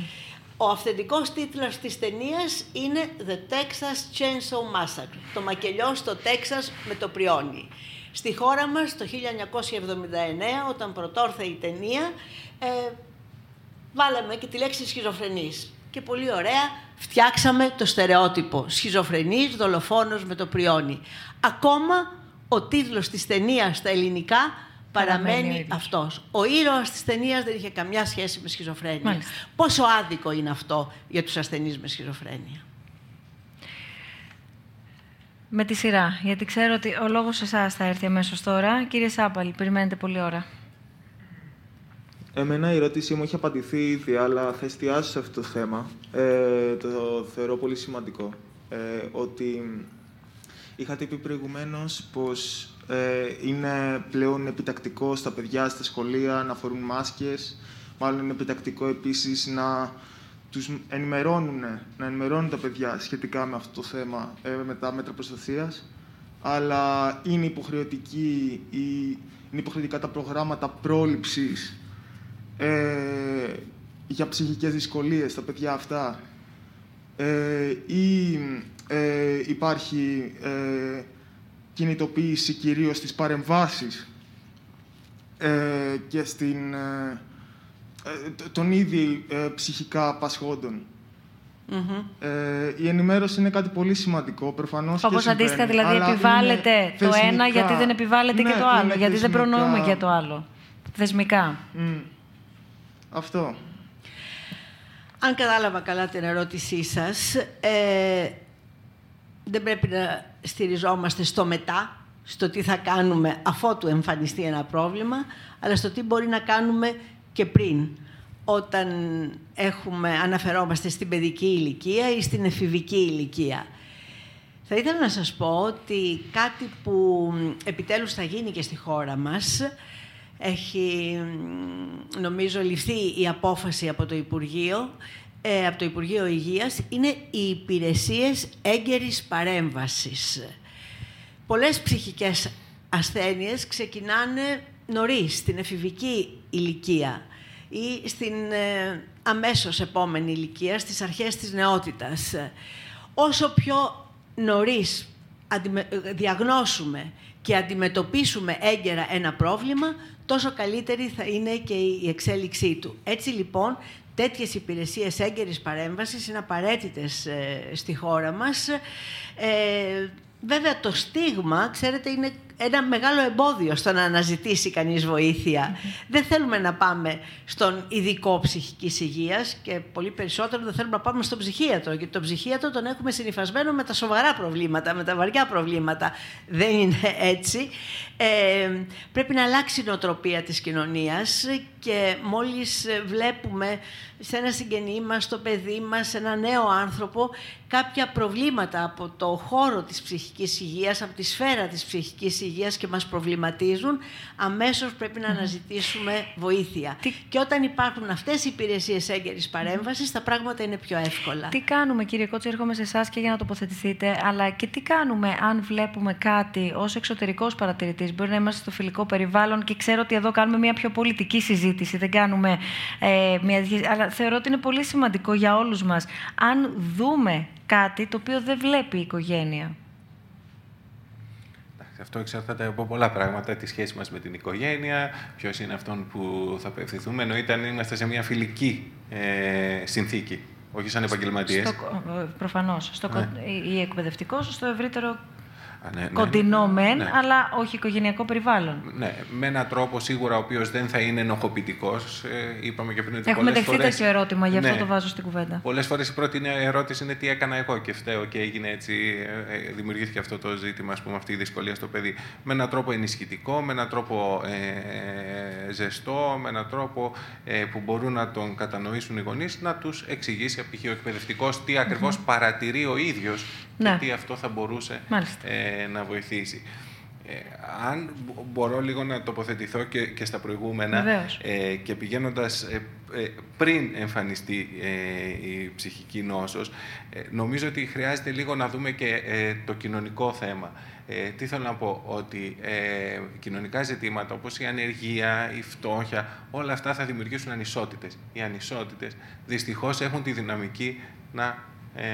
Ο αυθεντικός τίτλος της ταινίας είναι «The Texas Chainsaw Massacre», το μακελιό στο Τέξας με το πριόνι. Στη χώρα μας το 1979, όταν πρωτόρθε η ταινία, ε, βάλαμε και τη λέξη σχιζοφρενής. Και πολύ ωραία φτιάξαμε το στερεότυπο «Σχιζοφρενής, δολοφόνος με το πριόνι». Ακόμα ο τίτλος της ταινίας στα ελληνικά παραμένει αυτός. Ο ήρωας της ταινίας δεν είχε καμιά σχέση με σχιζοφρένεια. Πόσο άδικο είναι αυτό για τους ασθενείς με σχιζοφρένεια; Με τη σειρά, γιατί ξέρω ότι ο λόγος εσάς θα έρθει αμέσως τώρα. Κύριε Σάπαλη, περιμένετε πολλή ώρα. Εμένα η ερώτησή μου έχει απαντηθεί ήδη, αλλά θα εστιάσω σε αυτό το θέμα. Ε, το θεωρώ πολύ σημαντικό. Ε, ότι είχατε πει προηγουμένως πως ε, είναι πλέον επιτακτικό στα παιδιά στα σχολεία να φορούν μάσκες. Μάλλον είναι επιτακτικό επίσης να τους ενημερώνουν, να ενημερώνουν τα παιδιά σχετικά με αυτό το θέμα, ε, με τα μέτρα προστασίας. Αλλά είναι υποχρεωτική ή είναι υποχρεωτικά τα προγράμματα πρόληψης ε, για ψυχικές δυσκολίες στα παιδιά αυτά. Ε, ή ε, υπάρχει ε, κινητοποίηση κυρίως στις παρεμβάσεις ε, και στην, ε, ε των ήδη ε, ψυχικά η ενημέρωση είναι κάτι πολύ σημαντικό, προφανώς Όπως αντίστοιχα δηλαδή επιβάλλεται το ένα γιατί δεν επιβάλλεται και ναι, το άλλο, γιατί δεν προνοούμε για το άλλο. Θεσμικά. Αυτό. Αν κατάλαβα καλά την ερώτησή σας, δεν πρέπει να στηριζόμαστε στο μετά, στο τι θα κάνουμε αφότου εμφανιστεί ένα πρόβλημα, αλλά στο τι μπορεί να κάνουμε και πριν, όταν έχουμε, αναφερόμαστε στην παιδική ηλικία ή στην εφηβική ηλικία. Θα ήθελα να σας πω ότι κάτι που επιτέλους θα γίνει και στη χώρα μας, έχει νομίζω ληφθεί η απόφαση από το Υπουργείο, ε, από το Υπουργείο Υγείας είναι οι υπηρεσίες έγκαιρης παρέμβασης. Πολλές ψυχικές ασθένειες ξεκινάνε νωρίς, στην εφηβική ηλικία ή στην ε, αμέσως επόμενη ηλικία, στις αρχές της νεότητας. Όσο πιο νωρίς διαγνώσουμε και αντιμετωπίσουμε έγκαιρα ένα πρόβλημα, τόσο καλύτερη θα είναι και η εξέλιξή του. Έτσι λοιπόν τέτοιες υπηρεσίες έγκαιρης παρέμβασης είναι απαραίτητες ε, στη χώρα μας. Ε, βέβαια το στίγμα, ξέρετε, είναι ένα μεγάλο εμπόδιο στο να αναζητήσει κανείς Δεν θέλουμε να πάμε στον ειδικό ψυχικής υγείας και πολύ περισσότερο δεν θέλουμε να πάμε στον ψυχίατρο. Γιατί τον ψυχίατρο τον έχουμε συνειφασμένο με τα σοβαρά προβλήματα, με τα βαριά προβλήματα. Δεν είναι έτσι. Ε, πρέπει να αλλάξει η νοοτροπία της κοινωνίας και μόλις βλέπουμε σε ένα συγγενή μας, στο παιδί μας, σε ένα νέο άνθρωπο, κάποια προβλήματα από το χώρο της ψυχικής υγείας, από τη σφαίρα της ψυχικής υγείας και μας προβληματίζουν, αμέσως πρέπει να αναζητήσουμε βοήθεια. Και όταν υπάρχουν αυτές οι υπηρεσίες έγκαιρης παρέμβασης, τα πράγματα είναι πιο εύκολα. Τι κάνουμε, κύριε Κότση, έρχομαι σε εσάς και για να τοποθετηθείτε, αλλά και τι κάνουμε αν βλέπουμε κάτι ως εξωτερικός παρατηρητής; Μπορεί να είμαστε στο φιλικό περιβάλλον και ξέρω ότι εδώ κάνουμε μια πιο πολιτική συζήτηση, δεν κάνουμε ε, μια... Αλλά θεωρώ ότι είναι πολύ σημαντικό για όλους μας. Αν δούμε κάτι το οποίο δεν βλέπει η οικογένεια. Αυτό εξαρτάται από πολλά πράγματα, τη σχέση μας με την οικογένεια, ποιος είναι αυτόν που θα απευθυνθούμε, εννοείται αν είμαστε σε μια φιλική ε, συνθήκη, όχι σαν επαγγελματίες. Στο, προφανώς, στο, ναι. ή εκπαιδευτικός, στο ευρύτερο ναι, ναι, κοντινό μεν, ναι. αλλά όχι οικογενειακό περιβάλλον. Ναι, με έναν τρόπο σίγουρα ο οποίος δεν θα είναι ενοχοποιητικός. Ε, είπαμε και πριν ότι Έχουμε πολλές δεχτεί φορές... τέτοιο ερώτημα, γι' αυτό Ναι. το βάζω στην κουβέντα. Πολλές φορές η πρώτη ερώτηση είναι τι έκανα εγώ και φταίω και έγινε έτσι, ε, ε, δημιουργήθηκε αυτό το ζήτημα, ας πούμε, αυτή η δυσκολία στο παιδί. Με έναν τρόπο ενισχυτικό, με έναν τρόπο ε, ζεστό, με έναν τρόπο ε, που μπορούν να τον κατανοήσουν οι γονείς, να τους εξηγήσει π.χ. ο εκπαιδευτικός τι ακριβώς παρατηρεί ο ίδιος Ναι. και τι αυτό θα μπορούσε Μάλιστα. ε, να βοηθήσει. Ε, αν μπο- μπορώ λίγο να τοποθετηθώ και, και στα προηγούμενα Βεβαίως. ε, και πηγαίνοντας ε, ε, πριν εμφανιστεί ε, η ψυχική νόσος, ε, νομίζω ότι χρειάζεται λίγο να δούμε και ε, το κοινωνικό θέμα. Ε, τι θέλω να πω, ότι ε, κοινωνικά ζητήματα όπως η ανεργία, η φτώχεια, όλα αυτά θα δημιουργήσουν ανισότητες. Οι ανισότητες δυστυχώς έχουν τη δυναμική να, ε,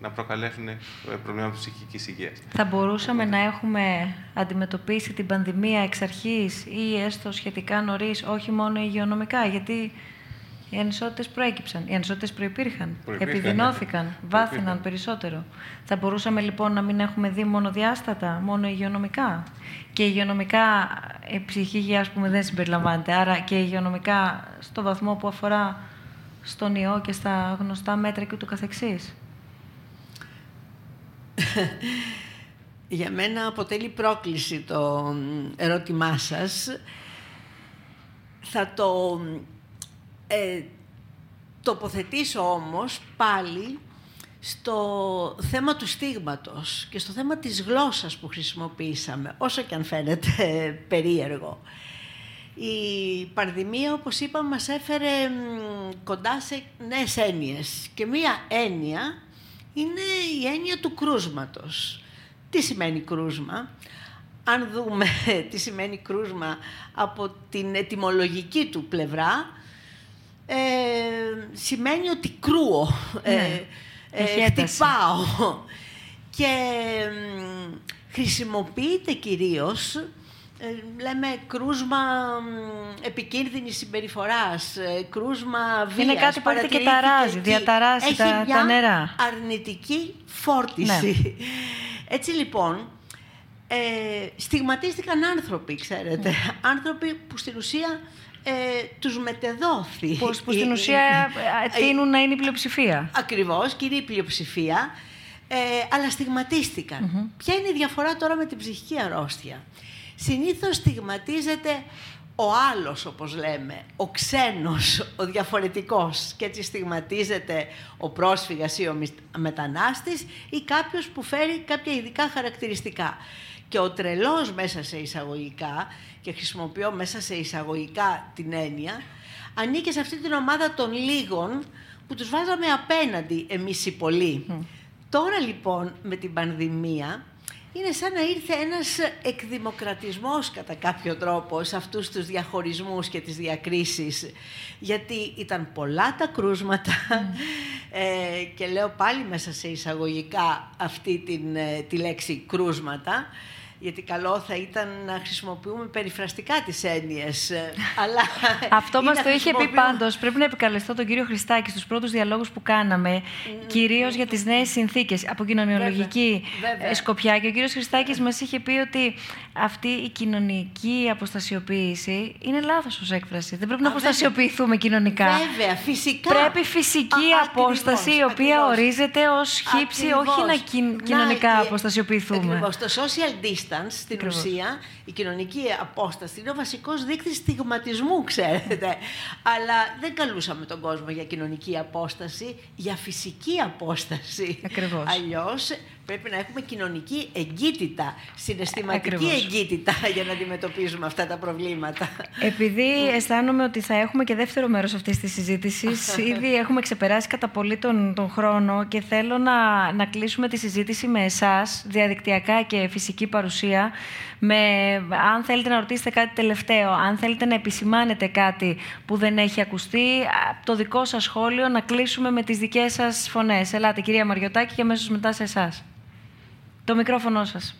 να προκαλέσουν ε, προβλήματα ψυχικής υγείας. Θα μπορούσαμε να έχουμε αντιμετωπίσει την πανδημία εξ αρχής ή έστω σχετικά νωρίς, όχι μόνο υγειονομικά, γιατί οι ανισότητες προέκυψαν, οι ανισότητες προϋπήρχαν, Προϋπήρχαν, επιδεινώθηκαν, ναι. βάθυναν Προϋπήρχαν. περισσότερο. Θα μπορούσαμε λοιπόν να μην έχουμε δει μόνο διάστατα, μόνο υγειονομικά. Και υγειονομικά η ψυχική υγείας, ας πούμε, δεν συμπεριλαμβάνεται. Άρα και υγειονομικά στο βαθμό που αφορά στον ιό και στα γνωστά μέτρα και ούτω καθεξής. Για μένα αποτελεί πρόκληση το ερώτημά σας. Θα το ε, τοποθετήσω όμως πάλι στο θέμα του στίγματος και στο θέμα της γλώσσας που χρησιμοποίησαμε, όσο και αν φαίνεται [laughs] περίεργο. Η πανδημία, όπως είπαμε, μας έφερε μ, κοντά σε νέες έννοιες. Και μία έννοια είναι η έννοια του κρούσματος. Τι σημαίνει κρούσμα; Αν δούμε [laughs] τι σημαίνει κρούσμα από την ετυμολογική του πλευρά, ε, σημαίνει ότι κρούω, ε, Ναι. ε, Έχει ένταση. χτυπάω. Και μ, χρησιμοποιείται κυρίως, ε, λέμε κρούσμα μ, επικίνδυνης συμπεριφοράς, ε, κρούσμα βίας. Είναι κάτι που έρχεται και παρατηρήθηκε ταράζει, εκεί. διαταράσει Έχει τα- μια τα νερά. αρνητική φόρτιση. [laughs] Έτσι λοιπόν, ε, στιγματίστηκαν άνθρωποι, ξέρετε. Άνθρωποι που στην ουσία ε, τους μετεδόθη. Που, που στην Η- ουσία η- ε, τείνουν να είναι η πλειοψηφία. Ακριβώς, κυρία πλειοψηφία, ε, αλλά στιγματίστηκαν. Ποια είναι η διαφορά τώρα με την ψυχική αρρώστια; Συνήθως στιγματίζεται ο άλλος, όπως λέμε, ο ξένος, ο διαφορετικός και έτσι στιγματίζεται ο πρόσφυγας ή ο μισ- μετανάστης ή κάποιος που φέρει κάποια ειδικά χαρακτηριστικά. Και ο τρελός μέσα σε εισαγωγικά, και χρησιμοποιώ μέσα σε εισαγωγικά την έννοια, ανήκε σε αυτή την ομάδα των λίγων που τους βάζαμε απέναντι εμείς οι πολλοί. Τώρα λοιπόν με την πανδημία είναι σαν να ήρθε ένας εκδημοκρατισμός κατά κάποιο τρόπο σε αυτούς τους διαχωρισμούς και τις διακρίσεις. Γιατί ήταν πολλά τα κρούσματα. Ε, και λέω πάλι μέσα σε εισαγωγικά αυτή την, ε, τη λέξη κρούσματα γιατί καλό θα ήταν να χρησιμοποιούμε περιφραστικά τις έννοιες. ε, αλλά Αυτό ή μας να το είχε πει χρησιμοποιούμε- πάντως. Πρέπει να επικαλεστώ τον κύριο Χριστάκη στους πρώτους διαλόγους που κάναμε, κυρίως για τις νέες συνθήκες από κοινωνιολογική Βέβαια, βέβαια. ε, σκοπιά. Και ο κύριος Χριστάκης μας είχε πει ότι αυτή η κοινωνική αποστασιοποίηση είναι λάθος ως έκφραση. Δεν πρέπει να Α, βέβαια. αποστασιοποιηθούμε κοινωνικά. Βέβαια, φυσικά. Πρέπει φυσική Α, απόσταση, η ακριβώς, οποία ακριβώς. ορίζεται ως χύψη, όχι να κιν- κοινωνικά Να, ε, αποστασιοποιηθούμε. Ακριβώς. Το social distance, στην Ακριβώς. ουσία, η κοινωνική απόσταση, είναι ο βασικός δείκτης στιγματισμού, ξέρετε. Αλλά δεν καλούσαμε τον κόσμο για κοινωνική απόσταση, για φυσική απόσταση. Ακριβώς. Αλλιώς πρέπει να έχουμε κοινωνική εγκύτητα, συναισθηματική Ακριβώς. εγκύτητα [laughs] για να αντιμετωπίζουμε αυτά τα προβλήματα. Επειδή αισθάνομαι ότι θα έχουμε και δεύτερο μέρος αυτής της συζήτησης, [laughs] ήδη έχουμε ξεπεράσει κατά πολύ τον, τον χρόνο και θέλω να, να κλείσουμε τη συζήτηση με εσάς, διαδικτυακά και φυσική παρουσία, με, αν θέλετε να ρωτήσετε κάτι τελευταίο, αν θέλετε να επισημάνετε κάτι που δεν έχει ακουστεί, α, το δικό σας σχόλιο να κλείσουμε με τις δικές σας φωνές. Ελάτε κυρία Μαριωτάκη και αμέσως μετά σε εσάς. Το μικρόφωνο σας.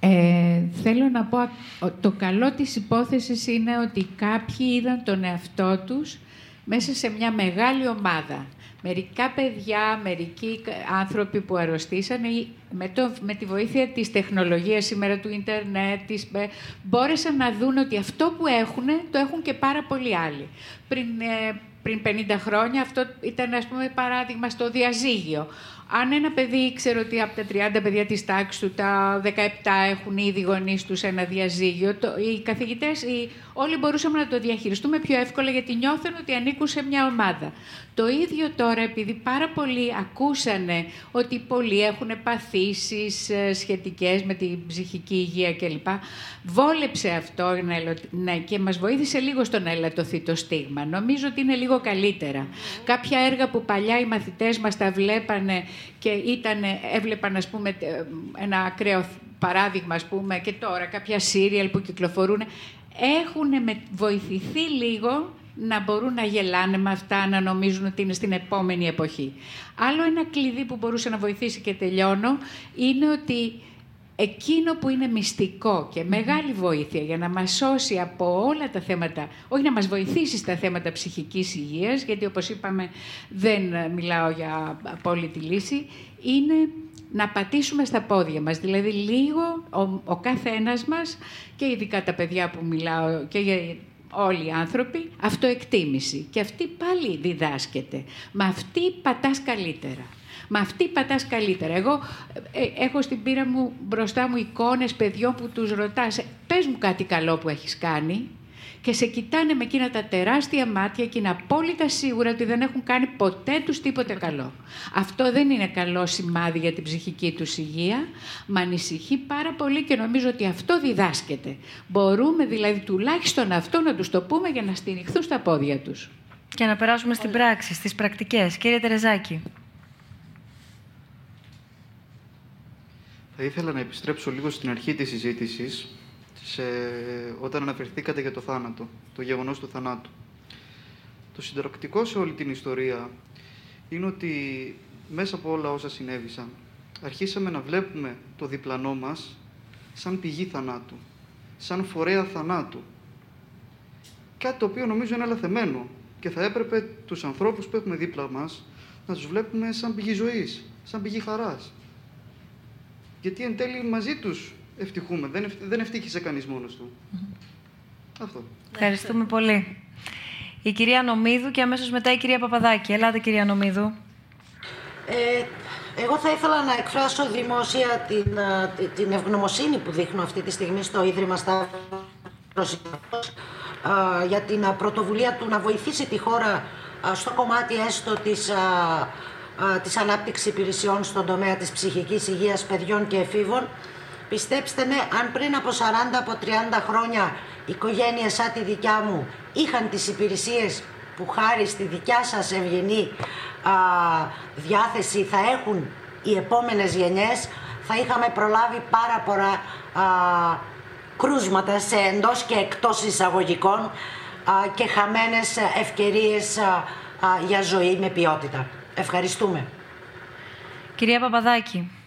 Ε, θέλω να πω, ο- το καλό της υπόθεσης είναι ότι κάποιοι είδαν τον εαυτό τους μέσα σε μια μεγάλη ομάδα. Μερικά παιδιά, μερικοί άνθρωποι που αρρωστήσαν με, το, με τη βοήθεια της τεχνολογίας σήμερα του ίντερνετ της, μπόρεσαν να δουν ότι αυτό που έχουν το έχουν και πάρα πολλοί άλλοι. Πριν, ε, πριν 50 χρόνια αυτό ήταν ας πούμε παράδειγμα στο διαζύγιο. Αν ένα παιδί ήξερε ότι από τα 30 παιδιά της τάξης του, τα 17 έχουν ήδη γονείς τους ένα διαζύγιο, το, οι καθηγητές, οι, όλοι μπορούσαμε να το διαχειριστούμε πιο εύκολα γιατί νιώθουν ότι ανήκουν σε μια ομάδα. Το ίδιο τώρα, επειδή πάρα πολλοί ακούσανε ότι πολλοί έχουν παθήσεις ε, σχετικές με την ψυχική υγεία κλπ. Βόλεψε αυτό ναι, και μας βοήθησε λίγο στο να ελαττωθεί το στίγμα. Νομίζω ότι είναι λίγο καλύτερα. Κάποια έργα που παλιά οι μαθητές μας τα βλέπανε και ήταν, έβλεπαν ας πούμε, ένα ακραίο παράδειγμα ας πούμε, και τώρα κάποια σύριαλ που κυκλοφορούν έχουν βοηθηθεί λίγο να μπορούν να γελάνε με αυτά, να νομίζουν ότι είναι στην επόμενη εποχή. Άλλο ένα κλειδί που μπορούσε να βοηθήσει και τελειώνω είναι ότι εκείνο που είναι μυστικό και μεγάλη βοήθεια για να μας σώσει από όλα τα θέματα, όχι να μας βοηθήσει στα θέματα ψυχικής υγείας, γιατί όπως είπαμε δεν μιλάω για απόλυτη λύση, είναι να πατήσουμε στα πόδια μας. Δηλαδή λίγο ο, ο κάθε ένας μας και ειδικά τα παιδιά που μιλάω και για όλοι οι άνθρωποι, αυτοεκτίμηση. Και αυτή πάλι διδάσκεται. Με αυτή πατάς καλύτερα. Με αυτή πατάς καλύτερα. Εγώ ε, έχω στην πείρα μου μπροστά μου εικόνες παιδιών που τους ρωτάς «Πες μου κάτι καλό που έχεις κάνει» και σε κοιτάνε με εκείνα τα τεράστια μάτια και είναι απόλυτα σίγουρα ότι δεν έχουν κάνει ποτέ τους τίποτε καλό. Αυτό δεν είναι καλό σημάδι για την ψυχική τους υγεία. Μα ανησυχεί πάρα πολύ και νομίζω ότι αυτό διδάσκεται. Μπορούμε δηλαδή τουλάχιστον αυτό να τους το πούμε για να στηριχθούν στα πόδια τους. Και να περάσουμε στην πράξη, στις πρακτικές. Κύριε Τερεζάκη. Θα ήθελα να επιστρέψω λίγο στην αρχή της συζήτησης σε, όταν αναφερθήκατε για το θάνατο, το γεγονός του θανάτου. Το συνταρακτικό σε όλη την ιστορία είναι ότι μέσα από όλα όσα συνέβησαν, αρχίσαμε να βλέπουμε το διπλανό μας σαν πηγή θανάτου, σαν φορέα θανάτου. Κάτι το οποίο νομίζω είναι αλαθεμένο και θα έπρεπε τους ανθρώπους που έχουμε δίπλα μας να τους βλέπουμε σαν πηγή ζωής, σαν πηγή χαράς. Γιατί εν τέλει μαζί τους ευτυχούμε. Δεν, δεν ευτύχησε κανείς μόνος του. Αυτό. Ευχαριστούμε πολύ. Η κυρία Νομίδου και αμέσως μετά η κυρία Παπαδάκη. Ελάτε κυρία Νομίδου. Ε, εγώ θα ήθελα να εκφράσω δημόσια την, την ευγνωμοσύνη που δείχνω αυτή τη στιγμή στο Ίδρυμα στα για την πρωτοβουλία του να βοηθήσει τη χώρα στο κομμάτι έστω της, της ανάπτυξης υπηρεσιών στον τομέα της ψυχικής υγείας παιδιών και εφήβων Πιστέψτε με, αν πριν από 40, από 30 χρόνια οικογένειες σαν τη δικιά μου είχαν τις υπηρεσίες που χάρη στη δικιά σας ευγενή α, διάθεση θα έχουν οι επόμενες γενιές, θα είχαμε προλάβει πάρα πολλά α, κρούσματα σε εντός και εκτός εισαγωγικών α, και χαμένες ευκαιρίες για ζωή με ποιότητα. Ευχαριστούμε. Κυρία Παπαδάκη.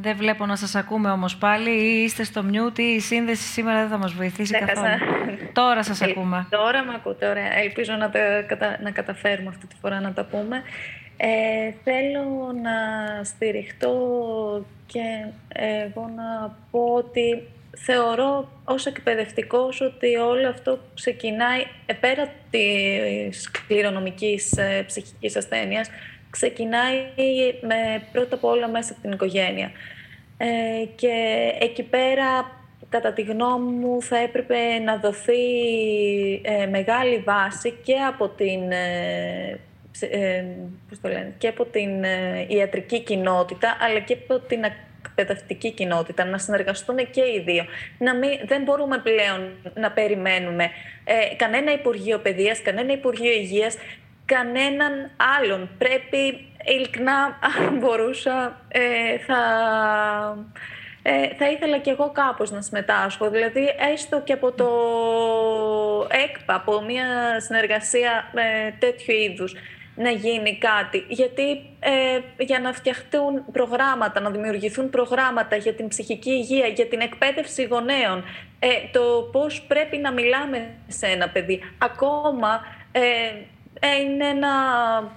Δεν βλέπω να σας ακούμε όμως πάλι ή είστε στο μιούτ ή η σύνδεση σήμερα δεν θα μας βοηθήσει καθόλου. Τώρα σας ε, ακούμε. Τώρα με ακούτε, ωραία. Ελπίζω να, να καταφέρουμε αυτή τη φορά να τα πούμε. Ε, θέλω να στηριχτώ και εγώ να πω ότι θεωρώ ως εκπαιδευτικός ότι όλο αυτό ξεκινάει ε, πέρα της κληρονομικής ε, ψυχικής ασθένειας ξεκινάει με, πρώτα απ' όλα μέσα από την οικογένεια. Ε, και εκεί πέρα, κατά τη γνώμη μου, θα έπρεπε να δοθεί ε, μεγάλη βάση και από την, ε, ε το λένε, και από την ιατρική κοινότητα, αλλά και από την εκπαιδευτική κοινότητα, να συνεργαστούν και οι δύο. Να μην, δεν μπορούμε πλέον να περιμένουμε ε, κανένα Υπουργείο Παιδείας, κανένα Υπουργείο Υγείας κανέναν άλλον. Πρέπει, ειλικρινά, [laughs] αν μπορούσα, ε, θα, ε, θα ήθελα κι εγώ κάπως να συμμετάσχω. Δηλαδή, έστω και από το ΕΚΠΑ, από μια συνεργασία ε, τέτοιου είδους, να γίνει κάτι. Γιατί ε, για να φτιαχτούν προγράμματα, να δημιουργηθούν προγράμματα για την ψυχική υγεία, για την εκπαίδευση γονέων, ε, το πώς πρέπει να μιλάμε σε ένα παιδί. Ακόμα Ε, είναι ένα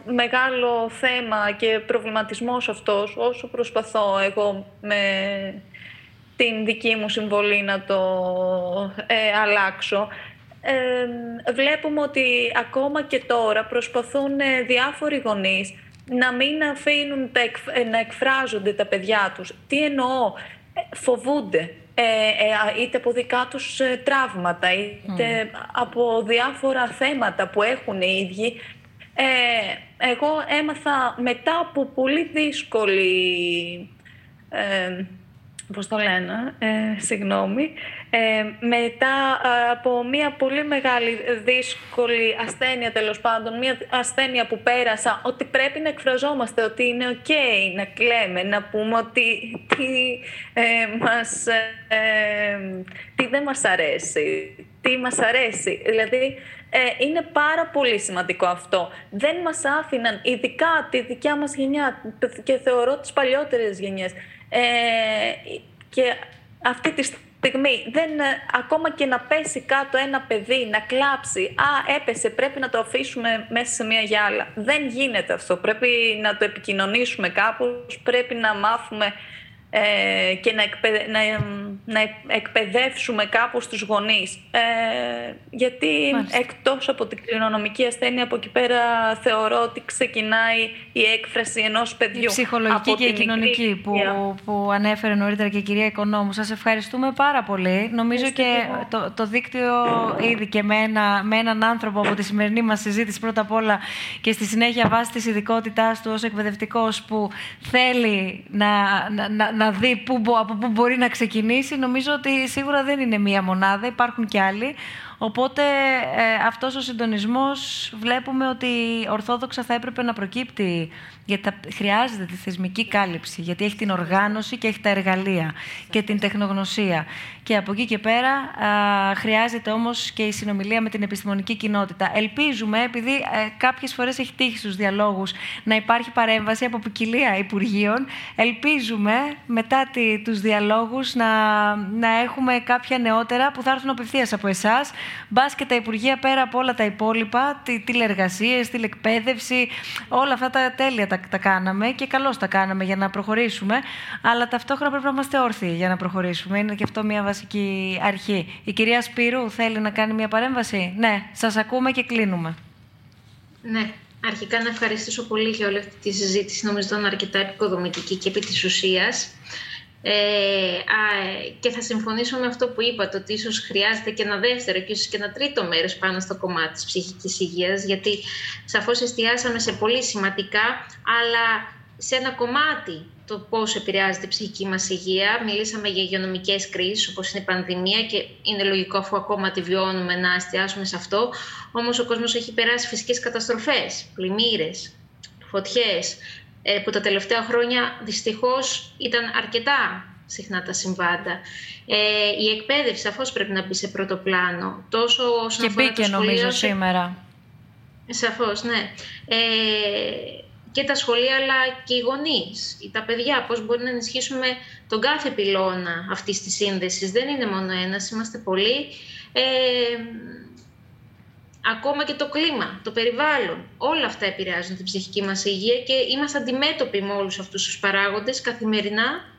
μεγάλο θέμα και προβληματισμός αυτός, όσο προσπαθώ εγώ με την δική μου συμβολή να το ε, αλλάξω. Ε, βλέπουμε ότι ακόμα και τώρα προσπαθούν ε, διάφοροι γονείς να μην αφήνουν τα να εκφράζονται τα παιδιά τους. Τι εννοώ, φοβούνται είτε από δικά τους τραύματα, είτε από διάφορα θέματα που έχουν οι ίδιοι. εγώ έμαθα μετά από πολύ δύσκολη πώς το λένε, ε, συγγνώμη, ε, μετά από μια πολύ μεγάλη δύσκολη ασθένεια τέλος πάντων, μια ασθένεια που πέρασα, ότι πρέπει να εκφραζόμαστε, ότι είναι ok να κλαίμε, να πούμε ότι τι, ε, μας, ε, τι δεν μας αρέσει, τι μας αρέσει. Δηλαδή, ε, είναι πάρα πολύ σημαντικό αυτό. Δεν μας άφηναν, ειδικά τη δικιά μας γενιά και θεωρώ τις παλιότερες γενιές, ε, και αυτή τη στιγμή δεν, ε, ακόμα και να πέσει κάτω ένα παιδί, να κλάψει, α, έπεσε, πρέπει να το αφήσουμε μέσα σε μια γυάλα. Δεν γίνεται αυτό. Πρέπει να το επικοινωνήσουμε κάπως, πρέπει να μάθουμε ε, και να, να, να εκπαιδεύσουμε κάπως τους γονείς. Ε, γιατί Μάλιστα. εκτός από την κληρονομική ασθένεια, από εκεί πέρα θεωρώ ότι ξεκινάει η έκφραση ενός παιδιού. Η ψυχολογική και η κοινωνική που, που ανέφερε νωρίτερα και η κυρία Οικονόμου. Σας ευχαριστούμε πάρα πολύ. Νομίζω και το, το δίκτυο ήδη και με, ένα, με έναν άνθρωπο από τη σημερινή μας συζήτηση πρώτα απ' όλα και στη συνέχεια βάσει της ειδικότητάς του ως εκπαιδευτικός που θέλει να, να, να δει που, από πού μπορεί να ξεκινήσει, νομίζω ότι σίγουρα δεν είναι μία μονάδα, υπάρχουν και άλλοι. Οπότε ε, αυτός ο συντονισμός βλέπουμε ότι ορθόδοξα θα έπρεπε να προκύπτει γιατί χρειάζεται τη θεσμική κάλυψη, γιατί έχει την οργάνωση και έχει τα εργαλεία και την τεχνογνωσία. Και από εκεί και πέρα α, χρειάζεται όμως και η συνομιλία με την επιστημονική κοινότητα. Ελπίζουμε, επειδή ε, κάποιες φορές έχει τύχει στους διαλόγους να υπάρχει παρέμβαση από ποικιλία Υπουργείων, ελπίζουμε μετά τη, τους διαλόγους να, να έχουμε κάποια νεότερα που θα έρθουν απευθείας από εσάς, μπα και τα Υπουργεία πέρα από όλα τα υπόλοιπα, τη, τηλεργασίες, τηλεκπαίδευση, όλα αυτά τα τέλεια τα, τα κάναμε και καλώς τα κάναμε για να προχωρήσουμε, αλλά ταυτόχρονα πρέπει να είμαστε όρθιοι για να προχωρήσουμε. Είναι και αυτό μια βασική αρχή. Η κυρία Σπύρου θέλει να κάνει μια παρέμβαση; Ναι, σας ακούμε και κλείνουμε. Ναι, αρχικά να ευχαριστήσω πολύ για όλη αυτή τη συζήτηση. Νομίζω ήταν αρκετά επικοδομητική και επί της ουσίας. Ε, και θα συμφωνήσω με αυτό που είπατε, ότι ίσως χρειάζεται και ένα δεύτερο και ίσως και ένα τρίτο μέρος πάνω στο κομμάτι της ψυχικής υγείας, γιατί σαφώς εστιάσαμε σε πολύ σημαντικά, αλλά σε ένα κομμάτι το πώς επηρεάζεται η ψυχική μας υγεία. Μιλήσαμε για υγειονομικές κρίσεις, όπως είναι η πανδημία και είναι λογικό αφού ακόμα τη βιώνουμε να εστιάσουμε σε αυτό. Όμως ο κόσμος έχει περάσει φυσικές καταστροφές, πλημμύρες, φωτιές, ε, που τα τελευταία χρόνια δυστυχώς ήταν αρκετά συχνά τα συμβάντα. Ε, η εκπαίδευση σαφώς πρέπει να μπει σε πρώτο πλάνο. Τόσο και μπήκε νομίζω σήμερα. Σαφώς, ναι. Ε, και τα σχολεία αλλά και οι γονείς, τα παιδιά, πώς μπορεί να ενισχύσουμε τον κάθε πυλώνα αυτής της σύνδεσης. Δεν είναι μόνο ένας, είμαστε πολλοί. Ε, ακόμα και το κλίμα, το περιβάλλον, όλα αυτά επηρεάζουν την ψυχική μας υγεία και είμαστε αντιμέτωποι με όλους αυτούς τους παράγοντες καθημερινά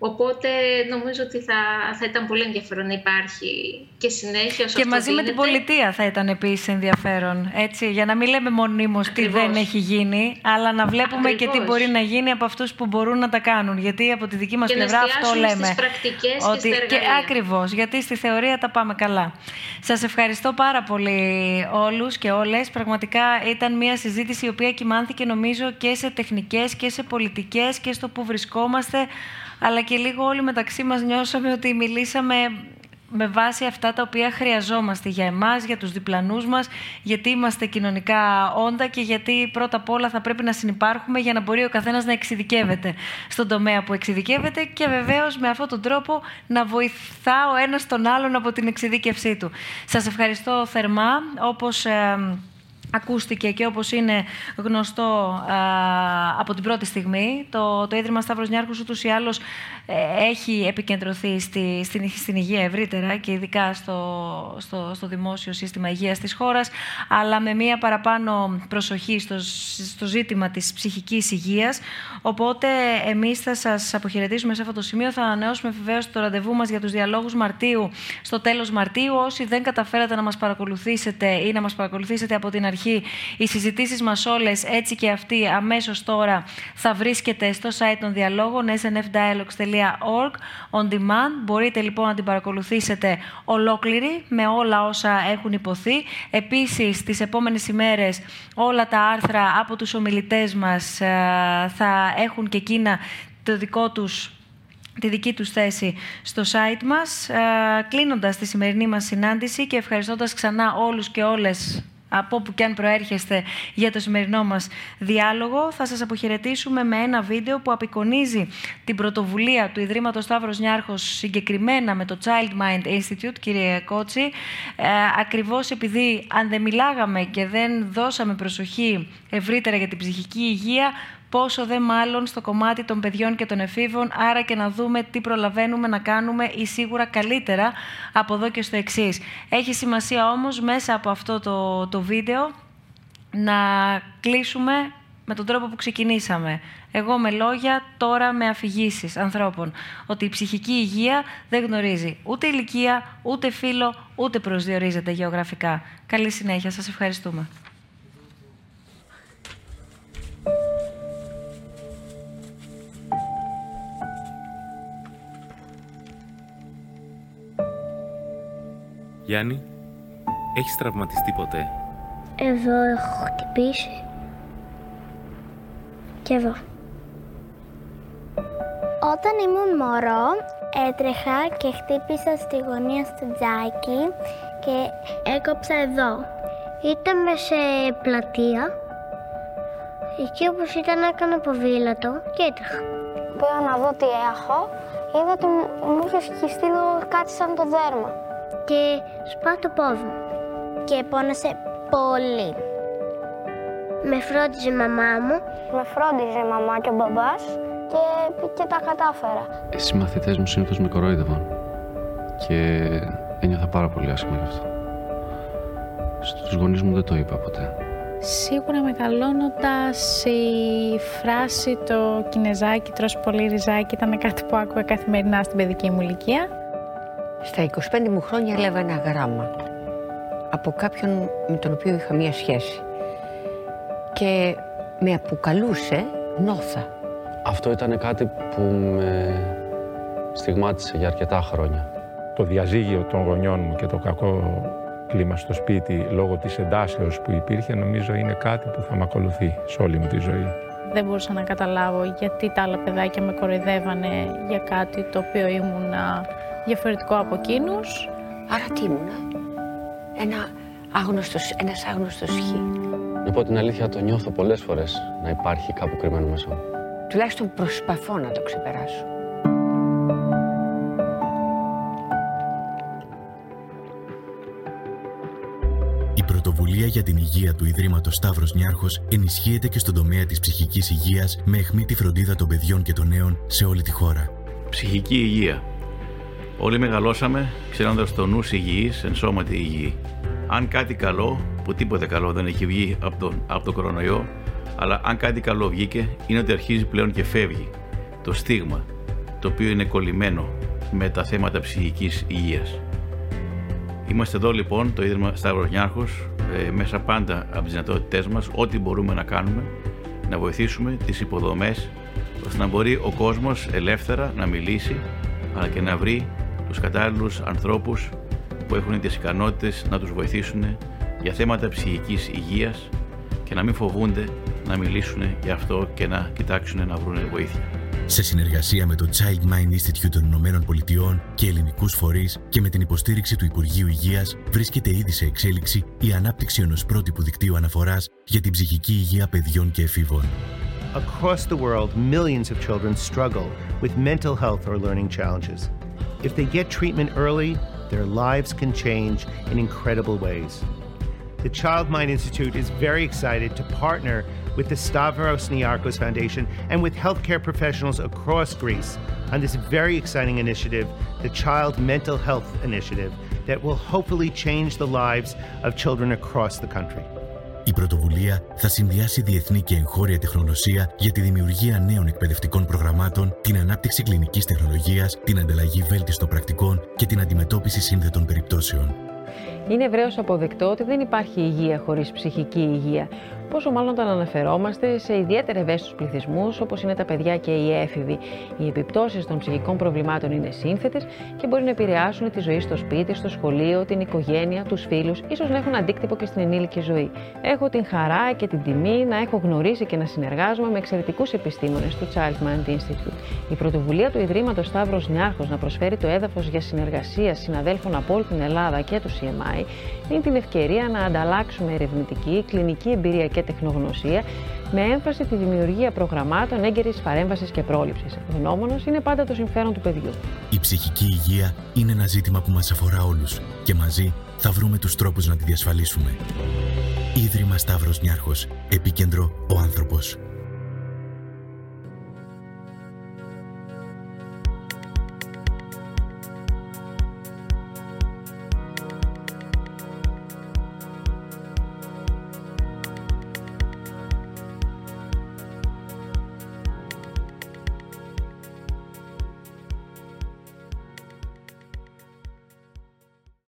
Οπότε νομίζω ότι θα, θα ήταν πολύ ενδιαφέρον να υπάρχει και συνέχεια όσο Και μαζί με την πολιτεία θα ήταν επίσης ενδιαφέρον, έτσι, για να μην λέμε μονίμως τι δεν έχει γίνει, αλλά να βλέπουμε και τι μπορεί να γίνει από αυτούς που μπορούν να τα κάνουν. Γιατί από τη δική μας πλευρά αυτό λέμε. Στις πρακτικές ότι... και, και Ακριβώς, γιατί στη θεωρία τα πάμε καλά. Σας ευχαριστώ πάρα πολύ όλους και όλες. Πραγματικά ήταν μια συζήτηση η οποία κοιμάνθηκε νομίζω και σε τεχνικές και σε πολιτικές και στο που βρισκόμαστε αλλά και λίγο όλοι μεταξύ μας νιώσαμε ότι μιλήσαμε με βάση αυτά τα οποία χρειαζόμαστε για εμάς, για τους διπλανούς μας, γιατί είμαστε κοινωνικά όντα και γιατί πρώτα απ' όλα θα πρέπει να συνεπάρχουμε για να μπορεί ο καθένας να εξειδικεύεται στον τομέα που εξειδικεύεται και βεβαίως με αυτόν τον τρόπο να βοηθά ο ένας τον άλλον από την εξειδίκευσή του. Σας ευχαριστώ θερμά, όπως... Ε, ακούστηκε και όπως είναι γνωστό από την πρώτη στιγμή, το, το Ίδρυμα Σταύρος Νιάρχους ούτως ή άλλως ε, έχει επικεντρωθεί στη, στην, στην υγεία ευρύτερα και ειδικά στο, στο, στο δημόσιο σύστημα υγείας της χώρας, αλλά με μία παραπάνω προσοχή στο, στο ζήτημα της ψυχικής υγείας. Οπότε εμείς θα σας αποχαιρετήσουμε σε αυτό το σημείο. Θα ανανεώσουμε βεβαίως το ραντεβού μας για τους διαλόγους Μαρτίου στο τέλος Μαρτίου. Όσοι δεν καταφέρατε να μας παρακολουθήσετε ή να μας παρακολουθήσετε από την αρχή, οι συζητήσεις μας όλες, έτσι και αυτή αμέσως τώρα, θα βρίσκεται στο site των διαλόγων snfdialogues.org on demand. Μπορείτε λοιπόν να την παρακολουθήσετε ολόκληρη με όλα όσα έχουν υποθεί. Επίσης, τις επόμενες ημέρες όλα τα άρθρα από τους ομιλητές μας ε, θα έχουν και εκείνα το δικό τους τη δική τους θέση στο site μας, ε, κλείνοντας τη σημερινή μας συνάντηση και ευχαριστώντας ξανά όλους και όλες από όπου και αν προέρχεστε για το σημερινό μας διάλογο. Θα σας αποχαιρετήσουμε με ένα βίντεο που απεικονίζει την πρωτοβουλία του Ιδρύματος Σταύρος Νιάρχος συγκεκριμένα με το Child Mind Institute, κύριε Κότσι, ε, ακριβώς επειδή αν δεν μιλάγαμε και δεν δώσαμε προσοχή ευρύτερα για την ψυχική υγεία, πόσο δε μάλλον στο κομμάτι των παιδιών και των εφήβων, άρα και να δούμε τι προλαβαίνουμε να κάνουμε ή σίγουρα καλύτερα από εδώ και στο εξής. Έχει σημασία όμως μέσα από αυτό το, το βίντεο να κλείσουμε με τον τρόπο που ξεκινήσαμε. Εγώ με λόγια, τώρα με αφηγήσεις ανθρώπων. Ότι η ψυχική υγεία δεν γνωρίζει ούτε ηλικία, ούτε φίλο, ούτε προσδιορίζεται γεωγραφικά. Καλή συνέχεια. Σας ευχαριστούμε. Γιάννη, έχεις τραυματιστεί ποτέ; Εδώ έχω χτυπήσει. Και εδώ. Όταν ήμουν μωρό, έτρεχα και χτύπησα στη γωνία στο τζάκι και έκοψα εδώ. Ήταν σε πλατεία. Εκεί όπως ήταν έκανα ποδήλατο και έτρεχα. Πήγα να δω τι έχω. Είδα ότι μου είχε σχιστεί κάτι σαν το δέρμα και σπάω το πόδι μου. Και πόνασε πολύ. Με φρόντιζε η μαμά μου. Με φρόντιζε η μαμά και ο μπαμπάς και, και τα κατάφερα. Οι μαθητές μου συνήθως με κορόιδευαν και ένιωθα πάρα πολύ άσχημα γι' αυτό. Στους γονείς μου δεν το είπα ποτέ. Σίγουρα μεγαλώνοντας η φράση το κινεζάκι τρως πολύ ριζάκι ήταν κάτι που άκουγα καθημερινά στην παιδική μου ηλικία. Στα 25 μου χρόνια έλαβα ένα γράμμα από κάποιον με τον οποίο είχα μία σχέση και με αποκαλούσε Νόθα. Αυτό ήταν κάτι που με στιγμάτισε για αρκετά χρόνια. Το διαζύγιο των γονιών μου και το κακό κλίμα στο σπίτι λόγω της εντάσεως που υπήρχε νομίζω είναι κάτι που θα με ακολουθεί σε όλη μου τη ζωή. Δεν μπορούσα να καταλάβω γιατί τα άλλα παιδάκια με κοροϊδεύανε για κάτι το οποίο ήμουν διαφορετικό από εκείνους. Άρα τι ήμουνα, ένα άγνωστος, ένας άγνωστος χ. Να πω την αλήθεια, το νιώθω πολλές φορές να υπάρχει κάπου κρυμμένο μέσα μου. Τουλάχιστον προσπαθώ να το ξεπεράσω. Η πρωτοβουλία για την υγεία του Ιδρύματος Σταύρος Νιάρχος ενισχύεται και στον τομέα της ψυχικής υγείας με αιχμή τη φροντίδα των παιδιών και των νέων σε όλη τη χώρα. Ψυχική υγεία Όλοι μεγαλώσαμε ξέροντας το νου υγιής, εν σώματι υγιή. Αν κάτι καλό, που τίποτε καλό δεν έχει βγει από τον, από το κορονοϊό, αλλά αν κάτι καλό βγήκε, είναι ότι αρχίζει πλέον και φεύγει το στίγμα, το οποίο είναι κολλημένο με τα θέματα ψυχικής υγείας. Είμαστε εδώ λοιπόν, το Ίδρυμα Σταύρος Νιάρχος, ε, μέσα πάντα από τις δυνατότητές μας, ό,τι μπορούμε να κάνουμε, να βοηθήσουμε τις υποδομές, ώστε να μπορεί ο κόσμος ελεύθερα να μιλήσει, αλλά και να βρει τους κατάλληλους ανθρώπους που έχουν τις ικανότητες να τους βοηθήσουν για θέματα ψυχικής υγείας και να μην φοβούνται να μιλήσουν για αυτό και να κοιτάξουν να βρουν βοήθεια. Σε συνεργασία με το Child Mind Institute των Ηνωμένων Πολιτειών και ελληνικούς φορείς και με την υποστήριξη του Υπουργείου Υγείας βρίσκεται ήδη σε εξέλιξη η ανάπτυξη ενός πρότυπου δικτύου αναφοράς για την ψυχική υγεία παιδιών και εφήβων. Across the world, millions of children struggle with mental health or learning challenges. If they get treatment early, their lives can change in incredible ways. the Child Mind Institute is very excited to partner with the Stavros Niarchos Foundation and with healthcare professionals across Greece on this very exciting initiative, the Child Mental Health Initiative, that will hopefully change the lives of children across the country. Η πρωτοβουλία θα συνδυάσει διεθνή και εγχώρια τεχνογνωσία για τη δημιουργία νέων εκπαιδευτικών προγραμμάτων, την ανάπτυξη κλινικής τεχνολογίας, την ανταλλαγή βέλτιστων πρακτικών και την αντιμετώπιση σύνδετων περιπτώσεων. Είναι ευρέως αποδεκτό ότι δεν υπάρχει υγεία χωρίς ψυχική υγεία πόσο μάλλον όταν αναφερόμαστε σε ιδιαίτερα ευαίσθητους πληθυσμούς όπως είναι τα παιδιά και οι έφηβοι. Οι επιπτώσεις των ψυχικών προβλημάτων είναι σύνθετες και μπορεί να επηρεάσουν τη ζωή στο σπίτι, στο σχολείο, την οικογένεια, τους φίλους, ίσως να έχουν αντίκτυπο και στην ενήλικη ζωή. Έχω την χαρά και την τιμή να έχω γνωρίσει και να συνεργάζομαι με εξαιρετικούς επιστήμονες του Child Mind Institute. Η πρωτοβουλία του Ιδρύματος Σταύρος Νιάρχος να προσφέρει το έδαφος για συνεργασία συναδέλφων από όλη την Ελλάδα και τους CMI είναι την ευκαιρία να ανταλλάξουμε ερευνητική, κλινική εμπειρία και τεχνογνωσία με έμφαση τη δημιουργία προγραμμάτων έγκαιρης παρέμβασης και πρόληψης. Γνώμονο είναι πάντα το συμφέρον του παιδιού. Η ψυχική υγεία είναι ένα ζήτημα που μας αφορά όλους και μαζί θα βρούμε τους τρόπους να τη διασφαλίσουμε. Ίδρυμα Σταύρος Νιάρχος. Επίκεντρο ο άνθρωπος.